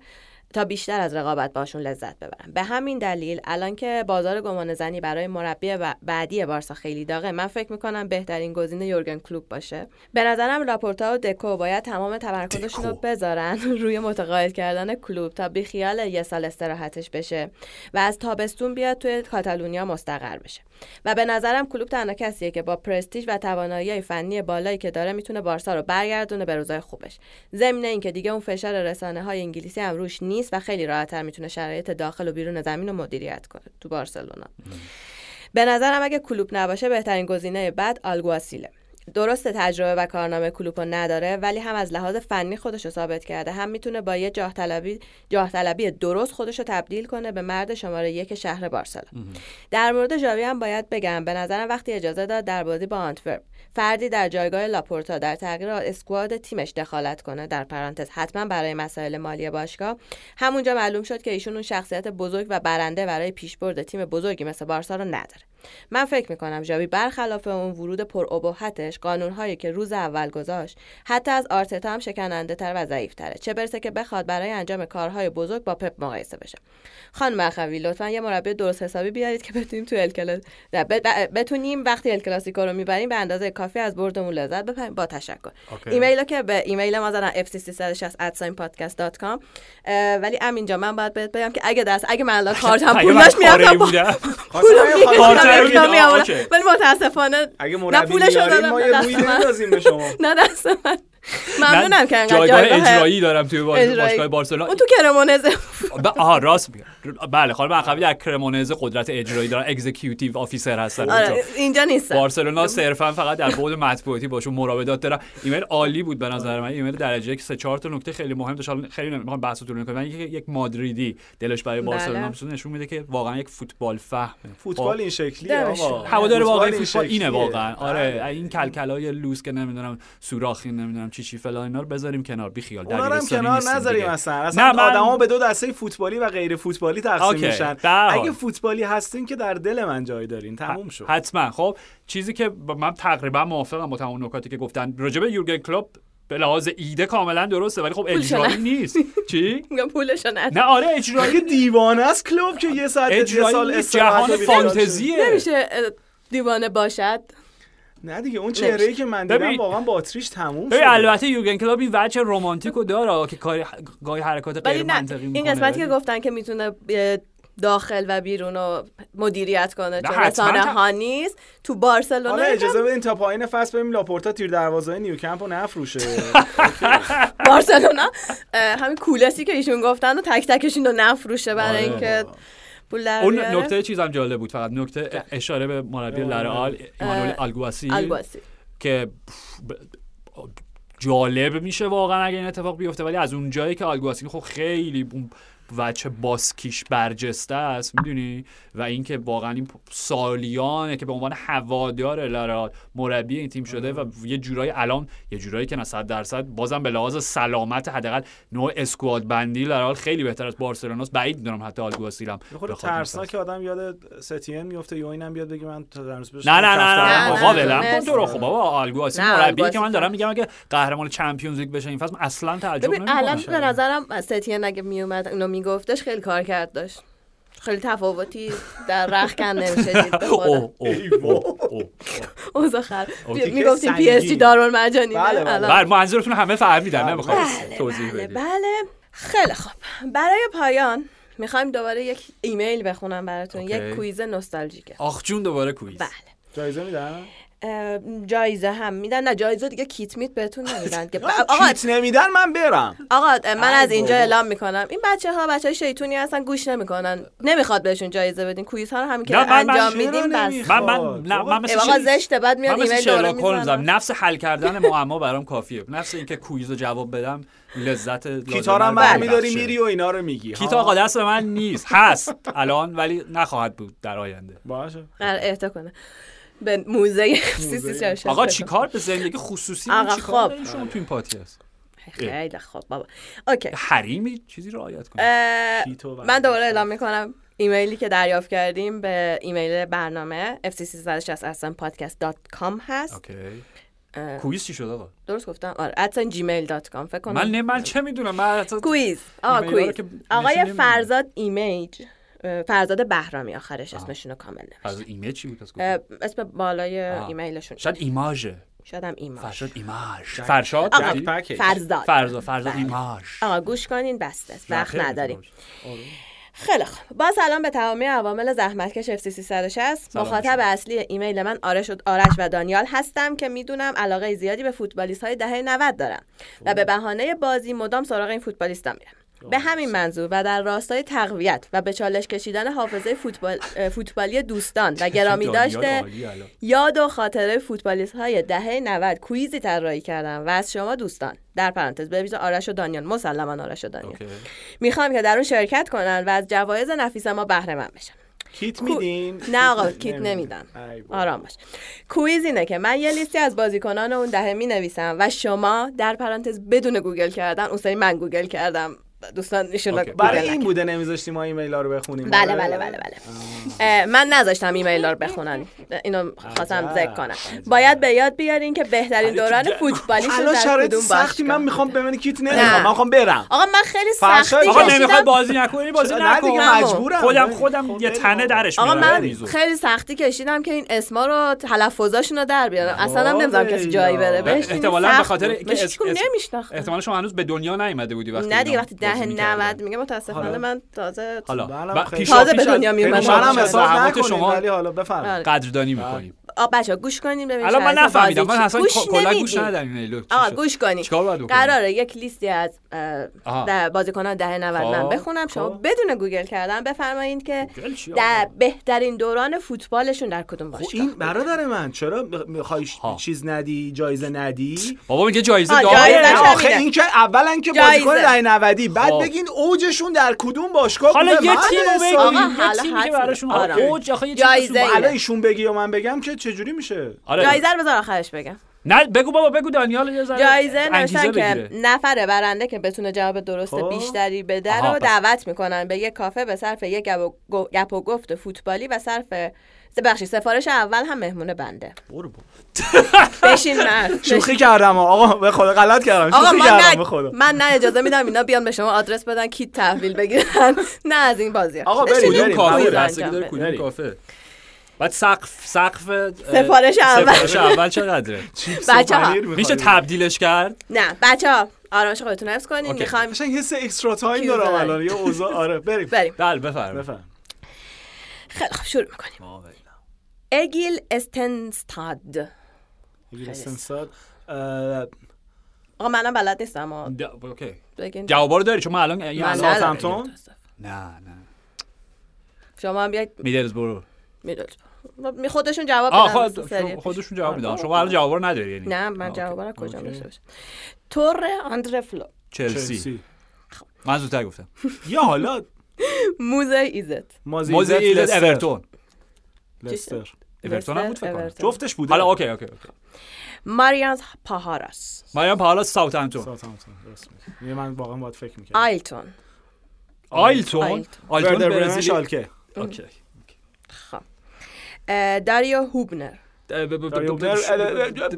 تا بیشتر از رقابت باشون لذت ببرم. به همین دلیل الان که بازار گمان زنی برای مربی بعدی بارسا خیلی داغه من فکر می‌کنم بهترین گزینه یورگن کلوپ باشه. به نظرم راپورتا و دکو باید تمام تمرکزشون رو. بذارن روی متقاعد کردن کلوب تا بیخیال یه سال استراحتش بشه و از تابستون بیاد توی کاتالونیا مستقر بشه. و به نظرم کلوب تنها کسیه که با پرستیژ و توانایی فنی بالایی که داره می‌تونه بارسا رو برگردونه به روزای خوبش. ضمن اینکه دیگه اون فشار رسانه های انگلیسی هم روش نیست. نیست و خیلی راحتتر می‌تونه شرایط داخل و بیرون زمین رو مدیریت کنه تو بارسلونا. به نظرم اگه کلوب نباشه بهترین گزینه بعد آلگواسیله. درست تجربه و کارنامه کلوپو نداره ولی هم از لحاظ فنی خودش رو ثابت کرده. هم می‌تونه با یه جاه طلبی, جاه طلبی درست خودش رو تبدیل کنه به مرد شماره یک شهر بارسلونا. در مورد ژاوی هم باید بگم به نظرم وقتی اجازه داد در بازی با آنتورپ فردی در جایگاه لاپورتا در تغییر squad تیمش دخالت کنه. در پرانتز حتما برای مسائل مالی باشگاه. همونجا معلوم شد که ایشون اون شخصیت بزرگ و برنده برای پیشبرد تیم بزرگی مثل بارسا رو نداره. من فکر می‌کنم ژاوی برخلاف اون ورود پر ابهتش قانونهایی که روز اول گذاشت حتی از آرتتا هم شکننده تر و ضعیف تره چه برسه که بخواد برای انجام کارهای بزرگ با پپ مقایسه بشه. خانم اخوی لطفا یه مربی درست حسابی بیارید که بتونیم تو ال بتونیم وقتی ال کلاسیکو رو می‌بریم به اندازه کافی از بردمون لذت ببریم. با تشکر. ایمیل که به ایمیل ما زدن fc360@podcast.com ولی همینجا من باید بهت بگم که اگه دست اگه من الان کارتم پولاش می‌رفتم ولی متاسفانه اگه مربی ما یه روی نندازیم به شما. نه دست من. ممنونم که انقدر جایگاه اجرایی دارم توی باشگاه بارسلونا. اون تو کرمونزه آها راست میگم بله خانم اخوی در کرمونزه قدرت اجرایی دارن. executive officer هستن آره اینجا نیست بارسلونا صرفا فقط در بعد مطبوعاتی باشون مراودات دارن. ایمیل عالی بود به نظر من. ایمیل درجه یک سه چهار تا نکته خیلی مهم داشت. خیلی نمی‌خوام بحث طول کنم یک مادریدی دلش برای بارسلونا نشون میده که واقعا یک فوتبال فهم. فوتبال این شکلیه آقا. هوادار واقعی فوتبال اینه واقعا. آره این کلکلای لوس که نمی‌دونم سوراخی نمی‌دونم چی چی فلان اینا رو بذاریم کنار. بی خیال اونا هم کنار نذاریم اصلا. اصلا من... آدما به دو دسته فوتبالی و غیر فوتبالی تقسیم میشن. اگه فوتبالی هستین که در دل من جای دارین تموم شد. حتما. خب چیزی که من تقریبا موافقم با تمام نکاتی که گفتن. راجع به یورگن کلوب به لحاظ ایده کاملا درسته ولی خب اجرایی نیست. چی؟ میگم پولش نه آره اجرایی دیوانه است کلوب که یه ساعت یه سال جهان فانتزیه. نمیشه دیوانه باشد. نه دیگه اون چهره ای که من دیدم واقعا باتریش تموم شده. البته یورگن کلوپ این وجه رمانتیکو داره که کاری گاهی حرکات غیر منطقی می‌کنه این قسمتی که گفتن که می‌تونه داخل و بیرون رو مدیریت کنه چون رسانه ها نیست. تو بارسلونا حالا اجازه بدین تا پایان فصل بریم لاپورتا تیر دروازه نیوکمپ رو نفروشه. بارسلونا همین کولسی که ایشون گفتن و تک تکشون رو نفروشه برای آره. اینکه پول اون نکته چیزم جالب بود فقط. نکته اشاره به مربی لارئال ایمانوئل آلگواسیل که جالب میشه واقعا اگه این اتفاق بیفته ولی از اون جایی که آلگواسی خب خیلی وچه باسکیش برجسته است می‌دونی؟ و اینکه واقعا این سالیانه که به عنوان هوادار لارال مربی این تیم شده و یه جورایی الان یه جورایی که نه صد درصد بازم به لحاظ سلامت حداقل نوع اسکواد بندی لارال خیلی بهتر از بارسلونا است. بعید می‌دونم حتی آلگواسیلم خود ترسناک که آدم یاد ستین میفته یا اینم بیاد بگه من نه نه نه آقا ولم تو رو خب بابا آلگواسیل مربی که من دارم میگم اگه قهرمان Champions League بشه این فصل اصلا تعجب نمی‌کنم الان به نظرم ستین اگه میومد اینو میگفتش خیلی کار کرد داشت. خیلی تفاوتی در رخ کن نمیشه دید اوضاع خراب می‌گفتیم پی اس جی دارون مجانی بله بله. منظورتون همه فهمیدن نمی‌خوام توضیح بدید. بله. خیلی خوب. برای پایان می‌خوایم دوباره یک ایمیل بخونم براتون یک quiz نوستالژیکه آخ جون دوباره quiz. بله. جایزه میدن جایزه هم میدن. نه جایزه دیگه کیت میت بهتون نمیدن که آقا کیت نمیدن من برم. آقا من از اینجا اعلام می‌کنم. این بچه ها بچه های شیطونی هستن گوش نمی‌کنن. نمی‌خواد بهشون جایزه بدین. quiz ها رو همین که انجام میدیم بس. من من نه من مثل آقا زشته. بعد میاد ایمیل داره می‌زنم. نفس حل کردن معما برام کافیه. نفس اینکه quiz رو جواب بدم لذت کیتا رو من میداری میری و اینا رو میگی. کیتا آقا دست من نیست. هست. الان ولی نخواهد بود در آینده. باشه. احتا کنه. به موزه خصوصی آقا چیکار به زندگی خصوصی آقا چیکار خب. شما تو این پاتی هست. خیلی خوب بابا. اوکی. حریمی چیزی رعایت کنید. من دوباره اعلام می‌کنم ایمیلی که دریافت کردیم به ایمیل برنامه fc360 هست. اوکی. کویز چی شد آقا؟ درست گفتم. آره اتسان جیمیل دات کام. فکر کنم من نه من چه می‌دونم؟ من کویز. آقا کویز. آقای فرزاد ایمیج. فرزاد بهرامی آخرش اسمشون رو کامل نوشت. فرزاد ایمیج چی بود؟ اسم بالای ایمیلشون. شاید ایماژه شاید هم ایماژ. فرشاد ایماژ. فرشاد؟ فرزاد. فرزاد. فرزاد ایماژ. آقا گوش کنین بسته وقت نداریم. خیلی خوب. با سلام به تمامی عوامل زحمتکش اف سی 360 مخاطب اصلی ایمیل من آرش و آرش و دانیال هستم که می‌دونم علاقه زیادی به فوتبالیست های دهه 90 دارم و به بهانه بازی مدام سراغ این فوتبالیستا میرم. به همین منظور و در راستای تقویت و به چالش کشیدن حافظه فوتبال فوتبالی دوستان و گرامی داشته. یاد و خاطره فوتبالیست های دهه 90 کویزی طراحی کردم و از شما دوستان در پرانتز به آرش و دانیال. مسلما آرش و دانیال. می‌خوام که در اون شرکت کنن و از جوایز نفیس ما بهره مند بشن. کیت میدین؟ نه آقا کیت نمیدن. آرام باش. quiz اینه که من یه لیستی از بازیکنان اون دهه می نویسم و شما در پرانتز بدون گوگل کردن اون سری من گوگل کردم. دوستان ایشون برای این. بوده نمیذاشتیم ما ایمیل ها رو بخونیم بله آره. بله بله بله من نذاشتم ایمیل رو بخونن اینو خواستم ذکر کنم. باید به یاد بیارین که بهترین دوران فوتبالیشون الان در شرایط کدوم سختی من می‌خوام بوده. ببینی کیت نه. نمی‌خوام من می‌خوام برم آقا من خیلی سختی آقا کشیدم نمی‌خوای بازی نکنی بازی نکن. مجبورم خودم خب خودم یه تنه آقا. درش آقا میارم من میزو. خیلی سختی کشیدم که این اسما رو تلفظاشون رو در بیارم اصلا هم والا. کسی جایی بره بهش احتمالاً به خاطر اینکه اس- اسم اس- نمیشناخت احتمالا شما هنوز به دنیا نیومده بودی وقتی نه دیگه اینا وقتی بازی ده می‌کردن. 90 میگه متاسفانه. من تازه حالا بله، تازه به دنیا میومدم. شما حالا بفرمایید آره. قدردانی می‌کنیم آ بچا گوش کنین ببینید الان من نفهمیدم من اصلا گوش کلا گوش. ندادم آقا شد؟ گوش بکنیم قراره یک لیستی از بازیکنان دهه 90 من خب، بخونم شما خب. بدون گوگل کردن بفرمایید که در؟ بهترین دوران فوتبالشون در کدوم خب باشگاه این برادر من چرا می‌خوای. چیز ندی جایزه ندی بابا میگه جایزه داره. آخه این که اولا که. بازیکن دهه 90 بعد. بگین اوجشون در کدوم باشگاه حالا یه من تیمو آقا، یه حالا تیمی که براشون. اوج آخه یه چیز جایزه سوپر- اینه. الان ایشون بگی و من بگم که چجوری میشه؟ آره. جایزه رو بذار آخرش بگم. نه بگو بابا بگو دانیال یه ذره جایزه نوشتن که. نفر برنده که بتونه جواب درست خب. بیشتری بده رو دعوت می‌کنن به یه کافه به صرف یک گپ و گفت فوتبالی و صرف بخشی سفارش اول هم مهمون بنده. برو برو. بشین مرد شوخی کردم آقا به خدا غلط کردم. آقا شوخی من کردم نه به خدا. من نه اجازه میدم اینا بیان به شما آدرس بدن کیت تحویل بگیرن. نه از این بازی. آقا بریم،. کافه. کافه. بعد سقف سقف سفارش اول. سفارش اول چقدره. پنیر میشه؟ تبدیلش کرد؟ نه بچه ها آرامش خودتون حفظ کنین. می‌خوایم قشنگ حس extra time دارم. الان. یه اوضاع آره بریم. بریم. بله بفرمایید. بفهم خیلی خوب شروع می‌کنیم. اگیل اوستنستاد. اوستنستاد اه، آقا منم بلد نیستم اوکی. جوابا رو داری؟ چون من الان یه من الان- ندارم. ساوثهمپتون؟ نه نه. شما هم بیاید. میدلزبرو می‌دونید می خودشون جواب بدن خود. خودشون جواب میدن. شما الان جوابا رو نداری یعنی. نه من. جواب رو کجا. داشته باشم تور آندره فلو. چلسی. چلسی. من زودتر گفتم. یا حالا موزی ایزت. موزی ایزت. اورتون. لستر. اورتون هم بود فکر. جفتش بوده. حالا اوکی اوکی اوکی. ماریانس پاهارس. ماریان پاهارس ساوثهمپتون. ساوثهمپتون درست میگی. من واقعا باید فکر می‌کردم. آیلتون. آیلتون؟ آیلتون. شالکه. اوکی. خب داریو هوبنر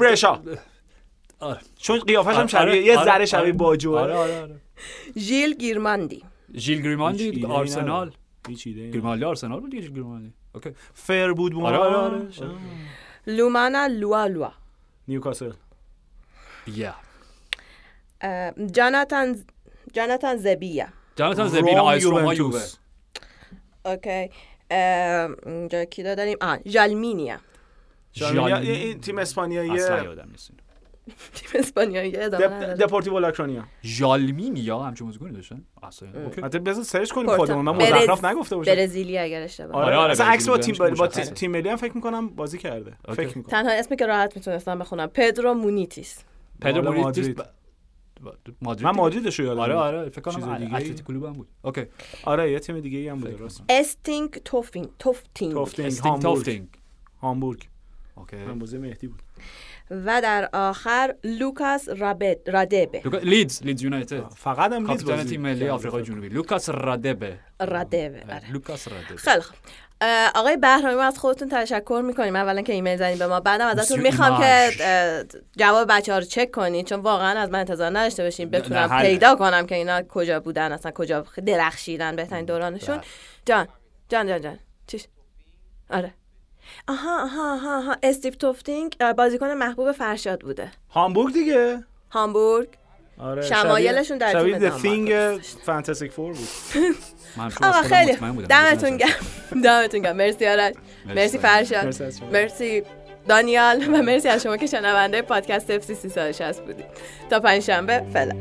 برشا. چون قیافش هم شبیه یه ذره. شبیه آره ژیل گریماندی ژیل گریماندی ایده‌ای آرسنال. گریماندی آرسنال بود گریماندی اوکی فر بود آره،. لومانا لوا لوا نیوکاسل بیا جاناتان جاناتان زبینا جاناتان روم آیس روما یووه. OK اینجا کی داریم آه ژالمینیا. ژالمینیا- ژال- این تیم اسپانیایی اصلا یادم نیست. تیم اسپانیایی ادامه. دپورتیو لاکرونیا ژالمینیا همچون موزگونی داشتن؟ اصلا OK. البته بذار search کنیم. خودمون. من مزخرف نگفته باشم. برزیلی اگر اشتباه آره. آره، اصلا عکس با تیم با تیم- ملی هم فکر می‌کنم بازی کرده. فکر می‌کنم. تنها اسمی که راحت می‌تونستم بخونم. پدرو مونیتیس. پدرو مونیتیس مادرید. من. مادریدش رو یادم آره. آره فکر چیز کنم دیگه‌ای؟ اتلتیک کلوب هم بود. اوکی. آره یه تیم دیگه ای هم فکر راست استینگ توفینگ توفتینگ. توفتینگ استینگ هامبورگ. هامبورگ. اوکی. موزه مهدی بود. و در آخر لوکاس رابت رادبه. لیدز لیدز یونایتد. فقط هم لیدز تیم ملی آفریقای جنوبی. لوکاس رادبه. رادبه آره. لوکاس رادبه. خیلی آقای بهرامی ما از خودتون تشکر می‌کنیم. اولا که ایمیل زنید به ما. بعدم ازتون می‌خوام که جواب بچه ها رو چک کنید چون واقعا از من انتظار نداشته باشین نه، بتونم. پیدا کنم که اینا کجا بودن اصلا کجا درخشیدن بهترین دورانشون. بله. جان جان جان جان. چیش؟ آره. آها آها آها, آها. استیو توفتینگ بازیکن محبوب فرشاد بوده. هامبورگ دیگه؟ هامبورگ. آره شمایلشون در شبیه تیم The Thing فانتاستیک فور بود. من آقا خیلی مطمئن بودم. دمتون گرم. دمتون گرم. مرسی آرش. مرسی. فرشاد. مرسی دانیال. و مرسی از شما که شنونده پادکست اف سی 360 بودید. تا پنج شنبه فعلا.